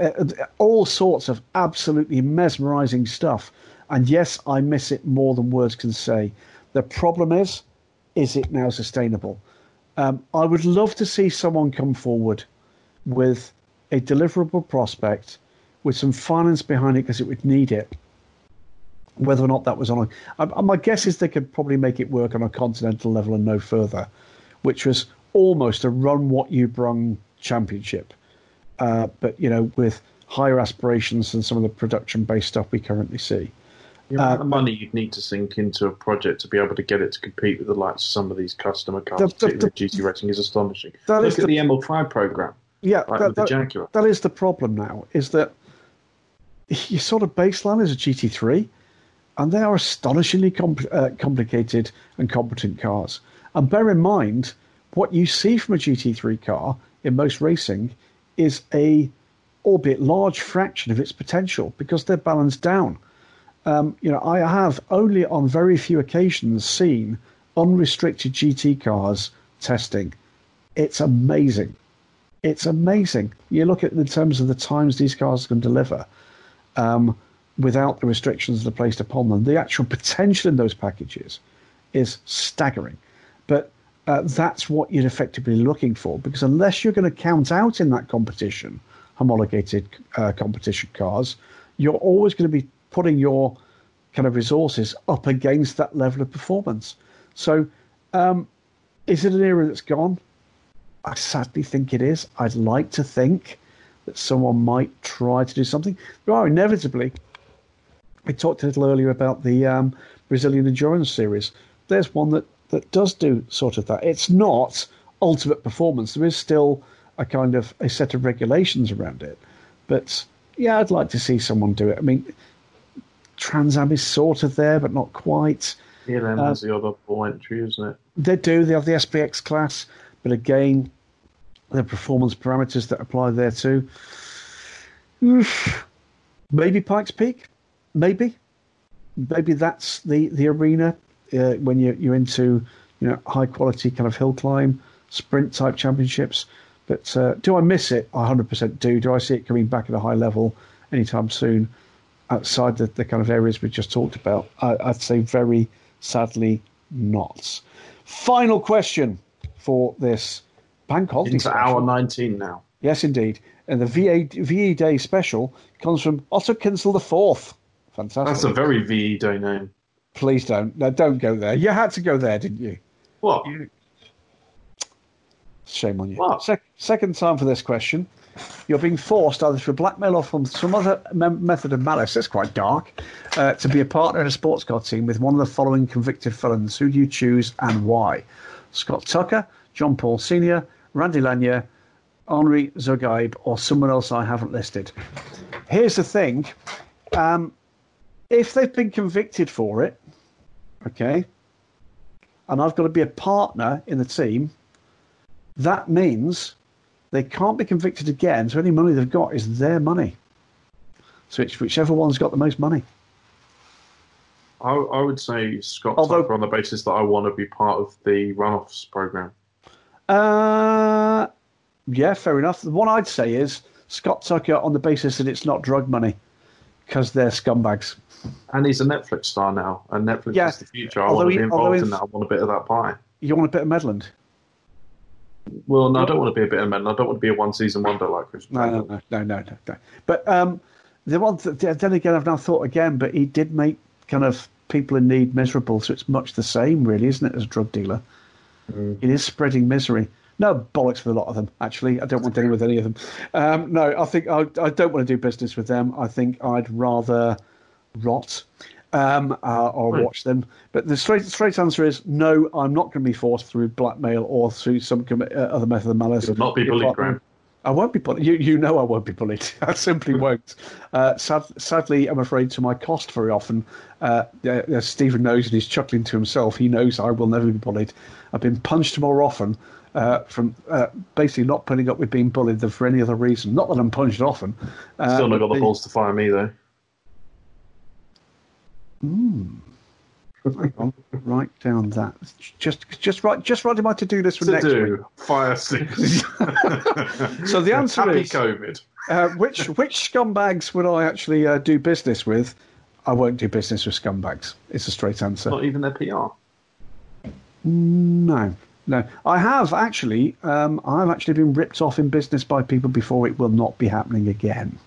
all sorts of absolutely mesmerizing stuff. And yes, I miss it more than words can say. The problem is, is it now sustainable? Um, I would love to see someone come forward with a deliverable prospect with some finance behind it because it would need it. Whether or not that was on uh, my guess is they could probably make it work on a continental level and no further, which was almost a run what you brung championship, uh, but you know with higher aspirations than some of the production based stuff we currently see.
The amount of money you'd need to sink into a project to be able to get it to compete with the likes of some of these customer cars,
The- the-
particularly
the-
GT racing, is astonishing.
That
Look
is
at
the-
the, ML5 program,
Yeah,
like
that-
with the
that-
Jaguar.
that is the problem now. Is that your sort of baseline is a GT3, and they are astonishingly compl- uh, complicated and competent cars. And bear in mind, what you see from a GT3 car in most racing is a, albeit large fraction of its potential because they're balanced down. Um, you know, I have only on very few occasions seen unrestricted GT cars testing, it's amazing. It's amazing. You look at in terms of the times these cars can deliver um, without the restrictions that are placed upon them. The actual potential in those packages is staggering. But uh, that's what you're effectively looking for because unless you're going to count out in that competition homologated uh, competition cars, you're always going to be putting your kind of resources up against that level of performance. So, um, is it an era that's gone? I sadly think it is. I'd like to think that someone might try to do something. There are inevitably. We talked a little earlier about the um, Brazilian Endurance Series. There's one that, that does do sort of that. It's not ultimate performance. There is still a kind of a set of regulations around it. But yeah, I'd like to see someone do it. I mean, Trans Am is sort of there, but not quite.
PLM uh, has the other ball entry, isn't it?
They do. They have the SPX class, but again, the performance parameters that apply there too. Maybe Pikes Peak, maybe, maybe that's the the arena uh, when you you're into you know high quality kind of hill climb sprint type championships. But uh, do I miss it? I 100% do. Do I see it coming back at a high level anytime soon? Outside the, the kind of areas we just talked about, I, I'd say very sadly not. Final question for this bank holiday.
Into hour 19 now.
Yes, indeed. And the VA, VE Day special comes from Otto Kinsel the Fourth. Fantastic.
That's a very VE Day name.
Please don't. No, don't go there. You had to go there, didn't you?
What?
You, Shame on you.
What?
Sec- second time for this question. You're being forced either through blackmail or from some other mem- method of malice. It's quite dark. Uh, to be a partner in a sports car team with one of the following convicted felons. Who do you choose and why? Scott Tucker, John Paul Senior, Randy Lanier, Henri Zogaib, or someone else I haven't listed. Here's the thing: um, if they've been convicted for it, okay, and I've got to be a partner in the team, that means they can't be convicted again. So any money they've got is their money. So it's whichever one's got the most money.
I, I would say Scott
Although-
Tucker on the basis that I want to be part of the runoffs program.
Uh, yeah, fair enough. The one I'd say is Scott Tucker on the basis that it's not drug money because they're scumbags.
And he's a Netflix star now, and Netflix
Yeah,
is the future. I
although
want to
he-
be involved
he's-
in that. I want a bit of that pie.
You want a bit of Medland?
Well, no, I don't want to be a bit of men. I don't want to be a one season wonder like Chris.
No, no, no, no, no, no, no. But um, the one th- then again, I've now thought again, but he did make kind of people in need miserable, so it's much the same, really, isn't it, as a drug dealer? It is spreading misery. No bollocks for a lot of them. Actually, I don't want to deal with any of them. Um, no, I think I, I don't want to do business with them. I think I'd rather rot um, uh, or
Right.
watch them. But the straight straight answer is no. I'm not going to be forced through blackmail or through some com- uh, other method of malice.
You'll not be bullied, Graham.
I won't be bullied. You, you know I won't be bullied. I simply won't. Uh, sad, sadly, I'm afraid to my cost very often. Uh, uh, Stephen knows and he's chuckling to himself. He knows I will never be bullied. I've been punched more often uh, from uh, basically not putting up with being bullied than for any other reason. Not that I'm punched often. Uh,
Still not got the- balls to fire me though.
On, write down that. Just, just write, just write in my to-do list for
To
next week.
do fire sticks.
So the answer
Happy
is
COVID.
uh, which which scumbags would I actually uh, do business with? I won't do business with scumbags. It's a straight answer.
Not even their PR.
No, no. I have actually. Um, I've actually been ripped off in business by people before. It will not be happening again.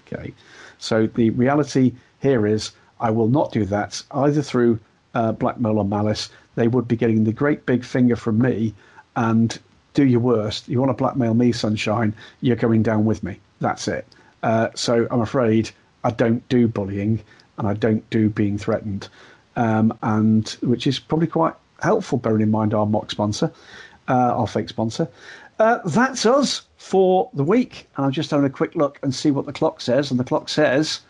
Okay. So the reality here is, I will not do that either through uh, blackmail or malice. They would be getting the great big finger from me, and do your worst. You want to blackmail me, sunshine? You're coming down with me. That's it. Uh, so I'm afraid I don't do bullying, and I don't do being threatened, um, and which is probably quite helpful, bearing in mind our mock sponsor, uh, our fake sponsor. Uh, that's us for the week. And I'm just having a quick look and see what the clock says. And the clock says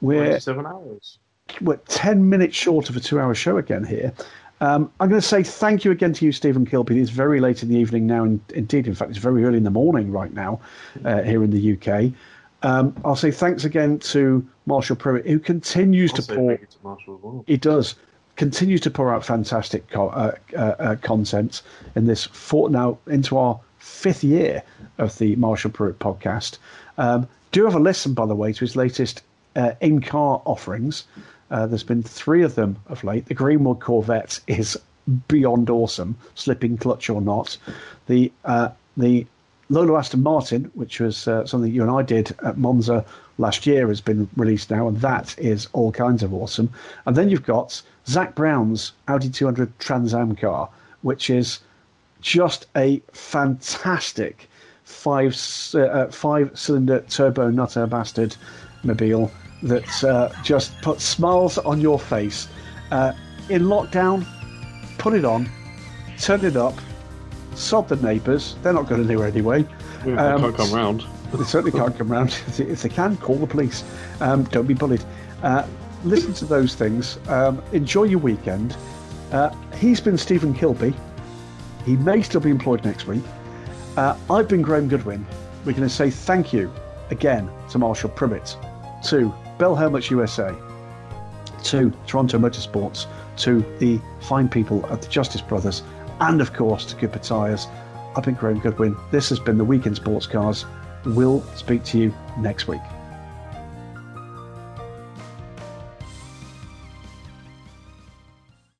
we're,
27 hours.
We're 10 minutes short of a two hour show again here. Um, I'm going to say thank you again to you, Stephen Kilbey. It's very late in the evening now. In, indeed, in fact, it's very early in the morning right now uh, here in the UK. Um, I'll say thanks again to Marshall Pruett, who continues to pour
to well.
he does continue to pour out fantastic co- uh, uh, uh, content in this four, now into our fifth year of the Marshall Pruett podcast. Um, do have a listen, by the way, to his latest uh, in-car offerings. Uh, there's been three of them of late. The Greenwood Corvette is beyond awesome, slipping clutch or not. The uh, the Lola Aston Martin, which was uh, something you and I did at Monza last year, has been released now, and that is all kinds of awesome. And then you've got Zak Brown's Audi 200 Trans Am car, which is just a fantastic five uh, five cylinder turbo nutter bastard mobile that uh, just puts smiles on your face. Uh, in lockdown, put it on, turn it up, sob the neighbours. They're not going anywhere anyway.
They um, can't come round.
They certainly can't come round. If they can, call the police. Um, don't be bullied. Uh, listen to those things. Um, enjoy your weekend. Uh, he's been Stephen Kilbey. He may still be employed next week. Uh, I've been Graham Goodwin. We're going to say thank you again to Marshall Pruett, to Bell Helmets USA, to Toronto Motorsports, to the fine people at the Justice Brothers, and of course to Cooper Tyres. I've been Graham Goodwin. This has been the Week In Sports Cars. We'll speak to you next week.